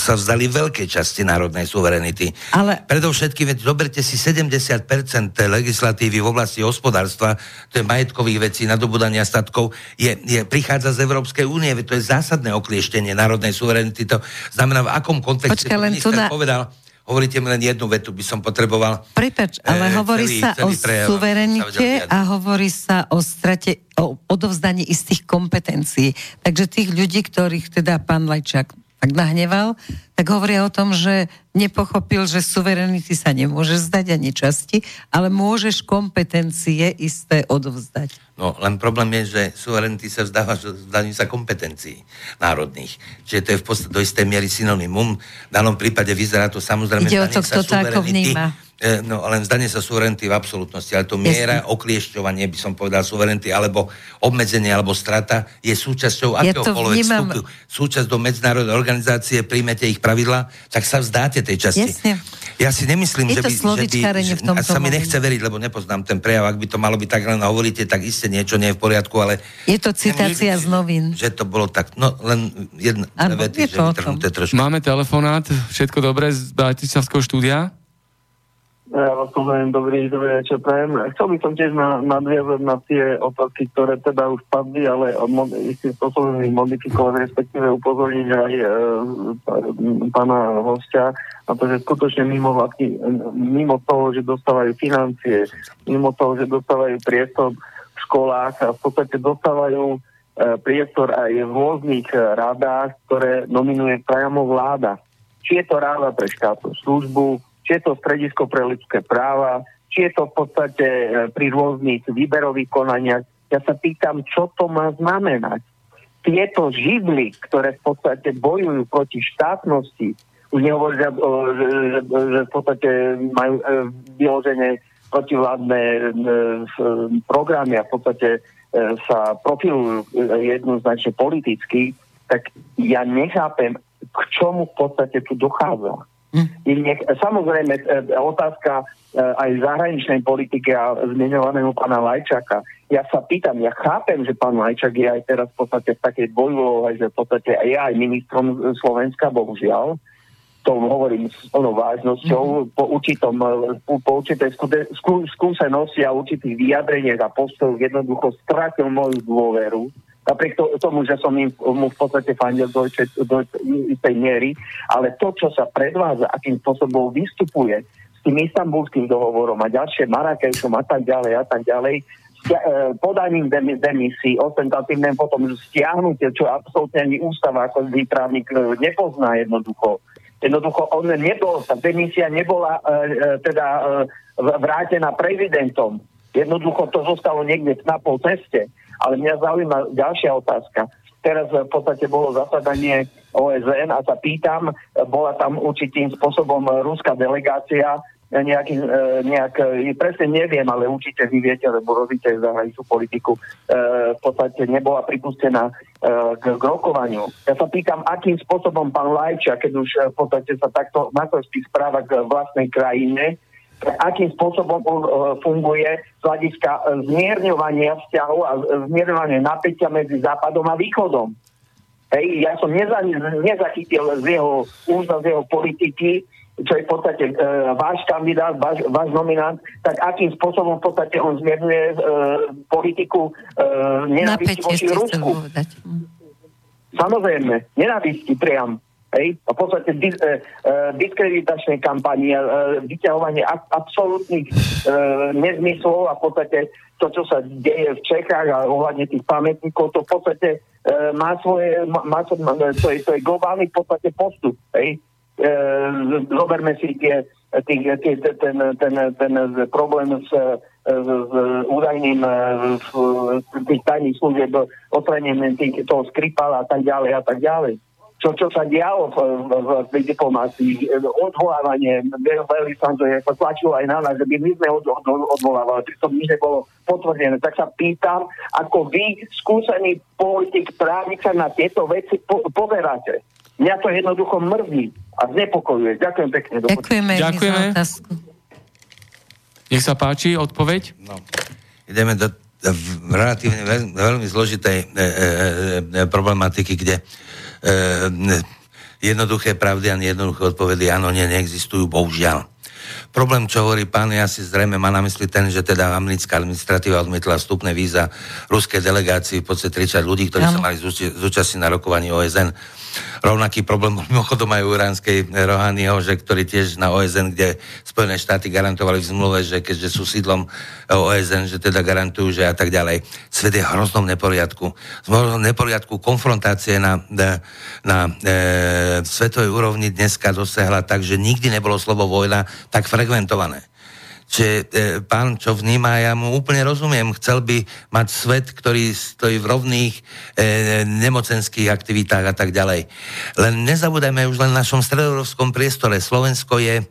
Speaker 3: sa vzdali veľkej časti národnej suverenity. Ale... Predovšetkým, veď zoberte si 70% legislatívy v oblasti hospodárstva, to je majetkových vecí, nadobudania statkov, je, je, prichádza z Európskej únie, veď to je zásadné oklie oklieštenie národnej suverenity. To znamená, v akom kontexte
Speaker 4: Počkaj, len tu na...
Speaker 3: povedal, hovoríte mi len jednu vetu, by som potreboval.
Speaker 4: Prepač, ale e, hovorí celý, sa celý o prejav, suverenite a hovorí sa o strate, o odovzdaní istých kompetencií. Takže tých ľudí, ktorých teda pán Lajčák tak nahneval, tak hovoria o tom, že nepochopil, že suverenity sa nemôže zdať ani časti, ale môžeš kompetencie isté odovzdať.
Speaker 3: No, len problém je, že suverenity sa vzdáva zdaní sa kompetencií národných. Čiže to je v podstate do istej miery synonymum. V danom prípade vyzerá to samozrejme
Speaker 4: Ide o to, kto to ako vníma
Speaker 3: no len zdanie sa suverenity v absolútnosti, ale to miera, Jasne. okliešťovanie, by som povedal, suverenity, alebo obmedzenie, alebo strata, je súčasťou ja akéhokoľvek vnímam... vstupu. Súčasť do medzinárodnej organizácie, príjmete ich pravidla, tak sa vzdáte tej časti.
Speaker 4: Jasne.
Speaker 3: Ja si nemyslím,
Speaker 4: je
Speaker 3: že by... Že by
Speaker 4: že, a
Speaker 3: sa mi nechce veriť, lebo nepoznám ten prejav, ak by to malo byť tak, len hovoríte, tak isté niečo nie je v poriadku, ale...
Speaker 4: Je to citácia z novín.
Speaker 3: Že to bolo tak, no len jedna ano, vety, že trošku.
Speaker 2: Máme telefonát, všetko dobré z Bratislavského štúdia?
Speaker 9: Ja vás pozdravujem, dobrý, dobrý večer, prajem. Chcel by som tiež na, nadviazať na tie otázky, ktoré teda už padli, ale mod, istým spôsobom ich modifikovať, respektíve upozorniť aj e, pána hostia na to, že skutočne mimo, vlastne, mimo toho, že dostávajú financie, mimo toho, že dostávajú priestor v školách a v podstate dostávajú e, priestor aj v rôznych radách, ktoré nominuje priamo vláda. Či je to ráda pre štátnu službu, či je to stredisko pre ľudské práva, či je to v podstate e, pri rôznych výberových konaniach. Ja sa pýtam, čo to má znamenať. Tieto živly, ktoré v podstate bojujú proti štátnosti, už nehovoria, že, že, že v podstate majú e, vyložené protivládne e, programy a v podstate e, sa profilujú e, jednoznačne politicky, tak ja nechápem, k čomu v podstate tu dochádza. Nech, samozrejme, e, otázka e, aj zahraničnej politiky a zmienovaného pána Lajčaka. Ja sa pýtam, ja chápem, že pán Lajčak je aj teraz v podstate v takej dvojúlohe, že v podstate je aj ministrom Slovenska, bohužiaľ. To hovorím s plnou vážnosťou. Po, určitom, e, po, určitej skúsenosti a určitých vyjadreniach a postojoch jednoducho stratil moju dôveru napriek to, tomu, že som im, mu v podstate fandil do, do istej miery, ale to, čo sa predvádza, akým spôsobom vystupuje s tým istambulským dohovorom a ďalšie Marrakešom a tak ďalej a tak ďalej, e, podaním dem- demisí, ostentatívne potom stiahnutie, čo absolútne ani ústava ako výpravník e, nepozná jednoducho. Jednoducho on nebol, tá demisia nebola e, teda vrátená prezidentom. Jednoducho to zostalo niekde na pol ceste. Ale mňa zaujíma ďalšia otázka. Teraz v podstate bolo zasadanie OSN a sa pýtam, bola tam určitým spôsobom ruská delegácia, e, nejaký, e, nejak, e, presne neviem, ale určite vy viete, lebo robíte zahraničnú politiku, v podstate nebola pripustená k, k rokovaniu. Ja sa pýtam, akým spôsobom pán Lajča, keď už v podstate sa takto materský správa k vlastnej krajine, akým spôsobom on e, funguje z hľadiska e, zmierňovania vzťahov a e, zmierňovania napätia medzi Západom a Východom. Hej, ja som neza, nezachytil z jeho úzna, z jeho politiky, čo je v podstate e, váš kandidát, váš, váš nominant, tak akým spôsobom v podstate on zmierňuje e, politiku e, nenávisti voči Rusku. Samozrejme, nenávisti priam. Hej? V podstate dis, e, e, diskreditačnej kampani, e, vyťahovanie a, absolútnych e, nezmyslov a v podstate to, čo sa deje v Čechách a ohľadne tých pamätníkov, to v podstate e, má svoje, má, má, to, je, to je globálny v podstate postup. Hej? E, zoberme si tie, tých, tie, ten, ten, ten problém s, s, údajným e, tých tajných služieb, odstranenie tých- toho Skripala a tak ďalej a tak ďalej čo, čo sa dialo v, v, v tej diplomácii, odvolávanie veľvyslancov, ja sa tlačilo aj na nás, že by my sme od, od, odvolávali, pritom nič nebolo potvrdené. Tak sa pýtam, ako vy, skúsený politik, právnik sa na tieto veci po, pozeráte. Mňa to jednoducho mrzí a znepokojuje. Ďakujem pekne.
Speaker 4: Ďakujeme, Ďakujeme.
Speaker 2: Nech sa páči, odpoveď.
Speaker 3: No. Ideme do relatívne veľ, veľmi zložitej e, e, e, problematiky, kde e, jednoduché pravdy a nejednoduché odpovedy áno, nie, neexistujú, bohužiaľ. Problém, čo hovorí pán, ja si zrejme má na mysli ten, že teda americká administratíva odmietla vstupné víza ruskej delegácii v podstate 30 ľudí, ktorí sa
Speaker 4: Áno.
Speaker 3: mali zúči- zúčastniť na rokovaní OSN. Rovnaký problém mimochodom aj u iránskej Rohaniho, že ktorý tiež na OSN, kde Spojené štáty garantovali v zmluve, že keďže sú sídlom OSN, že teda garantujú, že a tak ďalej. Svet je v hroznom neporiadku. V hroznom neporiadku konfrontácie na, na, na e, svetovej úrovni dneska dosiahla tak, že nikdy nebolo slovo vojna tak frekventované. Čiže e, pán, čo vníma, ja mu úplne rozumiem, chcel by mať svet, ktorý stojí v rovných e, nemocenských aktivitách a tak ďalej. Len nezabúdajme už len v našom stredoeurópskom priestore. Slovensko je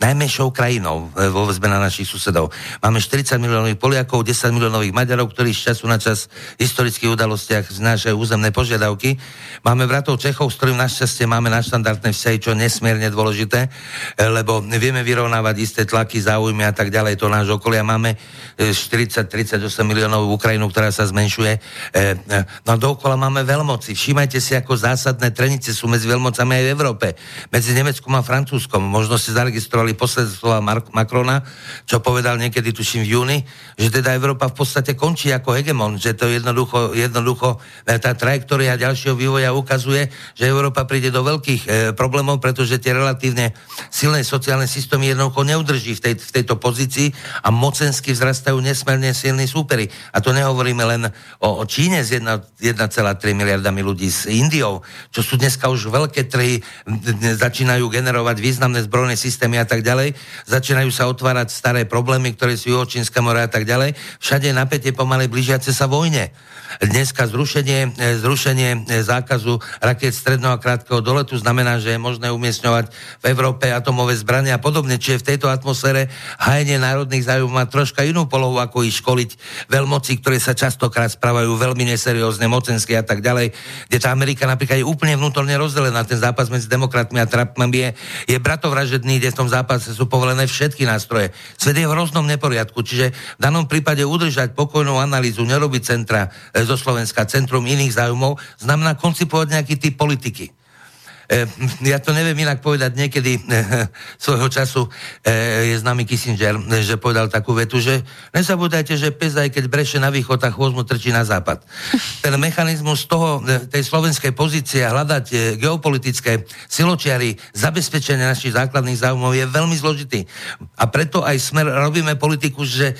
Speaker 3: najmenšou krajinou e, vo väzbe na našich susedov. Máme 40 miliónových Poliakov, 10 miliónových Maďarov, ktorí z času na čas v historických udalostiach znášajú územné požiadavky. Máme bratov Čechov, s ktorým našťastie máme naštandardné vzťahy, čo nesmierne dôležité, e, lebo vieme vyrovnávať isté tlaky, záujmy a tak ďalej. To náš okolia máme e, 40-38 miliónov Ukrajinu, ktorá sa zmenšuje. E, e, No dookola máme veľmoci. Všímajte si, ako zásadné trenice sú medzi veľmocami aj v Európe. Medzi Nemeckom a Francúzskom. Možno ste zaregistrovali posledné slova Mar- Macrona, čo povedal niekedy, tuším v júni, že teda Európa v podstate končí ako hegemon, že to jednoducho, jednoducho e, tá trajektória ďalšieho vývoja ukazuje, že Európa príde do veľkých e, problémov, pretože tie relatívne silné sociálne systémy jednoducho neudrží v, tej, v tejto pozícii a mocensky vzrastajú nesmierne silní súperi. A to nehovoríme len o, o Číne s 1, 1,3 miliardami ľudí, s Indiou, čo sú dneska už veľké trhy, začínajú generovať významné zbrojné systémy a tak tak ďalej. Začínajú sa otvárať staré problémy, ktoré sú Juhočínska mora a tak ďalej. Všade je napätie pomaly blížiace sa vojne. Dneska zrušenie, e, zrušenie e, zákazu raket stredného a krátkeho doletu znamená, že je možné umiestňovať v Európe atomové zbrania a podobne. Čiže v tejto atmosfére hajenie národných zájmov má troška inú polohu, ako ich školiť veľmoci, ktoré sa častokrát správajú veľmi neseriózne, mocensky a tak ďalej, kde tá Amerika napríklad je úplne vnútorne rozdelená. Ten zápas medzi demokratmi a Trumpom je, je bratovražedný, kde v tom zápase sú povolené všetky nástroje. Svet je v hroznom neporiadku, čiže v danom prípade udržať pokojnú analýzu, nerobiť centra e, zo Slovenska, centrum iných záujmov, znamená koncipovať nejaký typ politiky. E, ja to neviem inak povedať, niekedy e, svojho času e, je známy Kissinger, že povedal takú vetu, že nezabúdajte, že pes aj keď breše na východ, tak chvost mu trčí na západ. Ten mechanizmus toho, tej slovenskej pozície hľadať geopolitické siločiary, zabezpečenie našich základných záujmov je veľmi zložitý. A preto aj smer robíme politiku, že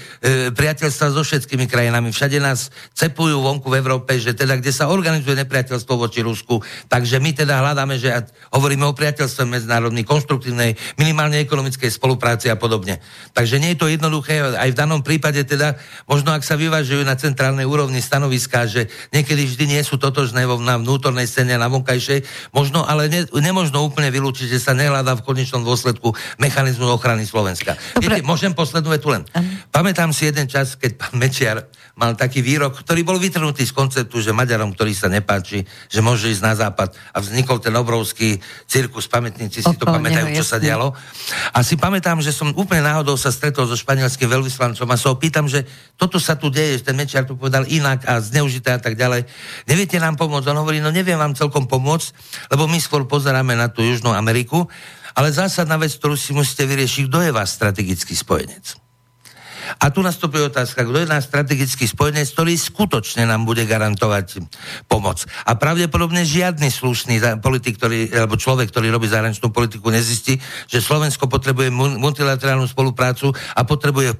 Speaker 3: priateľstva so všetkými krajinami. Všade nás cepujú vonku v Európe, že teda kde sa organizuje nepriateľstvo voči Rusku, takže my teda hľadáme, že hovoríme o priateľstve medzinárodnej, konstruktívnej, minimálne ekonomickej spolupráci a podobne. Takže nie je to jednoduché, aj v danom prípade teda, možno ak sa vyvážujú na centrálnej úrovni stanoviská, že niekedy vždy nie sú totožné vo, na vnútornej scéne na vonkajšej, možno, ale ne, nemožno úplne vylúčiť, že sa nehľadá v konečnom dôsledku mechanizmu ochrany Slovenska. Viete, môžem poslednú vetu len. Pamätám si jeden čas, keď pán Mečiar mal taký výrok, ktorý bol vytrhnutý z konceptu, že Maďarom, ktorý sa nepáči, že môže ísť na západ a vznikol ten obrovský cirkus, pamätníci si to pamätajú, čo sa dialo. A si pamätám, že som úplne náhodou sa stretol so španielským veľvyslancom a sa opýtam, že toto sa tu deje, že ten Mečiar tu povedal inak a zneužité a tak ďalej. Neviete nám pomôcť? On hovorí, no neviem vám celkom pomôcť, lebo my skôr pozeráme na tú Južnú Ameriku, ale zásadná vec, ktorú si musíte vyriešiť, kto je váš strategický spojenec. A tu nastupuje otázka, kto je náš strategický spojenec, ktorý skutočne nám bude garantovať pomoc. A pravdepodobne žiadny slušný politik, ktorý, alebo človek, ktorý robí zahraničnú politiku, nezistí, že Slovensko potrebuje multilaterálnu spoluprácu a potrebuje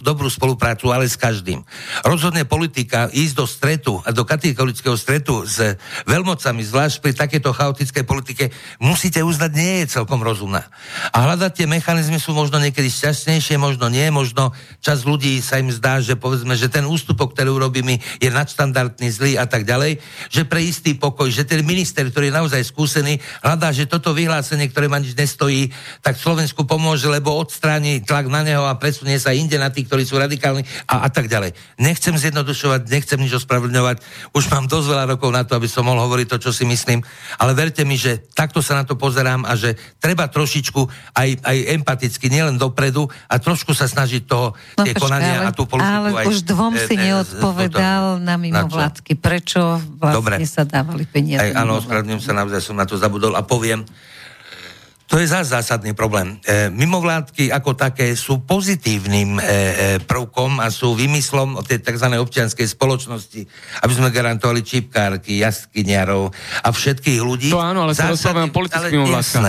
Speaker 3: dobrú spoluprácu, ale s každým. Rozhodne politika ísť do stretu a do kategorického stretu s veľmocami, zvlášť pri takéto chaotickej politike, musíte uznať, nie je celkom rozumná. A hľadať tie mechanizmy sú možno niekedy šťastnejšie, možno nie, možno čas ľudí sa im zdá, že povedzme, že ten ústupok, ktorý urobíme, je nadštandardný, zlý a tak ďalej, že pre istý pokoj, že ten minister, ktorý je naozaj skúsený, hľadá, že toto vyhlásenie, ktoré ma nič nestojí, tak Slovensku pomôže, lebo odstráni tlak na neho a presunie sa inde na tých, ktorí sú radikálni a, a tak ďalej. Nechcem zjednodušovať, nechcem nič ospravedlňovať, už mám dosť veľa rokov na to, aby som mohol hovoriť to, čo si myslím, ale verte mi, že takto sa na to pozerám a že treba trošičku aj, aj empaticky, nielen dopredu a trošku sa snažiť toho no, tie konania ale, a tú politiku
Speaker 4: ale
Speaker 3: aj...
Speaker 4: už dvom si e, neodpovedal e, na mimovládky. Prečo vlastne Dobre. sa dávali peniaze?
Speaker 3: Aj, áno, ospravedlňujem sa, naozaj som na to zabudol a poviem, to je zás zásadný problém. E, mimovládky ako také sú pozitívnym e, e, prvkom a sú vymyslom tej tzv. občianskej spoločnosti, aby sme garantovali čipkárky, jaskyniarov a všetkých ľudí.
Speaker 2: To áno, ale sa dostávame politickým mimovládkam.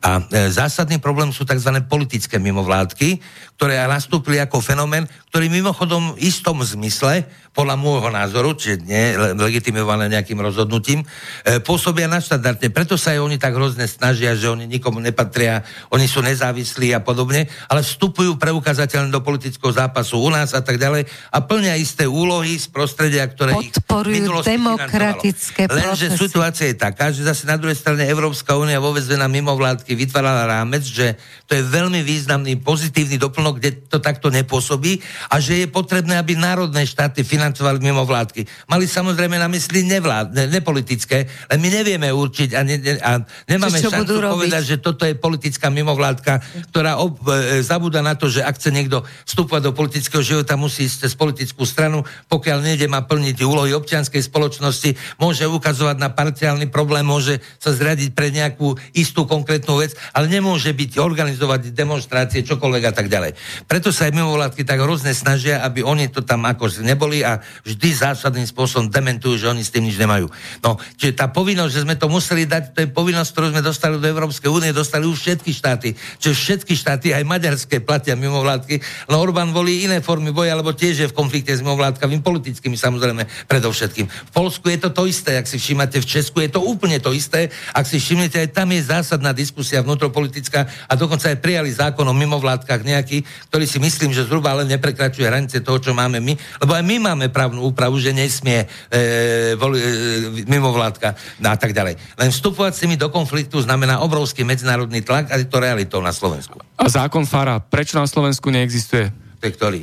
Speaker 3: A e, zásadný problém sú tzv. politické mimovládky, ktoré nastúpili ako fenomén, ktorý mimochodom v istom zmysle podľa môjho názoru, čiže nie legitimované nejakým rozhodnutím, e, pôsobia naštandardne. Preto sa aj oni tak hrozne snažia, že oni nikomu nepatria, oni sú nezávislí a podobne, ale vstupujú preukazateľne do politického zápasu u nás a tak ďalej a plnia isté úlohy z prostredia, ktoré
Speaker 4: Podporujú ich demokratické
Speaker 3: Lenže situácia je taká, že zase na druhej strane Európska únia vo na mimovládky vytvárala rámec, že to je veľmi významný pozitívny doplnok, kde to takto nepôsobí a že je potrebné, aby národné štáty financovali financovali mimo vládky. Mali samozrejme na mysli nevlád, ne, nepolitické, ale my nevieme určiť a, ne, ne, a nemáme čo, čo šancu povedať, že toto je politická mimovládka, ktorá ob, e, zabúda na to, že ak chce niekto vstupovať do politického života, musí ísť cez politickú stranu, pokiaľ nejde má plniť úlohy občianskej spoločnosti, môže ukazovať na parciálny problém, môže sa zradiť pre nejakú istú konkrétnu vec, ale nemôže byť organizovať demonstrácie, čokoľvek a tak ďalej. Preto sa aj mimovládky tak hrozne snažia, aby oni to tam ako neboli a vždy zásadným spôsobom dementujú, že oni s tým nič nemajú. No, čiže tá povinnosť, že sme to museli dať, to je povinnosť, ktorú sme dostali do Európskej únie, dostali už všetky štáty. Čiže všetky štáty, aj maďarské, platia mimovládky. No Orbán volí iné formy boja, alebo tiež je v konflikte s mimovládkami, politickými samozrejme, predovšetkým. V Polsku je to to isté, ak si všímate, v Česku je to úplne to isté. Ak si všimnete, aj tam je zásadná diskusia vnútropolitická a dokonca aj prijali zákon o mimovládkach nejaký, ktorý si myslím, že zhruba len neprekračuje hranice toho, čo máme my, lebo aj my máme právnu úpravu, že nesmie e, voli, e, mimovládka a tak ďalej. Len vstupovať s nimi do konfliktu znamená obrovský medzinárodný tlak a je to realitou na Slovensku.
Speaker 2: A zákon Fara, prečo na Slovensku neexistuje?
Speaker 3: To je ktorý?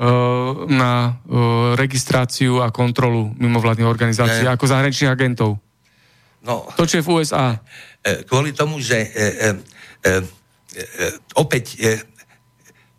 Speaker 2: Uh, na uh, registráciu a kontrolu mimovládnych organizácií
Speaker 3: Ne.
Speaker 2: ako zahraničných agentov.
Speaker 3: No,
Speaker 2: To, čo je v USA.
Speaker 3: E, kvôli tomu, že e, e, opäť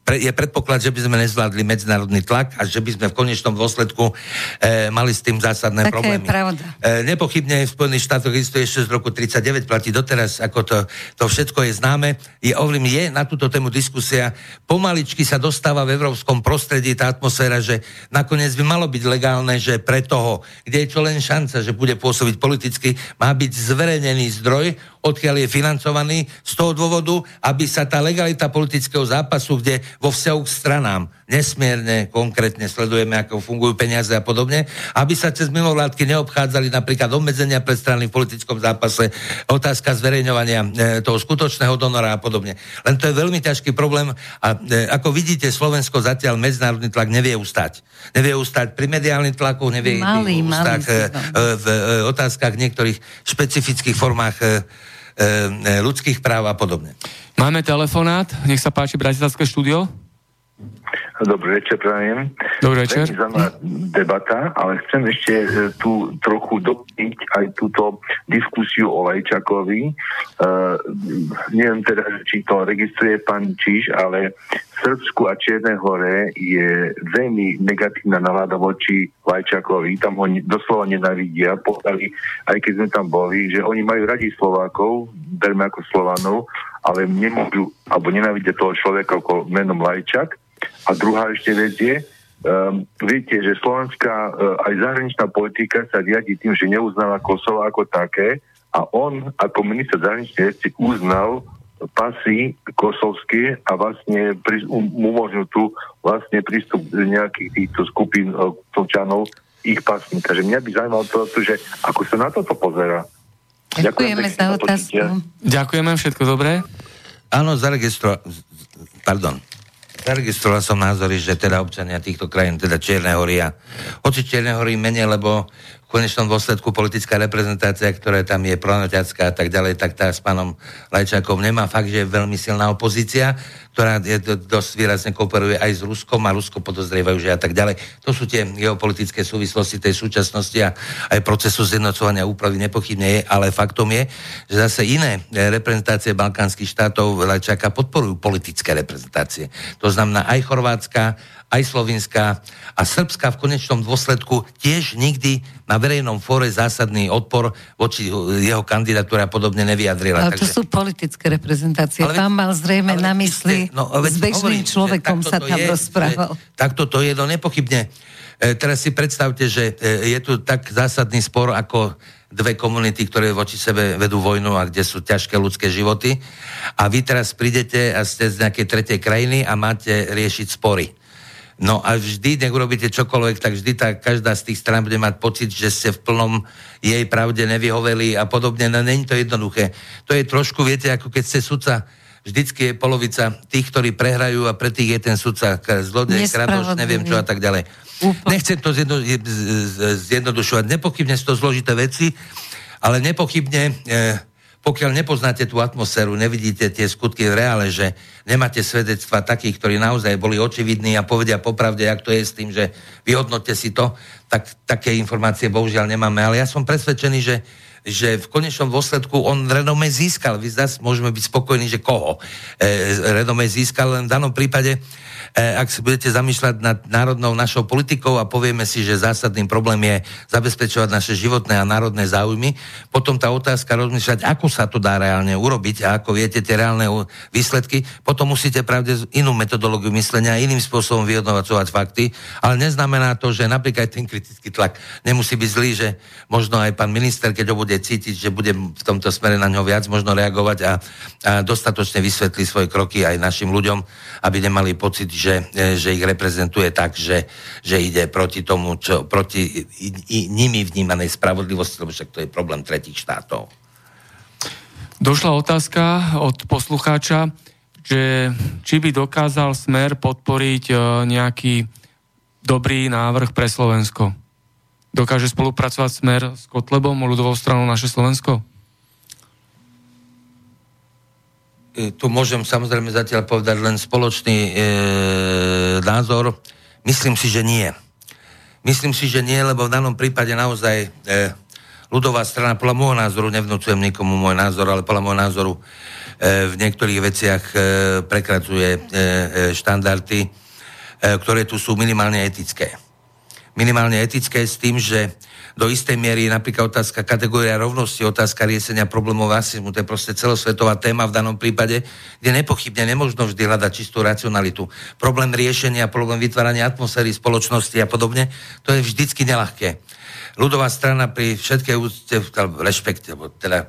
Speaker 3: je predpoklad, že by sme nezvládli medzinárodný tlak a že by sme v konečnom dôsledku e, mali s tým zásadné
Speaker 4: Taká je
Speaker 3: problémy.
Speaker 4: pravda.
Speaker 3: E, nepochybne v Spojených štátoch existuje ešte z roku 39, platí doteraz, ako to, to všetko je známe. Je, hovorím, je na túto tému diskusia. Pomaličky sa dostáva v európskom prostredí tá atmosféra, že nakoniec by malo byť legálne, že pre toho, kde je čo len šanca, že bude pôsobiť politicky, má byť zverejnený zdroj, odkiaľ je financovaný z toho dôvodu, aby sa tá legalita politického zápasu, kde vo vzťahu k stranám nesmierne konkrétne sledujeme, ako fungujú peniaze a podobne, aby sa cez mimovládky neobchádzali napríklad obmedzenia pre strany v politickom zápase, otázka zverejňovania e, toho skutočného donora a podobne. Len to je veľmi ťažký problém a e, ako vidíte, Slovensko zatiaľ medzinárodný tlak nevie ustať. Nevie ustať pri mediálnych tlakoch, nevie
Speaker 4: Malý, malý
Speaker 3: ustať e,
Speaker 4: si to.
Speaker 3: e, v e, otázkach niektorých špecifických formách e, e, e, ľudských práv a podobne.
Speaker 2: Máme telefonát, nech sa páči Bratislavské štúdio.
Speaker 10: Dobrý večer, prajem.
Speaker 2: Dobrý večer.
Speaker 10: Zaujímavá debata, ale chcem ešte e, tu trochu doplniť aj túto diskusiu o Lajčakovi. Uh, neviem teda, či to registruje pán Číž, ale v Srbsku a Čiernej hore je veľmi negatívna nálada voči Lajčakovi. Tam ho doslova nenavidia. Povedali, aj keď sme tam boli, že oni majú radi Slovákov, berme ako Slovanov, ale nemôžu, alebo nenávidia toho človeka ako menom Lajčak. A druhá ešte vec je, um, viete, že slovenská uh, aj zahraničná politika sa riadi tým, že neuznáva Kosovo ako také a on ako minister zahraničnej veci uznal pasy kosovské a vlastne pri, um, umožnil tu vlastne prístup nejakých týchto skupín uh, občanov ich pasmi. Takže mňa by zaujímalo to, že ako sa na toto pozera.
Speaker 4: Ďakujeme
Speaker 10: pekne,
Speaker 4: za otázku.
Speaker 2: Ďakujeme, všetko dobré.
Speaker 3: Áno, zaregistroval, pardon, zaregistroval som názory, že teda občania týchto krajín, teda Čierne hory a hoci Čierne hory menej, lebo konečnom dôsledku politická reprezentácia, ktorá tam je pronoťacká a tak ďalej, tak tá s pánom Lajčákom nemá fakt, že je veľmi silná opozícia, ktorá je do, dosť výrazne kooperuje aj s Ruskom a Rusko podozrievajú, že a tak ďalej. To sú tie geopolitické súvislosti tej súčasnosti a aj procesu zjednocovania úpravy nepochybne je, ale faktom je, že zase iné reprezentácie balkánskych štátov Lajčáka podporujú politické reprezentácie. To znamená aj Chorvátska, aj Slovinská a Srbska v konečnom dôsledku tiež nikdy na verejnom fóre zásadný odpor voči jeho kandidatúre a podobne nevyjadrila.
Speaker 4: Ale to sú politické reprezentácie.
Speaker 3: Ale
Speaker 4: Pán mal zrejme
Speaker 3: ale
Speaker 4: na mysli,
Speaker 3: ste- no,
Speaker 4: s bežným
Speaker 3: hovorím,
Speaker 4: človekom sa tam
Speaker 3: je,
Speaker 4: rozprával.
Speaker 3: Takto to je, no nepochybne. E, teraz si predstavte, že e, je tu tak zásadný spor ako dve komunity, ktoré voči sebe vedú vojnu a kde sú ťažké ľudské životy. A vy teraz prídete a ste z nejakej tretej krajiny a máte riešiť spory. No a vždy, nech urobíte čokoľvek, tak vždy tá, každá z tých strán bude mať pocit, že ste v plnom jej pravde nevyhoveli a podobne. No není to jednoduché. To je trošku, viete, ako keď ste sudca, vždycky je polovica tých, ktorí prehrajú a pre tých je ten sudca zlodej, kradoš, neviem čo a tak ďalej. Nechcem to zjedno, zjednodušovať. Nepochybne sú to zložité veci, ale nepochybne, e, pokiaľ nepoznáte tú atmosféru, nevidíte tie skutky v reále, že nemáte svedectva takých, ktorí naozaj boli očividní a povedia popravde, jak to je s tým, že vyhodnote si to, tak také informácie bohužiaľ nemáme. Ale ja som presvedčený, že že v konečnom dôsledku on renome získal. Vy zase môžeme byť spokojní, že koho e, renome získal, len v danom prípade, ak si budete zamýšľať nad národnou našou politikou a povieme si, že zásadným problém je zabezpečovať naše životné a národné záujmy, potom tá otázka rozmýšľať, ako sa to dá reálne urobiť a ako viete tie reálne výsledky, potom musíte pravde inú metodológiu myslenia, iným spôsobom vyhodnovacovať fakty, ale neznamená to, že napríklad ten kritický tlak nemusí byť zlý, že možno aj pán minister, keď ho bude cítiť, že bude v tomto smere na ňo viac možno reagovať a, a dostatočne vysvetlí svoje kroky aj našim ľuďom, aby nemali pocit, že, e, že ich reprezentuje tak, že, že ide proti tomu, čo, proti i, i, nimi vnímanej spravodlivosti, lebo však to je problém tretich štátov.
Speaker 2: Došla otázka od poslucháča, že či by dokázal Smer podporiť e, nejaký dobrý návrh pre Slovensko. Dokáže spolupracovať Smer s Kotlebom, ľudovou stranou naše Slovensko?
Speaker 3: E, tu môžem samozrejme zatiaľ povedať len spoločný e, názor. Myslím si, že nie. Myslím si, že nie, lebo v danom prípade naozaj e, ľudová strana, podľa môjho názoru, nevnúcujem nikomu môj názor, ale podľa môjho názoru e, v niektorých veciach e, prekracuje e, e, štandardy, e, ktoré tu sú minimálne etické. Minimálne etické s tým, že do istej miery je napríklad otázka kategória rovnosti, otázka riešenia problémov rasizmu, to je proste celosvetová téma v danom prípade, kde nepochybne nemožno vždy hľadať čistú racionalitu. Problém riešenia, problém vytvárania atmosféry spoločnosti a podobne, to je vždycky nelahké ľudová strana pri všetkej úcte, rešpekte, teda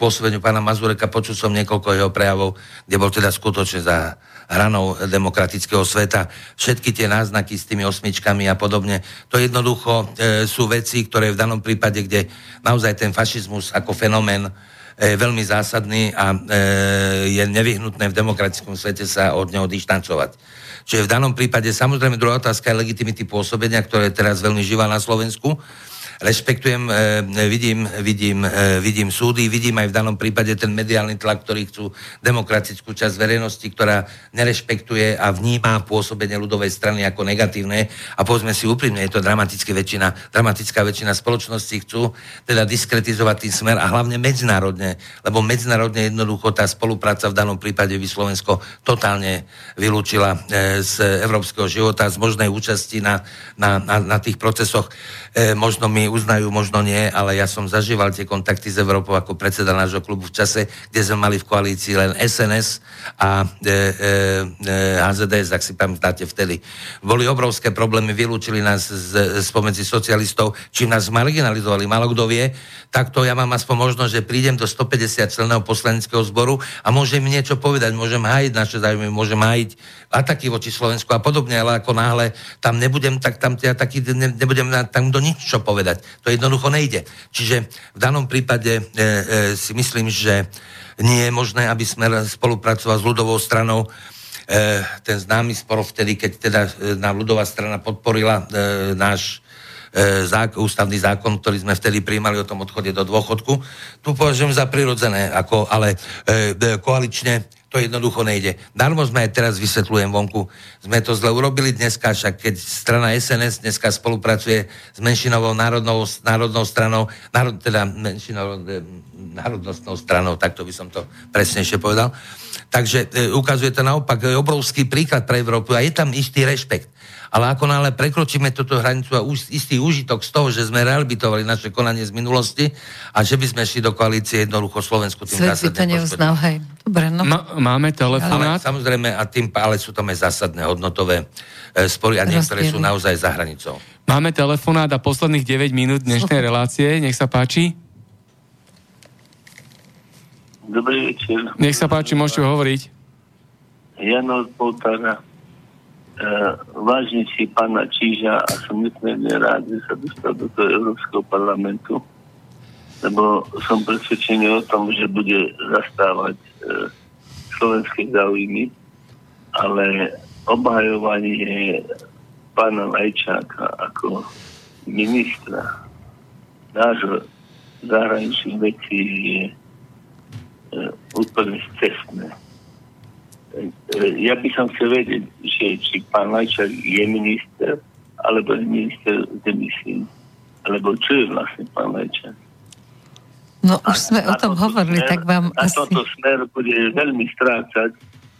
Speaker 3: pôsobeniu pána Mazureka, počul som niekoľko jeho prejavov, kde bol teda skutočne za hranou demokratického sveta. Všetky tie náznaky s tými osmičkami a podobne, to jednoducho e, sú veci, ktoré v danom prípade, kde naozaj ten fašizmus ako fenomén je veľmi zásadný a e, je nevyhnutné v demokratickom svete sa od neho dištancovať. Čiže v danom prípade samozrejme druhá otázka je legitimity pôsobenia, ktoré je teraz veľmi živá na Slovensku rešpektujem, e, vidím, vidím, e, vidím súdy, vidím aj v danom prípade ten mediálny tlak, ktorý chcú demokratickú časť verejnosti, ktorá nerešpektuje a vníma pôsobenie ľudovej strany ako negatívne. A povedzme si úprimne, je to dramatická väčšina, dramatická väčšina spoločnosti chcú teda diskretizovať tým smer a hlavne medzinárodne, lebo medzinárodne jednoducho tá spolupráca v danom prípade by Slovensko totálne vylúčila e, z európskeho života, z možnej účasti na, na, na, na tých procesoch. Možno mi uznajú, možno nie, ale ja som zažíval tie kontakty s Európou ako predseda nášho klubu v čase, kde sme mali v koalícii len SNS a e, e, e HZDS, ak si pamätáte vtedy. Boli obrovské problémy, vylúčili nás z, spomedzi socialistov, čím nás marginalizovali. Malo kto vie, takto ja mám aspoň možnosť, že prídem do 150 členného poslaneckého zboru a môžem niečo povedať, môžem hájiť naše záujmy, môžem hájiť ataky voči Slovensku a podobne, ale ako náhle tam nebudem, tak tam ja taký, ne, nebudem tam do nič čo povedať. To jednoducho nejde. Čiže v danom prípade e, e, si myslím, že nie je možné, aby sme spolupracoval s ľudovou stranou. E, ten známy spor vtedy, keď teda e, nám ľudová strana podporila e, náš e, zák- ústavný zákon, ktorý sme vtedy príjmali o tom odchode do dôchodku. Tu považujem za prirodzené, ako, ale e, e, koalične to jednoducho nejde. Darmo sme aj teraz vysvetľujem vonku. Sme to zle urobili dneska, však keď strana SNS dneska spolupracuje s menšinovou národnou, národnou stranou, národ, teda menšinovou e, národnostnou stranou, takto by som to presnejšie povedal. Takže e, ukazuje to naopak obrovský príklad pre Európu a je tam istý rešpekt ale ako náhle prekročíme túto hranicu a už, istý úžitok z toho, že sme rehabilitovali naše konanie z minulosti a že by sme šli do koalície jednoducho Slovensku tým
Speaker 4: Svet by to neuznal, hej. Dobre, no.
Speaker 2: Ma, máme telefonát.
Speaker 3: Ale, samozrejme, a tým, ale sú tam aj zásadné hodnotové e, spory a niektoré sú naozaj za hranicou.
Speaker 2: Máme telefonát a posledných 9 minút dnešnej relácie. Nech sa páči.
Speaker 11: Dobrý večer.
Speaker 2: Nech sa páči, môžete hovoriť.
Speaker 11: Jano Poltára. Uh, vážim si pána Číža a som nesmierne rád, že sa dostal do toho Európskeho parlamentu, lebo som presvedčený o tom, že bude zastávať uh, slovenské záujmy, ale obhajovanie pána Lajčáka ako ministra nášho zahraničných vecí je uh, úplne cestné ja by som chcel vedieť, že či pán Lajčák je minister, alebo je minister demisií, alebo čo je vlastne pán Lajčák.
Speaker 4: No už sme a, o tom hovorili, smer, tak vám
Speaker 11: na
Speaker 4: asi...
Speaker 11: toto smer bude veľmi strácať,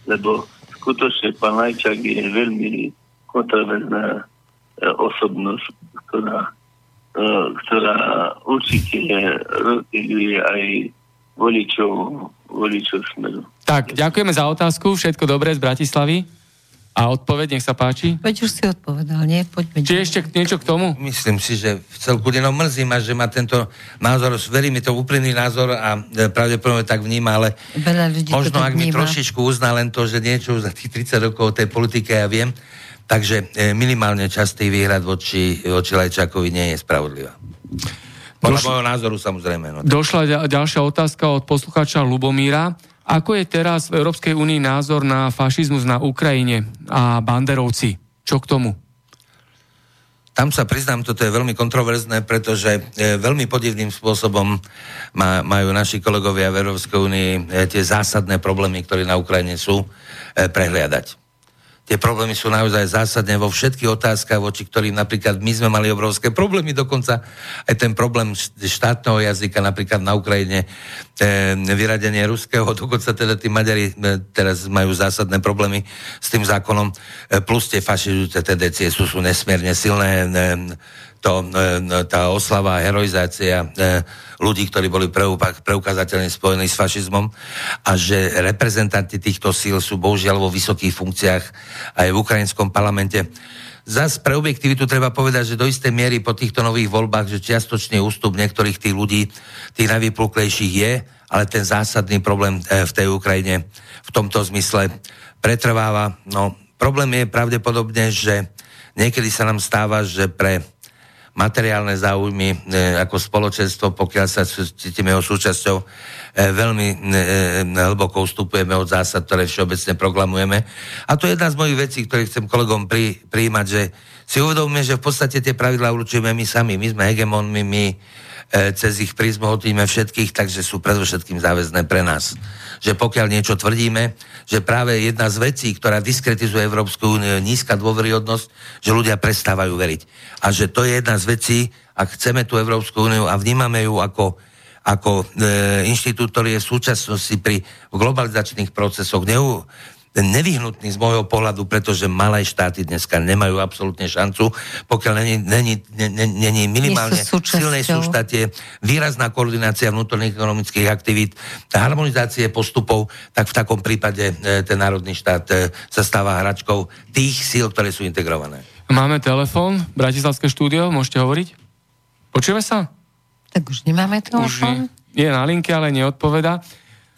Speaker 11: lebo skutočne pán Lajčák je veľmi kontroverzná e, osobnosť, ktorá, e, ktorá určite rozdieluje aj voličov, voličov smeru.
Speaker 2: Tak, ďakujeme za otázku, všetko dobré z Bratislavy. A odpoveď, nech sa páči.
Speaker 4: Veď už si odpovedal, nie? Poďme.
Speaker 2: Či ešte niečo k tomu?
Speaker 3: Myslím si, že v celku jenom mrzí ma, že má tento názor, verím, je to úprimný názor a e, pravdepodobne tak vníma, ale
Speaker 4: Veľa ľudí
Speaker 3: možno
Speaker 4: ak
Speaker 3: mi trošičku uzná len to, že niečo za tých 30 rokov tej politike ja viem, takže e, minimálne častý výhrad voči, voči Lajčákovi nie je spravodlivá. Podľa
Speaker 2: Došlo-
Speaker 3: môjho názoru samozrejme. No.
Speaker 2: Došla ďa- ďalšia otázka od poslucháča Lubomíra. Ako je teraz v Európskej únii názor na fašizmus na Ukrajine a banderovci? Čo k tomu?
Speaker 3: Tam sa priznám, toto je veľmi kontroverzné, pretože e, veľmi podivným spôsobom má, majú naši kolegovia v Európskej únii e, tie zásadné problémy, ktoré na Ukrajine sú, e, prehliadať. Tie problémy sú naozaj zásadné vo všetkých otázkach, voči ktorým napríklad my sme mali obrovské problémy, dokonca. Aj ten problém št- štátneho jazyka napríklad na Ukrajine, e, vyradenie ruského, dokonca teda tí Maďari e, teraz majú zásadné problémy s tým zákonom, e, plus tie fašizujúce tendencie sú, sú nesmierne silné, e, to, e, tá oslava, heroizácia e, ľudí, ktorí boli preukazateľne spojení s fašizmom a že reprezentanti týchto síl sú bohužiaľ vo vysokých funkciách aj v ukrajinskom parlamente. Zas pre objektivitu treba povedať, že do istej miery po týchto nových voľbách, že čiastočný ústup niektorých tých ľudí, tých najvyplúklejších je, ale ten zásadný problém e, v tej Ukrajine v tomto zmysle pretrváva. No, problém je pravdepodobne, že niekedy sa nám stáva, že pre materiálne záujmy e, ako spoločenstvo, pokiaľ sa cítime jeho súčasťou, e, veľmi e, hlboko ustupujeme od zásad, ktoré všeobecne proklamujeme. A to je jedna z mojich vecí, ktoré chcem kolegom pri, prijímať, že si uvedomíme, že v podstate tie pravidlá určujeme my sami. My sme hegemónmi, my e, cez ich prízmu hodíme všetkých, takže sú predovšetkým záväzné pre nás. Že pokiaľ niečo tvrdíme, že práve jedna z vecí, ktorá diskretizuje Európsku úniu, je nízka dôveryhodnosť, že ľudia prestávajú veriť. A že to je jedna z vecí, ak chceme tú Európsku úniu a vnímame ju ako ako e, inštitút, ktorý je v súčasnosti pri globalizačných procesoch neu, nevyhnutný z môjho pohľadu, pretože malé štáty dneska nemajú absolútne šancu, pokiaľ není, není, není, minimálne silnej súštatie, výrazná koordinácia vnútorných ekonomických aktivít, harmonizácie postupov, tak v takom prípade e, ten národný štát e, sa stáva hračkou tých síl, ktoré sú integrované.
Speaker 2: Máme telefón, Bratislavské štúdio, môžete hovoriť? Počujeme sa?
Speaker 4: Tak už nemáme
Speaker 2: Už
Speaker 4: telefón.
Speaker 2: je na linke, ale neodpoveda.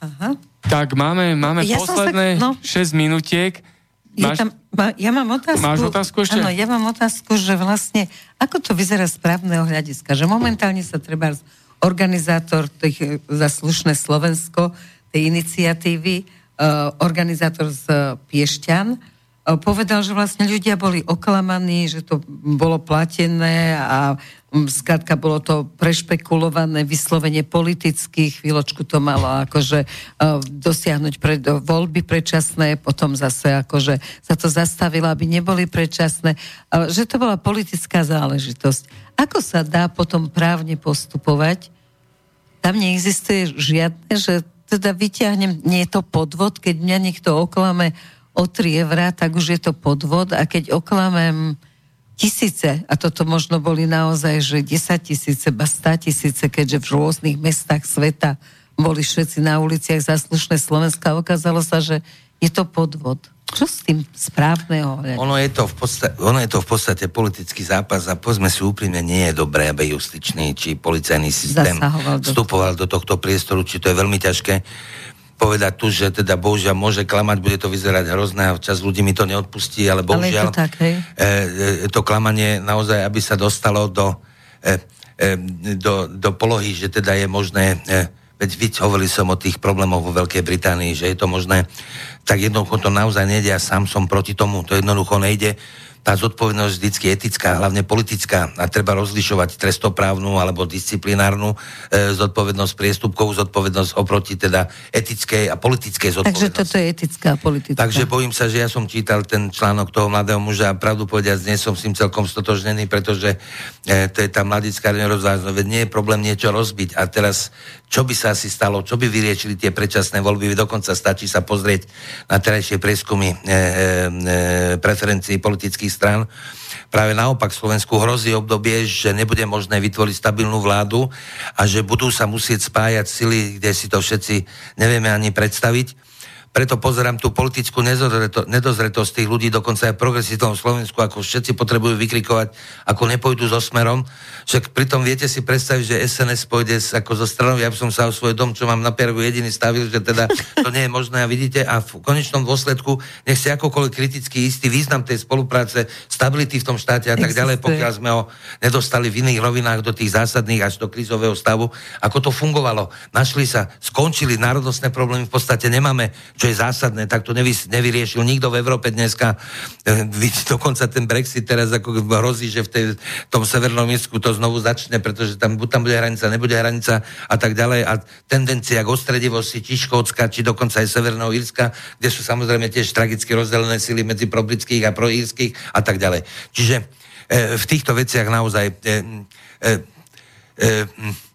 Speaker 4: Aha.
Speaker 2: Tak máme, máme
Speaker 4: Ja som sa-
Speaker 2: posledné
Speaker 4: no.
Speaker 2: 6 minutiek. Máš-
Speaker 4: tam, ma, ja mám otázku.
Speaker 2: Máš otázku ešte?
Speaker 4: Áno, ja mám otázku, že vlastne, ako to vyzerá z právneho hľadiska, že momentálne sa treba organizátor tých, e, za slušné Slovensko, tej iniciatívy, uh, organizátor z uh, Piešťan, povedal, že vlastne ľudia boli oklamaní, že to bolo platené a mm, skrátka bolo to prešpekulované, vyslovene politicky, chvíľočku to malo akože dosiahnuť pred, voľby predčasné, potom zase akože sa to zastavilo, aby neboli predčasné, že to bola politická záležitosť. Ako sa dá potom právne postupovať? Tam neexistuje žiadne, že teda vyťahnem, nie je to podvod, keď mňa niekto oklame o 3 eurá, tak už je to podvod a keď oklamem tisíce, a toto možno boli naozaj, že 10 tisíce, ba 100 tisíce, keďže v rôznych mestách sveta boli všetci na uliciach za slušné Slovenska, ukázalo sa, že je to podvod. Čo s tým správneho?
Speaker 3: Ono je, to v podstate, ono je to v podstate politický zápas a povedzme si úprimne, nie je dobré, aby justičný či policajný systém
Speaker 4: Zasahoval
Speaker 3: vstupoval do tohto priestoru, či to je veľmi ťažké povedať tu, že teda bohužiaľ môže klamať, bude to vyzerať hrozné a čas ľudí mi to neodpustí, ale
Speaker 4: Ale
Speaker 3: bohužiaľ
Speaker 4: to tak, hej?
Speaker 3: e, e, to klamanie naozaj, aby sa dostalo do, e, e, do, do polohy, že teda je možné, e, veď vy hovorili som o tých problémoch vo Veľkej Británii, že je to možné, tak jednoducho to naozaj nejde a sám som proti tomu, to jednoducho nejde. Tá zodpovednosť vždycky etická, hlavne politická a treba rozlišovať trestoprávnu alebo disciplinárnu e, zodpovednosť priestupkovú zodpovednosť oproti teda etickej a politickej
Speaker 4: Takže
Speaker 3: zodpovednosti.
Speaker 4: toto je etická a politická.
Speaker 3: Takže bojím sa, že ja som čítal ten článok toho mladého muža a pravdu povediac, nie som s ním celkom stotožnený, pretože e, to je tá mladická nerozvážnosť. Veď nie je problém niečo rozbiť. A teraz, čo by sa asi stalo, čo by vyriečili tie predčasné voľby, dokonca stačí sa pozrieť na terajšie prieskumy e, e, e, preferencií politických strán. Práve naopak Slovensku hrozí obdobie, že nebude možné vytvoriť stabilnú vládu a že budú sa musieť spájať sily, kde si to všetci nevieme ani predstaviť preto pozerám tú politickú nezozreto, nedozretosť tých ľudí, dokonca aj progresívnom Slovensku, ako všetci potrebujú vykrikovať, ako nepôjdu so smerom. Však pritom viete si predstaviť, že SNS pôjde ako zo stranou, ja by som sa o svoj dom, čo mám na Piergu jediný stavil, že teda to nie je možné a vidíte a v konečnom dôsledku nech ste akokoľvek kriticky istý význam tej spolupráce, stability v tom štáte a tak ďalej, pokiaľ sme ho nedostali v iných rovinách do tých zásadných až do krízového stavu, ako to fungovalo. Našli sa, skončili národnostné problémy, v podstate nemáme, čo je zásadné, tak to nevy, nevyriešil nikto v Európe dneska. E, vidíte, dokonca ten Brexit teraz ako hrozí, že v tej, tom severnom Írsku to znovu začne, pretože tam buď tam bude hranica, nebude hranica a tak ďalej. A tendencia k ostredivosti, či Škótska, či dokonca aj Severného Írska, kde sú samozrejme tiež tragicky rozdelené sily medzi probritských a proírskych a tak ďalej. Čiže e, v týchto veciach naozaj e, e, e,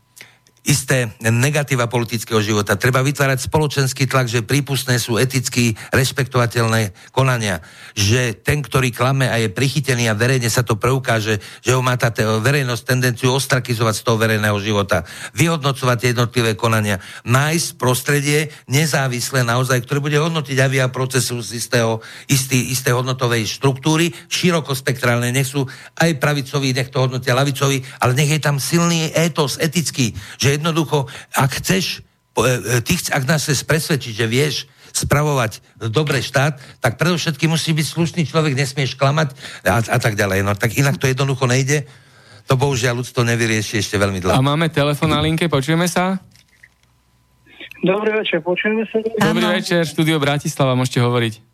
Speaker 3: isté negatíva politického života. Treba vytvárať spoločenský tlak, že prípustné sú eticky rešpektovateľné konania. Že ten, ktorý klame a je prichytený a verejne sa to preukáže, že ho má tá verejnosť tendenciu ostrakizovať z toho verejného života. Vyhodnocovať jednotlivé konania. Nájsť prostredie nezávislé naozaj, ktoré bude hodnotiť avia procesu z istého, istý, istej hodnotovej štruktúry, širokospektrálne, nech sú aj pravicoví, nech to hodnotia lavicoví, ale nech je tam silný étos etický, že jednoducho, ak chceš, e, e, ty chc, ak nás chceš presvedčiť, že vieš spravovať dobre štát, tak predovšetkým musí byť slušný človek, nesmieš klamať a, a tak ďalej. No tak inak to jednoducho nejde. To bohužiaľ ľudstvo nevyrieši ešte veľmi dlho.
Speaker 2: A máme telefon na linke, počujeme sa?
Speaker 12: Dobrý večer, počujeme sa?
Speaker 2: Dobrý večer, štúdio Bratislava, môžete hovoriť.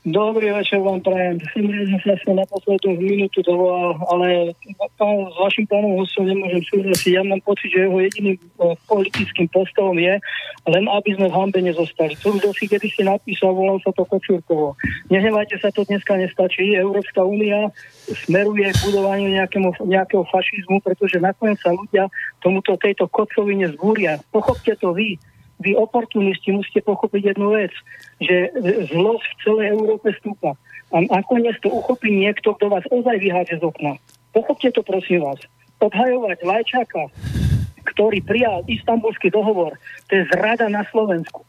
Speaker 12: Dobrý večer vám prajem. Som rád, že sa som na poslednú minútu dovolal, ale s vašim pánom hostom nemôžem súhlasiť. Ja mám pocit, že jeho jediným eh, politickým postom je len aby sme v hambe nezostali. To už si kedy si napísal, volal sa to Kočurkovo. Nehnevajte sa, to dneska nestačí. Európska únia smeruje k budovaniu nejakému, nejakého fašizmu, pretože nakoniec sa ľudia tomuto tejto kocovine zbúria. Pochopte to vy vy oportunisti musíte pochopiť jednu vec, že zlosť v celej Európe stúpa. A nakoniec to uchopí niekto, kto vás ozaj vyháže z okna. Pochopte to, prosím vás. Obhajovať Lajčáka, ktorý prijal istambulský dohovor, to je zrada na Slovensku.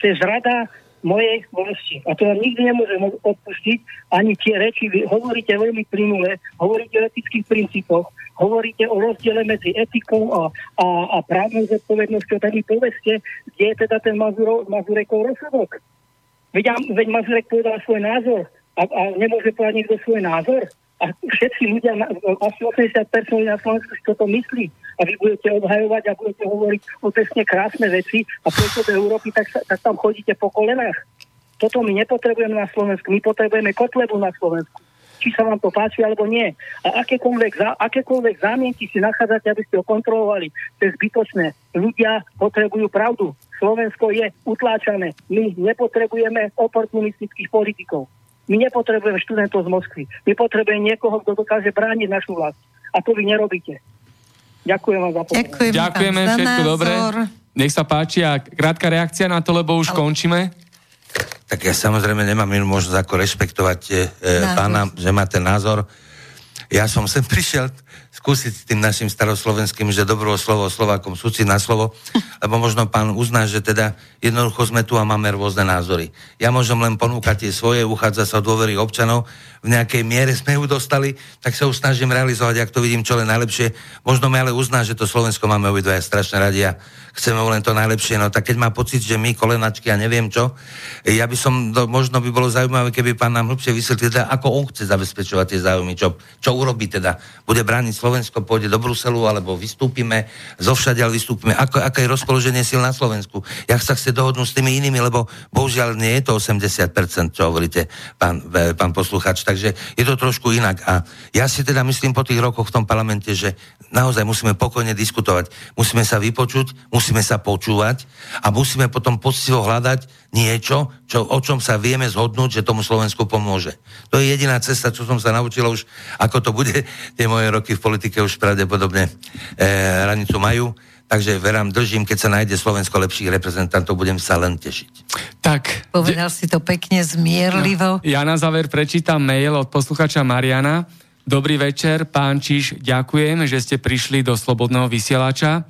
Speaker 12: To je zrada mojej vlasti. A to vám nikdy nemôžem odpustiť. Ani tie reči, vy hovoríte veľmi plynule, hovoríte o etických princípoch, hovoríte o rozdiele medzi etikou a, a, a právnou zodpovednosťou, tak mi povedzte, kde je teda ten Mazuro, Mazurekov rozsudok. Veď, veď Mazurek povedal svoj názor a, a nemôže povedať niekto svoj názor. A všetci ľudia, asi 80% ľudí na Slovensku si toto myslí. A vy budete obhajovať a budete hovoriť o trestne krásne veci a pôjdete do Európy, tak, sa, tak tam chodíte po kolenách. Toto my nepotrebujeme na Slovensku. My potrebujeme kotlebu na Slovensku. Či sa vám to páči alebo nie. A akékoľvek, zá, akékoľvek zámienky si nachádzate, aby ste ho kontrolovali, to je zbytočné. Ľudia potrebujú pravdu. Slovensko je utláčané. My nepotrebujeme oportunistických politikov. My nepotrebujeme študentov z Moskvy. My potrebujeme niekoho, kto dokáže brániť našu vlast. A to vy nerobíte. Ďakujem vám za pozornosť.
Speaker 4: Ďakujem
Speaker 2: Ďakujeme,
Speaker 4: za
Speaker 2: všetko
Speaker 4: názor.
Speaker 2: dobré. Nech sa páči a krátka reakcia na to, lebo už končíme.
Speaker 3: Tak ja samozrejme nemám inú možnosť ako rešpektovať e,
Speaker 4: Názor.
Speaker 3: pána, že má ten názor. Ja som sem prišiel skúsiť s tým našim staroslovenským, že dobrého slovo Slovákom súci na slovo, lebo možno pán uzná, že teda jednoducho sme tu a máme rôzne názory. Ja môžem len ponúkať tie svoje, uchádza sa o dôvery občanov, v nejakej miere sme ju dostali, tak sa už snažím realizovať, ak to vidím čo len najlepšie. Možno mi ale uzná, že to Slovensko máme obidvaja strašne radi a chceme len to najlepšie. No tak keď má pocit, že my kolenačky a neviem čo, ja by som, to, možno by bolo zaujímavé, keby pán nám hlbšie vysvetlil, teda, ako on chce zabezpečovať tie záujmy, čo, čo urobí teda. Bude brániť Slovensko, pôjde do Bruselu, alebo vystúpime, zo všadiaľ vystúpime. Ako, aké je rozpoloženie sil na Slovensku? Jak sa chce dohodnúť s tými inými, lebo bohužiaľ nie je to 80%, čo hovoríte, pán, e, pán posluchač. Takže je to trošku inak. A ja si teda myslím po tých rokoch v tom parlamente, že naozaj musíme pokojne diskutovať. Musíme sa vypočuť, musíme sa počúvať a musíme potom poctivo hľadať niečo, čo, o čom sa vieme zhodnúť, že tomu Slovensku pomôže. To je jediná cesta, čo som sa naučil už, ako to bude. Tie moje roky v politike už pravdepodobne e, hranicu majú. Takže verám, držím, keď sa nájde Slovensko lepších reprezentantov, budem sa len tešiť.
Speaker 2: Tak,
Speaker 4: Povedal si to pekne zmierlivo.
Speaker 2: ja na záver prečítam mail od posluchača Mariana. Dobrý večer, pán Čiž, ďakujem, že ste prišli do Slobodného vysielača.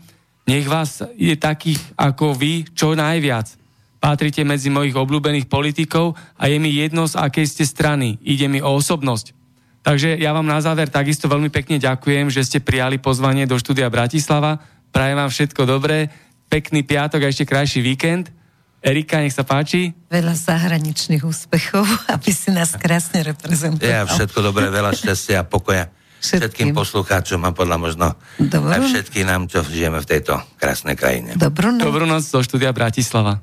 Speaker 2: Nech vás je takých ako vy čo najviac. Patrite medzi mojich obľúbených politikov a je mi jedno, z akej ste strany. Ide mi o osobnosť. Takže ja vám na záver takisto veľmi pekne ďakujem, že ste prijali pozvanie do štúdia Bratislava. Prajem vám všetko dobré, pekný piatok a ešte krajší víkend. Erika, nech sa páči.
Speaker 4: Veľa zahraničných úspechov, aby si nás krásne reprezentoval.
Speaker 3: Ja všetko dobré, veľa šťastia a pokoja všetkým, všetkým poslucháčom a podľa možno
Speaker 4: Dobrú.
Speaker 3: aj všetkým nám, čo žijeme v tejto krásnej krajine.
Speaker 4: Dobrú noc.
Speaker 2: Dobrú noc do štúdia Bratislava.